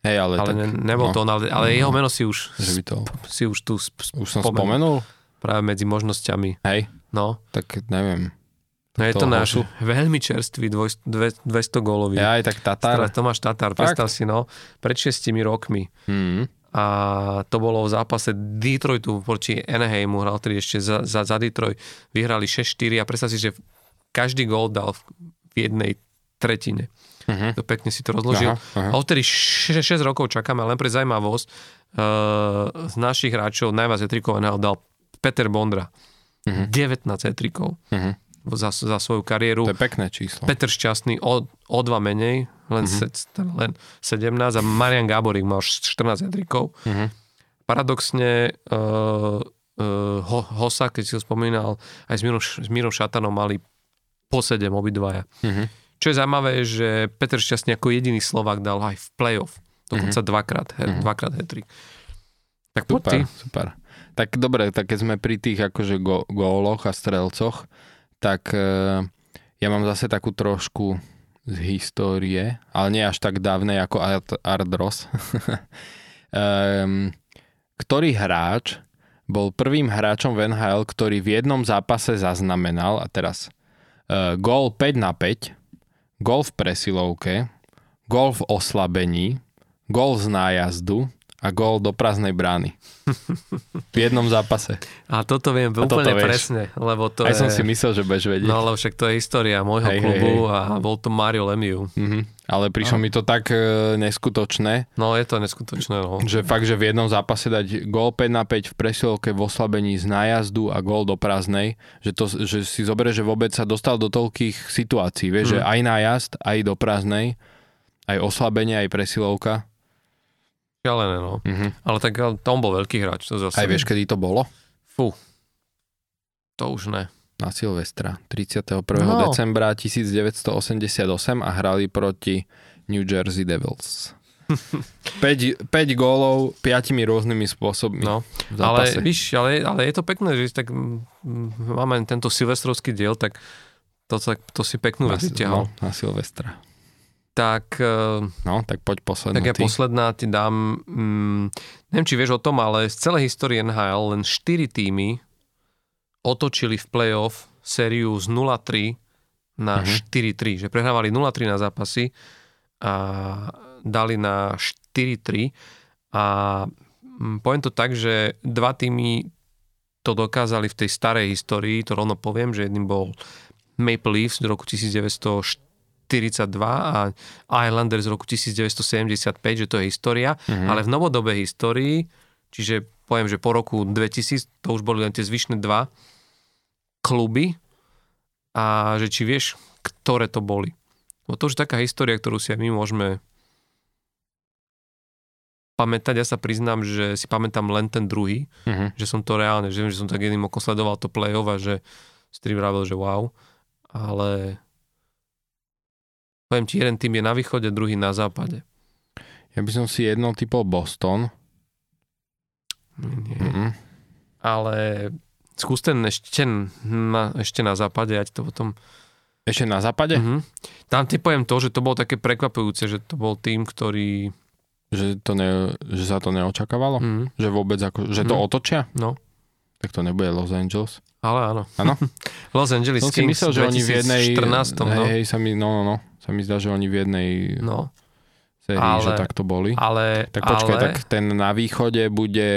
Hej, ale, Ale tak, ne, nebol no, to on, ale, ale jeho meno si už, že by to... si už tu sp- Už som spomenul. práve medzi možnosťami. Hej, No, tak neviem. no je to náš Hosu. veľmi čerstvý dvoj, dve, 200 gólový. Ja aj tak Tatar. Tomáš Tatar, predstav si, no, pred 6 rokmi. Hmm. A to bolo v zápase Detroitu proti Anaheimu, hral tedy ešte za, za, za Detroit. Vyhrali 6-4 a predstav si, že každý gól dal v, jednej tretine. Uh-huh. To pekne si to rozložil. Aha, aha. A odtedy 6, 6 rokov čakáme, len pre zaujímavosť, uh, z našich hráčov najviac etrikovaného dal Peter Bondra. Mhm. 19 etrikov Uh-huh. Za, za svoju kariéru. To je pekné číslo. Peter Šťastný o, o dva menej, len, Mhm. mm-hmm. se, len 17 a Marian Gáborík mal 14 trikov. Uh-huh. Paradoxne uh, uh, Ho, Hosa, keď si ho spomínal, aj s Mírom, s Mírom Šatanom mali po 7 obidvaja. Uh-huh. Čo je zaujímavé, že Peter Šťastný ako jediný Slovak dal aj v play-off. Dokonca mm-hmm. dvakrát, he, Mhm. dvakrát hetrik. Tak poď ty. Super, super. Tak dobre, tak keď sme pri tých akože go- góloch a strelcoch, tak e, ja mám zase takú trošku z histórie, ale nie až tak dávnej ako Art, Ardros. um, ktorý hráč bol prvým hráčom v NHL, ktorý v jednom zápase zaznamenal, a teraz uh, gól 5 na 5, gól v presilovke, gól v oslabení, gól z nájazdu a a gól do prázdnej brány. v jednom zápase. A toto viem A toto úplne vieš. presne, lebo to Aj je... som si myslel, že budeš vedieť. No, lebo však to je história môjho Hej, hej, klubu hej. a bol to Mario Lemieux. Mhm. Ale prišlo mi to tak e, neskutočné, No, je to neskutočné, no. že fakt, že v jednom zápase dať gól 5 na 5 v presilovke v oslabení z nájazdu a gól do prázdnej, že, to, že si zoberie, že vôbec sa dostal do toľkých situácií, vieš, Mm. že aj nájazd, aj do prázdnej, aj oslabenie, aj presilovka. Šialené, no. Mhm. Ale tak to on bol veľký hráč, to zase. Aj vieš, kedy to bolo? Fú. To už ne. Na Silvestra, 31. No. decembra 1988 a hrali proti New Jersey Devils. 5, 5 gólov, 5 rôznymi spôsobmi No, ale, víš, ale, ale je to pekné, že tak máme tento silvestrovský diel, tak to, tak, to si peknú vec vyťahol. no, na Silvestra. Tak, eh, No, tak poď posledná tak ja ty. posledná ti dám, mm, neviem, či vieš o tom, ale z celej histórie NHL len 4 týmy otočili v playoff sériu z 0-3 na Mhm. 4-3, že prehrávali 0-3 na zápasy a dali na 4-3 a mm, poviem to tak, že dva týmy to dokázali v tej starej histórii, to rovno poviem, že jedným bol Maple Leafs z roku 1942 a Islanders z roku 1975, že to je história, Mhm. ale v novodobej histórii, čiže poviem, že po roku 2000, to už boli len tie zvyšné dva kluby a že či vieš, ktoré to boli. Bo to už je taká história, ktorú si aj my môžeme pamätať. Ja sa priznám, že si pamätám len ten druhý, Mhm. že som to reálne, že, viem, že som tak jedným okom sledoval to play-off a že si tedy vravel, že wow, ale poviem ti, jeden tým je na východe, druhý na západe. Ja by som si jednou typol Boston. Nie. Mhm. Ale skús ten ešte na, ešte na západe, ja ti to potom... Ešte na západe? Mhm. Tam ti poviem to, že to bolo také prekvapujúce, že to bol tým, ktorý... Že, to ne, že sa to neočakávalo? Mhm. Že vôbec ako, že to Mhm. otočia? No, Tak to nebude Los Angeles. ale áno. Áno? Los Angeles Som si Kings myslel, že oni v jednej... 2014, hej, no. hej, sa mi, no, no, no. Sa mi zdá, že oni v jednej no. sérii, Ale- že takto boli. Ale, Tak počkaj, ale... tak ten na východe bude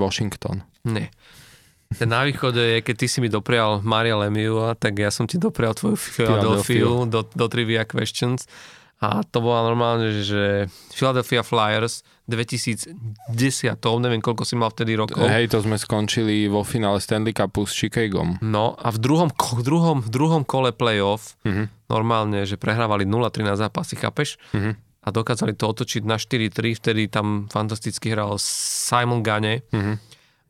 Washington. Nie. Ten na východe je, keď ty si mi doprial Maria Lemieux, tak ja som ti doprial tvoju Philadelphia do, do Trivia Questions. A to bola normálne, že Philadelphia Flyers 2010, neviem koľko si mal vtedy rokov. Hej, to sme skončili vo finále Stanley Cupu s Chicagom. No a v druhom, v druhom, v druhom kole playoff Mhm. normálne, že prehrávali 0-3 na zápasy, chápeš? Mhm. A dokázali to otočiť na 4-3, vtedy tam fantasticky hral Simon Gane. Mhm.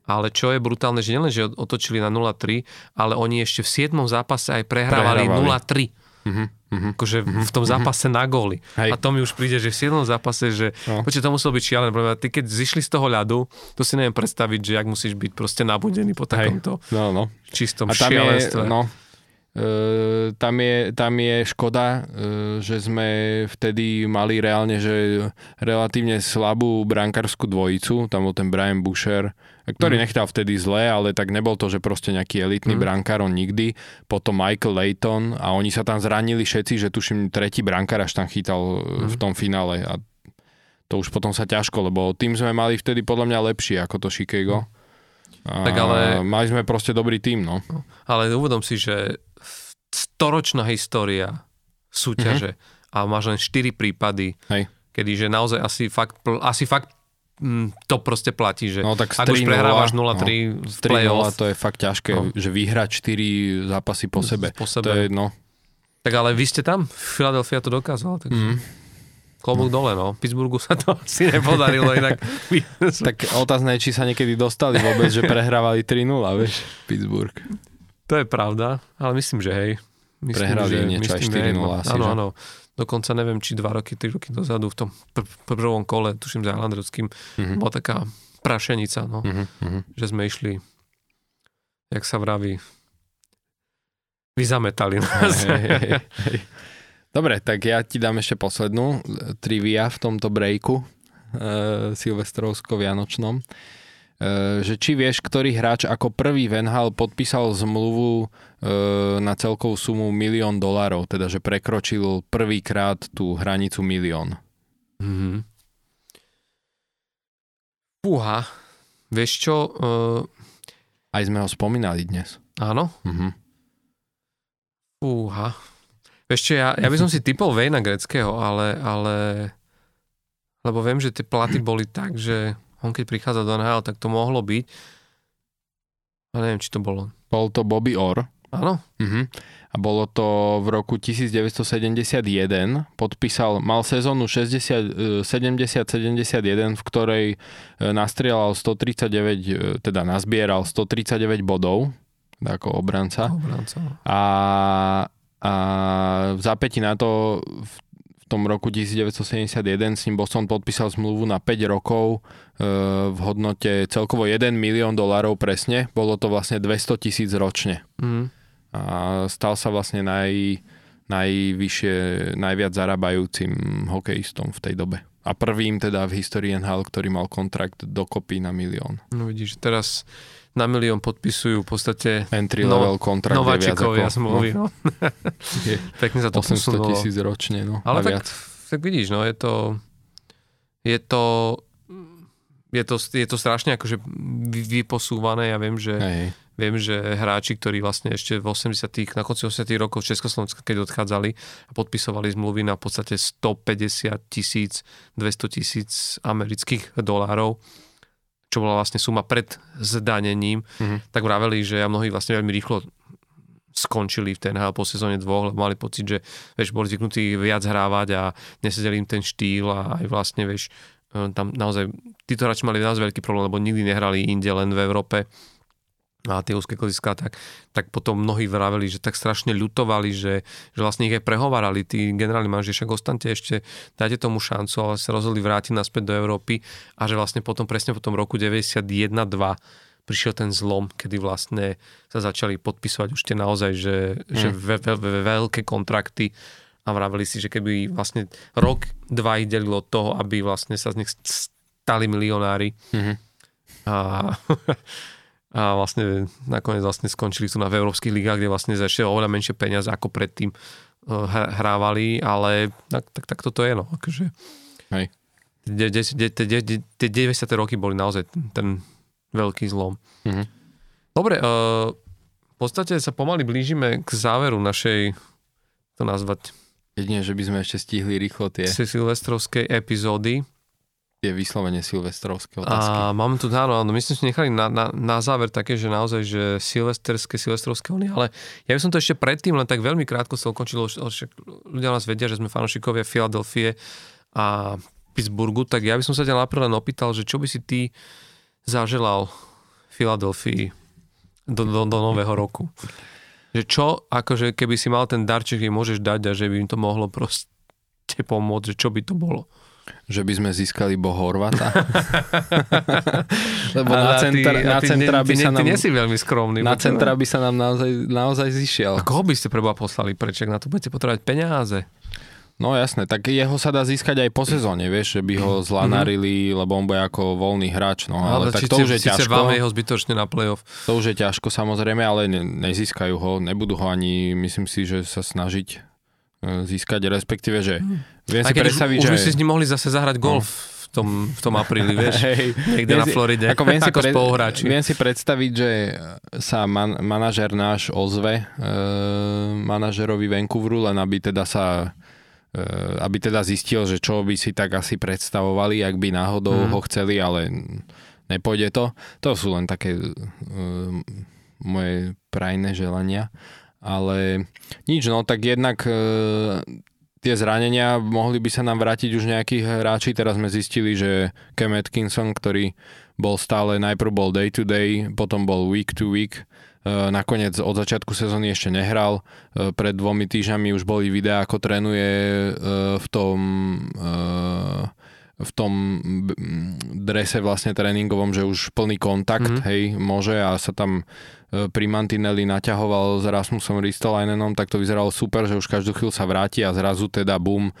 Ale čo je brutálne, že nielen, že otočili na 0-3, ale oni ešte v 7. zápase aj prehrávali, Prehrávali. 0-3. Mhm. Mhm. Akože v tom zápase na góly. Hej. A to mi už príde, že v 7. zápase, že No. počkej, to muselo byť šialené. pretože Ty keď zišli z toho ľadu, to si neviem predstaviť, že jak musíš byť proste nabudený po Hej. takomto No, no. čistom A tam je, šialenstve. no, e, tam, je, tam je škoda, e, že sme vtedy mali reálne, že relatívne slabú brankárskú dvojicu, tam bol ten Brian Boucher, ktorý Mhm. nechtal vtedy zle, ale tak nebol to, že proste nejaký elitný Mhm. brankár, on nikdy. Potom Michael Layton a oni sa tam zranili všetci, že tuším tretí brankár až tam chytal e, v Mhm. tom finále a to už potom sa ťažko, lebo tým sme mali vtedy podľa mňa lepšie ako to Chicago. A Tak ale- mali sme proste dobrý tým, no. Ale uvedom si, že storočná história súťaže a máš len 4 prípady. Hej. kedy že naozaj asi fakt, asi fakt mm, to proste platí, že No tak ak už 3:0, prehrávaš no, 0-3 v z 3 play-off, to je fakt ťažké, No. že vyhrať 4 zápasy po sebe. po To sebe. je, no, Tak ale vy ste tam, Philadelphia to dokázala, takže mm. klobúk dole, no. Pittsburghu sa to asi nepodarilo, inak Tak otázne je, či sa niekedy dostali vôbec, že prehrávali 3-0, vieš, Pittsburgh. To je pravda, ale myslím, že hej. Myslím, Prehrali že, niečo aj myslím, 4:0 hej, asi, Áno, že? áno. Dokonca neviem, či dva roky, tri roky dozadu v tom pr- prvom kole, tuším za Islanderským, Mhm. bola taká prašenica, no, Mhm, mhm. že sme išli, jak sa vraví, vyzametali nás. Hej, hej, hej, hej. Dobre, tak ja ti dám ešte poslednú e, trivia v tomto breaku e, silvestrovsko-vianočnom. E, že či vieš, ktorý hráč ako prvý Venhal podpísal zmluvu e, na celkovú sumu milión dolárov, teda že prekročil prvýkrát tú hranicu milión. Mhm. Fúha, vieš čo, uh, Aj sme ho spomínali dnes. áno, Mhm. fúha. Vieš čo, ja, ja by som si typol Vejna greckého, ale, ale lebo viem, že tie platy boli tak, že on keď prichádza do NHL, tak to mohlo byť. Ale neviem, či to bolo. Bol to Bobby Orr. Áno? Mhm. A bolo to v roku 1971. Podpísal, mal sezónu 60, e, 70-71, v ktorej e, nastrieľal 139, e, teda nazbieral 139 bodov ako obranca. Obranca. A, a v zápäti na to v tom roku 1971 s ním Boston podpísal zmluvu na 5 rokov e, v hodnote celkovo 1 milión dolárov presne. Bolo to vlastne 200 tisíc ročne. Mm. A stal sa vlastne naj, najvyššie, najviac zarábajúcim hokejistom v tej dobe. A prvým teda v histórii NHL, ktorý mal kontrakt dokopy na milión. No vidíš, teraz na milión podpisujú v podstate Entry No- level kontrakt nováčikovia ako zmluvy. No. je Pekne sa to 800 posunulo. tisíc ročne. No, Ale tak, viac. tak vidíš, no je to je to je to, je to strašne akože vy- vyposúvané. Ja viem, že, Hej. viem, že hráči, ktorí vlastne ešte v 80 na konci 80 rokov Československa, keď odchádzali a podpisovali zmluvy na v podstate 150 tisíc, 200 tisíc amerických dolárov, čo bola vlastne suma pred zdanením, Mhm. tak vraveli, že mnohí vlastne veľmi rýchlo skončili v TNH po sezóne dvoch, lebo mali pocit, že vieš, boli zvyknutí viac hrávať a nesedeli im ten štýl a aj vlastne, vieš, e, tam naozaj, títo hráči mali naozaj veľký problém, lebo nikdy nehrali inde len v Európe a tie úzke klziská, tak, tak potom mnohí vraveli, že tak strašne ľutovali, že, že vlastne ich aj prehovárali, tí generálni manažeri, však ostante ešte, dajte tomu šancu, ale sa rozhodli vrátiť naspäť do Európy a že vlastne potom, presne po tom roku 91-2 prišiel ten zlom, kedy vlastne sa začali podpisovať už tie naozaj, že, mm. že ve, ve, ve, veľké kontrakty a vraveli si, že keby vlastne rok, dva ich delilo od toho, aby vlastne sa z nich stali milionári Mhm. a, a vlastne nakoniec vlastne skončili tu na v európskych ligách, kde vlastne začali oveľa menšie peniaze ako predtým eh, hr- hrávali, ale tak, tak, tak toto je no, akože Hej. tie de- de- de- de- de- tie 90. roky boli naozaj ten, ten veľký zlom. Mhm. Dobre, uh, v podstate sa pomaly blížime k záveru našej, to nazvať, Jedine, že by sme ešte stihli rýchlo tie, si silvestrovskej epizódy. Tie vyslovene silvestrovské otázky. A máme tu, áno, áno, my sme si nechali na, na, na záver také, že naozaj, že silvesterské, silvestrovské oni, ale ja by som to ešte predtým len tak veľmi krátko sa už však ľudia nás vedia, že sme fanúšikovia Filadelfie a Pittsburghu, tak ja by som sa ťa najprv len opýtal, že čo by si ty zaželal Filadelfii do, do, do nového roku. Že čo, akože keby si mal ten darček, im môžeš dať a že by im to mohlo proste pomôcť, že čo by to bolo. Že by sme získali Bo Horvata. Lebo na, ty- centra, a na ty, centra ty, by ty, sa ty nám... nie si veľmi skromný. Na centra by sa nám naozaj, naozaj zišiel. A koho by ste preba poslali preč, ak na to budete potrebovať peniaze? No jasné, tak jeho sa dá získať aj po sezóne, vieš, že by ho zlanarili, lebo on bude ako voľný hráč, no ale, tak to už je ťažko. vám jeho zbytočne na playoff. To už je ťažko samozrejme, ale ne, nezískajú ho, nebudú ho ani, myslím si, že sa snažiť získať, respektíve, že viem Aj si už, predstaviť, už že... by si s ním mohli zase zahrať golf v tom, v tom apríli, vieš? Niekde viem na Floride, Ako viem, si ako pred- spoluhráči. viem si predstaviť, že sa man, manažer náš ozve e, manažerovi Vancouveru, len aby teda sa e, aby teda zistil, že čo by si tak asi predstavovali, ak by náhodou Mhm. ho chceli, ale nepôjde to. To sú len také e, moje prajné želania. Ale nič, no tak jednak e, tie zranenia mohli by sa nám vrátiť už nejakí hráči. Teraz sme zistili, že Cam Atkinson, ktorý bol stále, najprv bol day to day, potom bol week to week, e, nakoniec od začiatku sezóny ešte nehral. E, Pred dvomi týždňami už boli videá, ako trénuje e, v tom v tom drese vlastne tréningovom, že už plný kontakt, Mhm. mm-hmm. hej, môže a sa tam pri Mantinelli naťahoval s Rasmusom Ristolainenom, tak to vyzeralo super, že už každú chvíľu sa vráti a zrazu teda bum, e,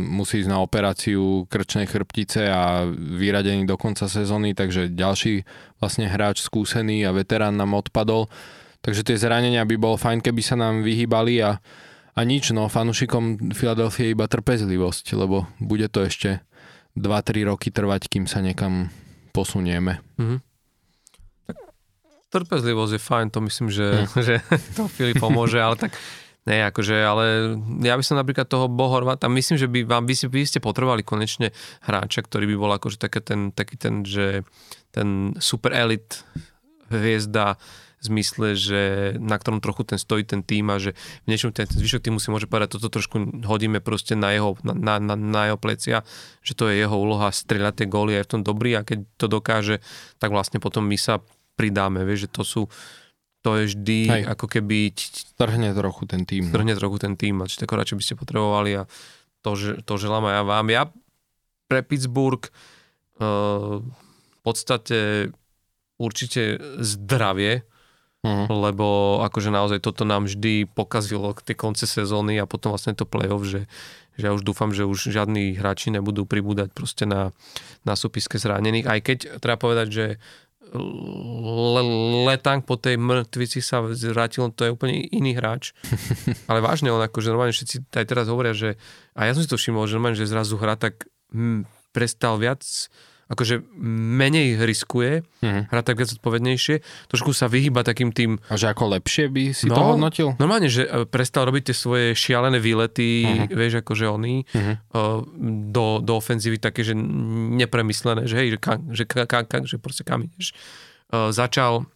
musí ísť na operáciu krčnej chrbtice a vyradený do konca sezóny, takže ďalší vlastne hráč skúsený a veterán nám odpadol. Takže tie zranenia by bolo fajn, keby sa nám vyhýbali a a nič, no, fanúšikom Filadelfie iba trpezlivosť, lebo bude to ešte 2-3 roky trvať, kým sa niekam posunieme. Mhm. Trpezlivosť je fajn, to myslím, že, hm. že to Filip pomôže, ale tak nie, akože, ale ja by som napríklad toho Bohorvata, myslím, že by vám by, si, by ste potrebovali konečne hráča, ktorý by bol akože taký ten, taký ten, že ten super elit hviezda v zmysle, že na ktorom trochu ten stojí ten tým a že v niečom ten, ten zvyšok týmu si môže povedať, toto trošku hodíme proste na jeho, na, na, na jeho plecia, že to je jeho úloha strieľať tie góly a je v tom dobrý a keď to dokáže, tak vlastne potom my sa pridáme, vieš, že to sú to je vždy Hej. ako keby... Strhne trochu ten tým. No. Strhne trochu ten tým, a či tako radšej by ste potrebovali a to, že, to želám aj ja vám. Ja pre Pittsburgh uh, v podstate určite zdravie, uh-huh. lebo akože naozaj toto nám vždy pokazilo tie konce sezóny a potom vlastne to playoff, že, že ja už dúfam, že už žiadni hráči nebudú pribúdať proste na, na súpiske zranených, aj keď treba povedať, že Letang po tej mŕtvici sa vrátil, to je úplne iný hráč. Ale vážne, on akože normálne všetci aj teraz hovoria, že a ja som si to všimol, že normálne, že zrazu hra tak hm, prestal viac akože menej riskuje, mm-hmm. hrá tak viac odpovednejšie, trošku sa vyhýba takým tým... A že ako lepšie by si no, to hodnotil? Normálne, že e, prestal robiť tie svoje šialené výlety, mm-hmm. vieš, akože oni, mm-hmm. do, do ofenzívy také, že nepremyslené, že hej, že, ka, že, ka, ka, ka, že proste kam ideš. Uh, začal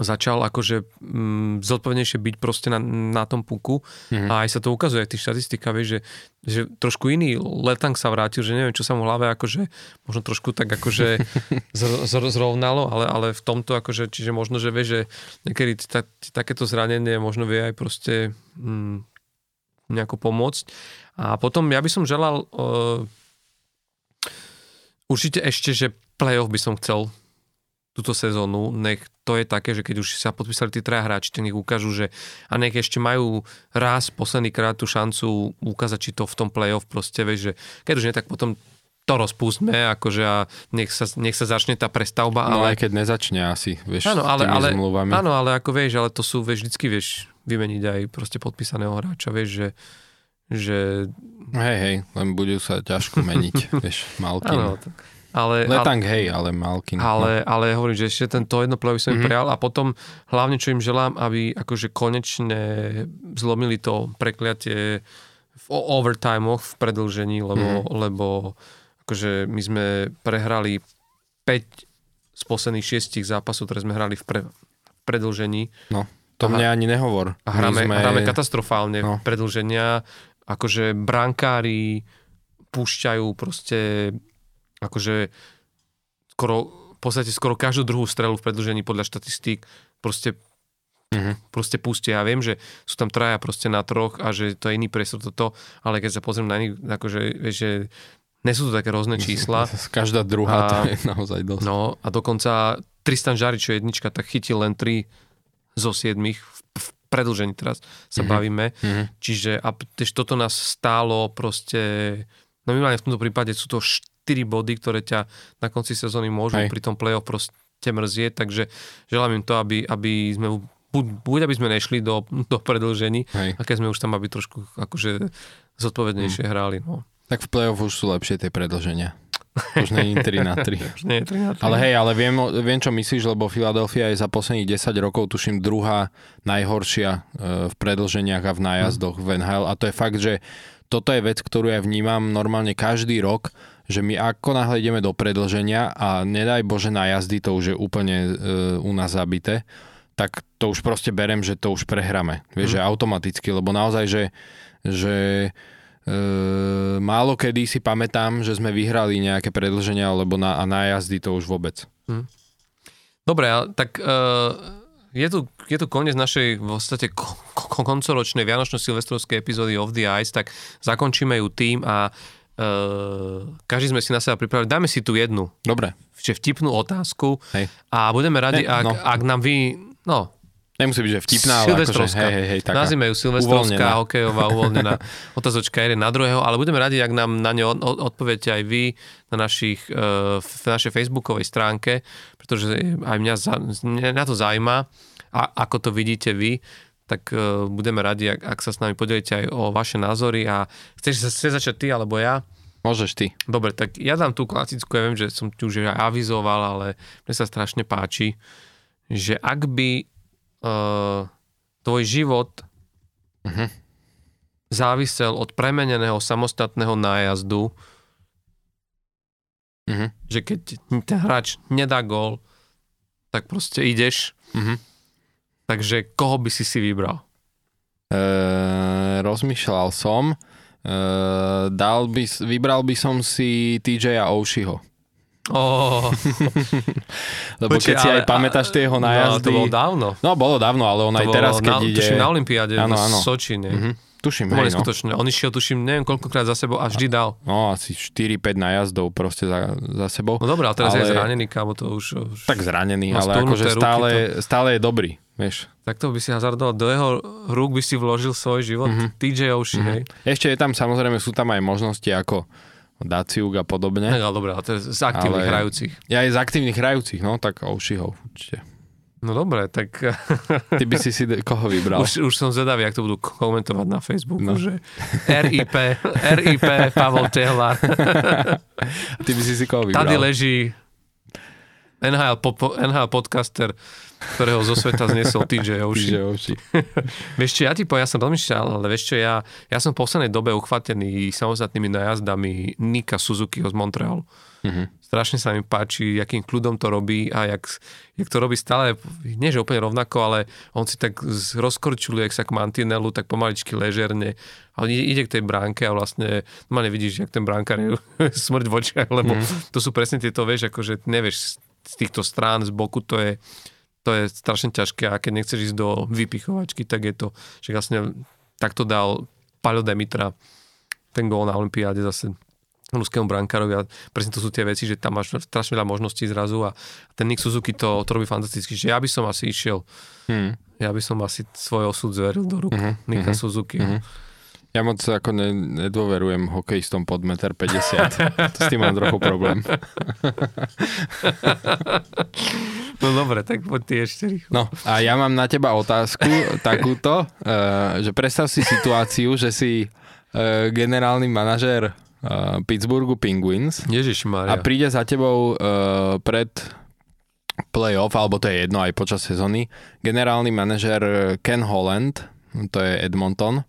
začal akože mm, zodpovednejšie byť proste na, na tom puku mm-hmm. a aj sa to ukazuje v tých štatistikách, vieš, že, že trošku iný letang sa vrátil, že neviem, čo sa mu hlave akože možno trošku tak akože zrovnalo, ale, ale v tomto akože, čiže možno, že vieš, že niekedy ta, takéto zranenie možno vie aj proste mm, nejako pomôcť. A potom ja by som želal uh, určite ešte, že playoff by som chcel túto sezónu, nech to je také, že keď už sa podpísali tí traja hráči, tak nech ukážu, že a nech ešte majú raz posledný krát tú šancu ukázať, či to v tom playoff proste, vieš, že keď už nie, tak potom to rozpustme, akože a nech sa, nech sa začne tá prestavba. No ale... aj keď nezačne asi, vieš, áno, ale, ale, zmluvami. Áno, ale ako vieš, ale to sú, vieš, vždycky vieš vymeniť aj proste podpísaného hráča, vieš, že že... Hej, hej, len budú sa ťažko meniť, vieš, Malkin. Áno, tak ale, Letang, ale, hej, ale Malkin. Ale, ale hovorím, že ešte tento jedno play by som mm-hmm. im prijal a potom hlavne, čo im želám, aby akože konečne zlomili to prekliatie v overtimeoch v predlžení, lebo, mm-hmm. lebo akože my sme prehrali 5 z posledných 6 zápasov, ktoré sme hrali v, pre, v predlžení. No, to mne ani nehovor. A hráme, sme... hráme katastrofálne no. predlženia. Akože brankári púšťajú proste akože skoro, v podstate skoro každú druhú strelu v predlžení podľa štatistík proste Uh-huh. Proste pustia. Ja viem, že sú tam traja proste na troch a že to je iný priestor toto, ale keď sa pozriem na iných, akože, vieš, že nie sú to také rôzne čísla. Každá druhá a, to je naozaj dosť. No a dokonca Tristan Žari, čo je jednička, tak chytil len 3 zo 7 v, v predlžení teraz sa uh-huh. bavíme. Uh-huh. Čiže a tež toto nás stálo proste, no minimálne v tomto prípade sú to 4 body, ktoré ťa na konci sezóny môžu Hej. pri tom play-off proste mrzieť, takže želám im to, aby, aby sme buď aby sme nešli do, do predlžení, Hej. a keď sme už tam, aby trošku akože zodpovednejšie hmm. hrali. No. Tak v play-off už sú lepšie tie predlženia. Už nie je 3 na 3. už nie je 3 na 3. Ale hej, ale viem, viem, čo myslíš, lebo Philadelphia je za posledných 10 rokov, tuším, druhá najhoršia e, v predlženiach a v nájazdoch hmm. v NHL. A to je fakt, že toto je vec, ktorú ja vnímam normálne každý rok, že my ako náhle ideme do predlženia a nedaj Bože na jazdy, to už je úplne e, u nás zabité, tak to už proste berem, že to už prehráme. Vieš, mm. že automaticky, lebo naozaj, že, že e, málo kedy si pamätám, že sme vyhrali nejaké predlženia, alebo na, a na jazdy to už vôbec. Mm. Dobre, tak e, je, tu, je tu koniec našej v podstate koncoročnej Vianočno-Silvestrovskej epizódy of the Ice, tak zakončíme ju tým a Uh, každý sme si na seba pripravili. Dáme si tu jednu. Dobre. Čiže vtipnú otázku. Hej. A budeme radi, ne, ak, no. ak nám vy... No, Nemusí byť, že vtipná, ale akože, hej, hej, hej, taká Nazvime ju Silvestrovská, hokejová, uvoľnená otázočka jeden na druhého, ale budeme radi, ak nám na ňo odpoviete aj vy na, našich, uh, v našej facebookovej stránke, pretože aj mňa, mňa to zaujíma, a ako to vidíte vy tak uh, budeme radi, ak, ak sa s nami podelíte aj o vaše názory a chceš, chceš začať ty alebo ja? Môžeš ty. Dobre, tak ja dám tú klasickú, ja viem, že som ti už aj avizoval, ale mne sa strašne páči, že ak by uh, tvoj život Mhm. závisel od premeneného samostatného nájazdu, Mhm. že keď ten hráč nedá gól, tak proste ideš. Mhm. Takže koho by si si vybral? E, rozmýšľal som. E, dal by, vybral by som si TJ a Oshieho. Oh, Lebo keď si aj pamätáš tie jeho nájazdy. No, to bolo dávno. No, bolo dávno, ale on To aj teraz, keď na, ide... na Olympiáde Áno, v. Soči, nie? Mhm. Tuším, To bolo hej, no. neskutočné. On išiel, tuším, neviem koľkokrát za sebou a vždy dal. no, asi 4-5 nájazdov proste za, za sebou. No dobré, ale teraz Ale- je zranený, kámo, to už... už Tak zranený, ale akože stúhnuté ruky, stále, stále je dobrý, vieš. Tak to by si hazardoval, do jeho rúk by si vložil svoj život. Mhm. TJ Oshie, hej. Ešte je tam, samozrejme, sú tam aj možnosti ako Daciuk a podobne. Ne, ale dobré, ale to je z aktívnych Ale- hrajúcich. Ja aj z aktívnych hrajúcich, no, tak Oshieho určite. No dobre, tak Ty by si si koho vybral? už, už som zvedavý, ak to budú komentovať na Facebooku, No. že RIP, RIP, Pavel Tehlar, Ty by si si koho vybral? tady leží NHL, po, NHL podcaster, ktorého zo sveta zniesol TJ Oshie. Že Oshie. Vieš čo, ja ti poviem, ja som rozmýšľal, ale vieš čo, ja, ja som v poslednej dobe uchvatený samostatnými najazdami Nika Suzukiho z Montrealu. Mhm. Strašne sa mi páči, akým kľudom to robí a jak, jak to robí stále, nie že úplne rovnako, ale on si tak rozkorčuluje, jak sa k mantinelu, tak pomaličky ležerne. A ide, ide k tej bránke a vlastne normálne vidíš, jak ten bránkar je smrť v očiach, lebo Mhm. to sú presne tieto, vieš, akože nevieš z týchto strán, z boku, to je, to je strašne ťažké a keď nechceš ísť do vypichovačky, tak je to, že vlastne takto dal Paľo Demitra ten gól na Olympiáde zase ruskému brankárovi a presne to sú tie veci, že tam máš strašne veľa možností zrazu a ten Nick Suzuki to, to robí fantasticky, že ja by som asi išiel, Hm. ja by som asi svoj osud zveril do rúk Mhm, Nika mhm, Suzuki. mhm. Ja moc ako ne, nedôverujem hokejistom pod 1,50 m. S tým mám trochu problém. No dobre, tak poď ty ešte rýchlo. No a ja mám na teba otázku takúto, uh, že predstav si situáciu, že si uh, generálny manažér uh, Pittsburghu Penguins Ježiš a príde za tebou uh, pred playoff, alebo to je jedno aj počas sezóny, generálny manažér Ken Holland, to je Edmonton,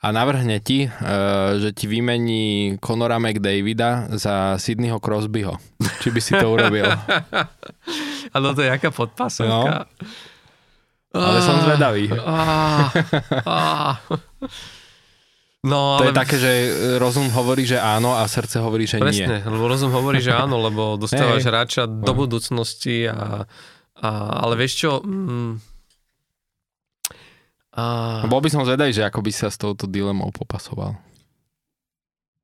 a navrhne ti, uh, že ti vymení Conora McDavida za Sydneyho Crosbyho. Či by si to urobil? Ale to je jaká podpasovka. Ale som zvedavý. Á, á. No, To ale je také, že rozum hovorí, že áno a srdce hovorí, že nie. Presne, lebo rozum hovorí, že áno, lebo dostávaš Hej. hráča do budúcnosti a, a ale vieš čo, mm, a, Bol by som zvedavý, že ako by sa s touto dilemou popasoval.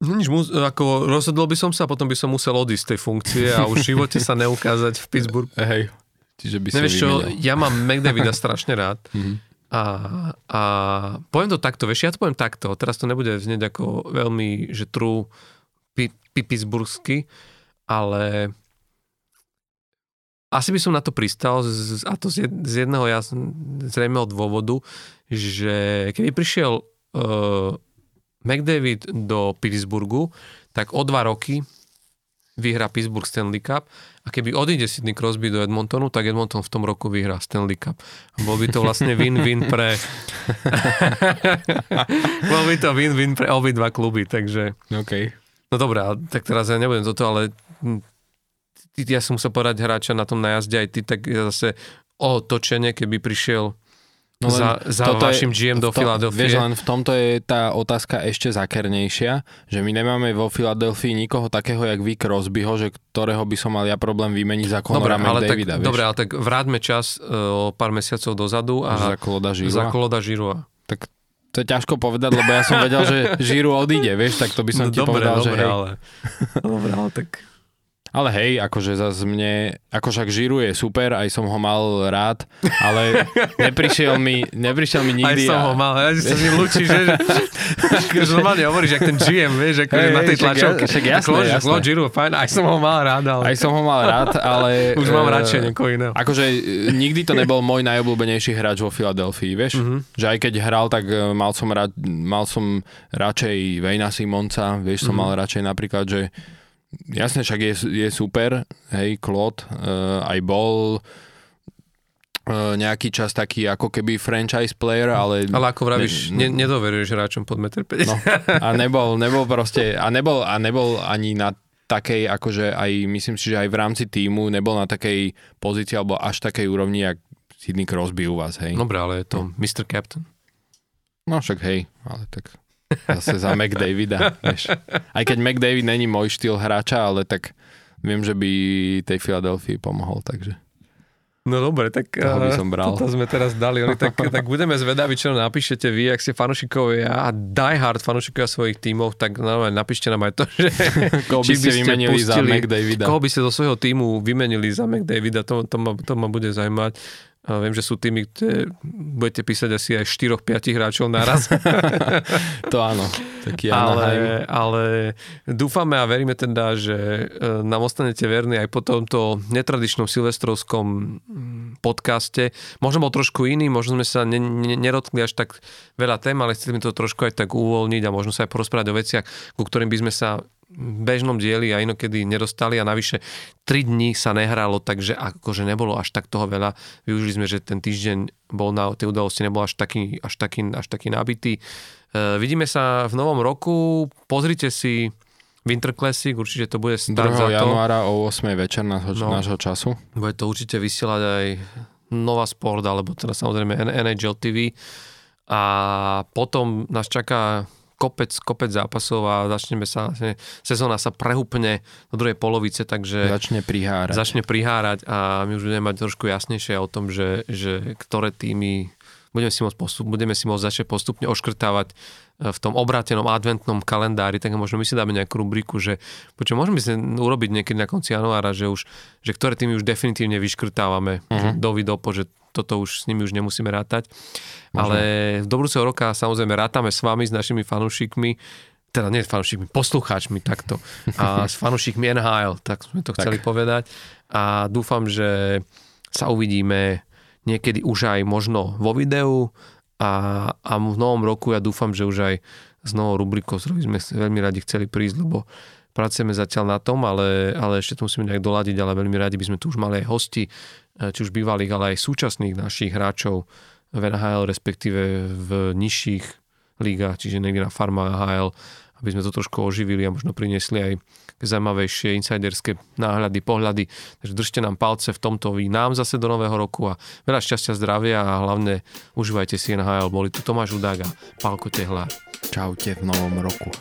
no nič, ako rozhodol by som sa, potom by som musel odísť z tej funkcie a už v živote sa neukázať v Pittsburghu. Hej. Čiže by si Nevieš čo, ja mám McDavida strašne rád Mhm. A, a poviem to takto, vieš, ja to poviem takto, teraz to nebude znieť ako veľmi, že true pi, pi, pittsburghsky, ale asi by som na to pristal z, a to z, z jedného jas, zrejmeho dôvodu, že keby prišiel uh, McDavid do Pittsburghu, tak o dva roky vyhrá Pittsburgh Stanley Cup a keby odíde Sidney Crosby do Edmontonu, tak Edmonton v tom roku vyhrá Stanley Cup. Bol by to vlastne win-win pre... bol by to win-win pre obidva kluby, takže... OK. No dobré, ale tak teraz ja nebudem toto, ale ja som musel povedať hráča na tom najazde aj ty, tak ja zase o točenie, keby prišiel No len za, za toto vašim GM do to- Filadelfie. Vieš, len v tomto je tá otázka ešte zakernejšia, že my nemáme vo Filadelfii nikoho takého, jak vy Crosbyho, že ktorého by som mal ja problém vymeniť za Dobre, Conora ale tak, McDavida, vieš? dobre, ale tak vráťme čas uh, o pár mesiacov dozadu a Že za Kloda za Žirova. Kloda Žirova. To je ťažko povedať, lebo ja som vedel, že Žiru odíde, vieš, tak to by som ti No dobre, povedal, že dobre, hej. ale, dobre, ale tak... Ale hej, akože zase mne, ako však Žiru je super, aj som ho mal rád, ale neprišiel mi, neprišiel mi nikdy. Aj som ho mal, ja sa s ním ľúči, že, že normálne hovoríš, jak ten GM, vieš, ako Hej, na tej tlačovke. však jasné, Claude, jasné. Claude Giroux, fajn, aj som ho mal rád, ale Aj som ho mal rád, ale... už mám eh, radšej niekoho iného. Akože e, nikdy to nebol môj najobľúbenejší hráč vo Filadelfii, vieš? Mhm. Mm-hmm. Že aj keď hral, tak e, mal som, rád, mal som radšej Vejna Simonca, vieš, som Mhm. mm-hmm. mal radšej napríklad, že jasne, však je, je super, hej, Claude, uh, aj bol uh, nejaký čas taký ako keby franchise player, ale... Ale ako vravíš, Ne- ne, nedoveruješ hráčom pod 1,50 m. No, a nebol, nebol proste, a nebol, a nebol ani na takej, akože aj, myslím si, že aj v rámci týmu nebol na takej pozícii alebo až takej úrovni, jak Sidney Crosby u vás, hej. No, Dobre, ale je to Mr. Captain. no však hej, ale tak zase za McDavida, vieš. Aj keď McDavid není môj štýl hráča, ale tak viem, že by tej Filadelfii pomohol, takže No dobre, tak Toho by eh, som bral. toto sme teraz dali. Oni, tak, tak budeme zvedaví, čo napíšete vy, ak ste fanúšikovia a diehard fanúšikovia svojich tímov, tak normálne napíšte nám aj to, že koho by či ste vymenili za McDavida. koho by ste zo svojho týmu vymenili za McDavida, to, to, ma, to ma bude zaujímať. A viem, že sú týmy, kde budete písať asi aj 4-5 hráčov naraz. To áno, taký ale, ale dúfame a veríme teda, že e, nám ostanete verní aj po tomto netradičnom silvestrovskom mm, podcaste. Možno bol trošku iný, možno sme sa ne, ne, nerotkli až tak veľa tém, ale chceli sme to trošku aj tak uvoľniť a možno sa aj porozprávať o veciach, ku ktorým by sme sa bežnom dieli a inokedy nedostali a navyše 3 dní sa nehralo, takže akože nebolo až tak toho veľa. Využili sme, že ten týždeň bol na tej udalosti nebol až taký, až taký, až taký nabitý. E, vidíme sa v novom roku, pozrite si Winter Classic, určite to bude 2. stať za to. januára o 8. večer nášho, No. nášho času. Bude to určite vysielať aj Nova Sport, alebo teda samozrejme NHL TV. A potom nás čaká kopec, kopec zápasov a začneme sa, vlastne, sezóna sa prehúpne do druhej polovice, takže Začne prihárať. začne prihárať a my už budeme mať trošku jasnejšie o tom, že, že ktoré týmy budeme si môcť, postup, budeme si môcť začať postupne oškrtávať e, v tom obrátenom adventnom kalendári, tak možno my si dáme nejakú rubriku, že počuť, môžeme si urobiť niekedy na konci januára, že už, že ktoré týmy už definitívne vyškrtávame, uh-huh. dopo, že toto už s nimi už nemusíme rátať. Ale do budúceho roka samozrejme rátame s vami, s našimi fanúšikmi, teda nie s fanúšikmi, poslucháčmi takto a s fanúšikmi NHL, tak sme to chceli povedať. A dúfam, že sa uvidíme niekedy už aj možno vo videu a, a v novom roku ja dúfam, že už aj s novou rubrikou, s sme veľmi radi chceli prísť, lebo pracujeme zatiaľ na tom, ale, ale ešte to musíme nejak doladiť, ale veľmi radi by sme tu už mali aj hosti, či už bývalých, ale aj súčasných našich hráčov v NHL, respektíve v nižších ligách, čiže niekde na farma AHL, aby sme to trošku oživili a možno priniesli aj zaujímavejšie insiderské náhľady, pohľady. Takže držte nám palce v tomto vy nám zase do nového roku a veľa šťastia, zdravia a hlavne užívajte si NHL. Boli tu Tomáš Udák a Pálko Tehla. Čaute v novom roku.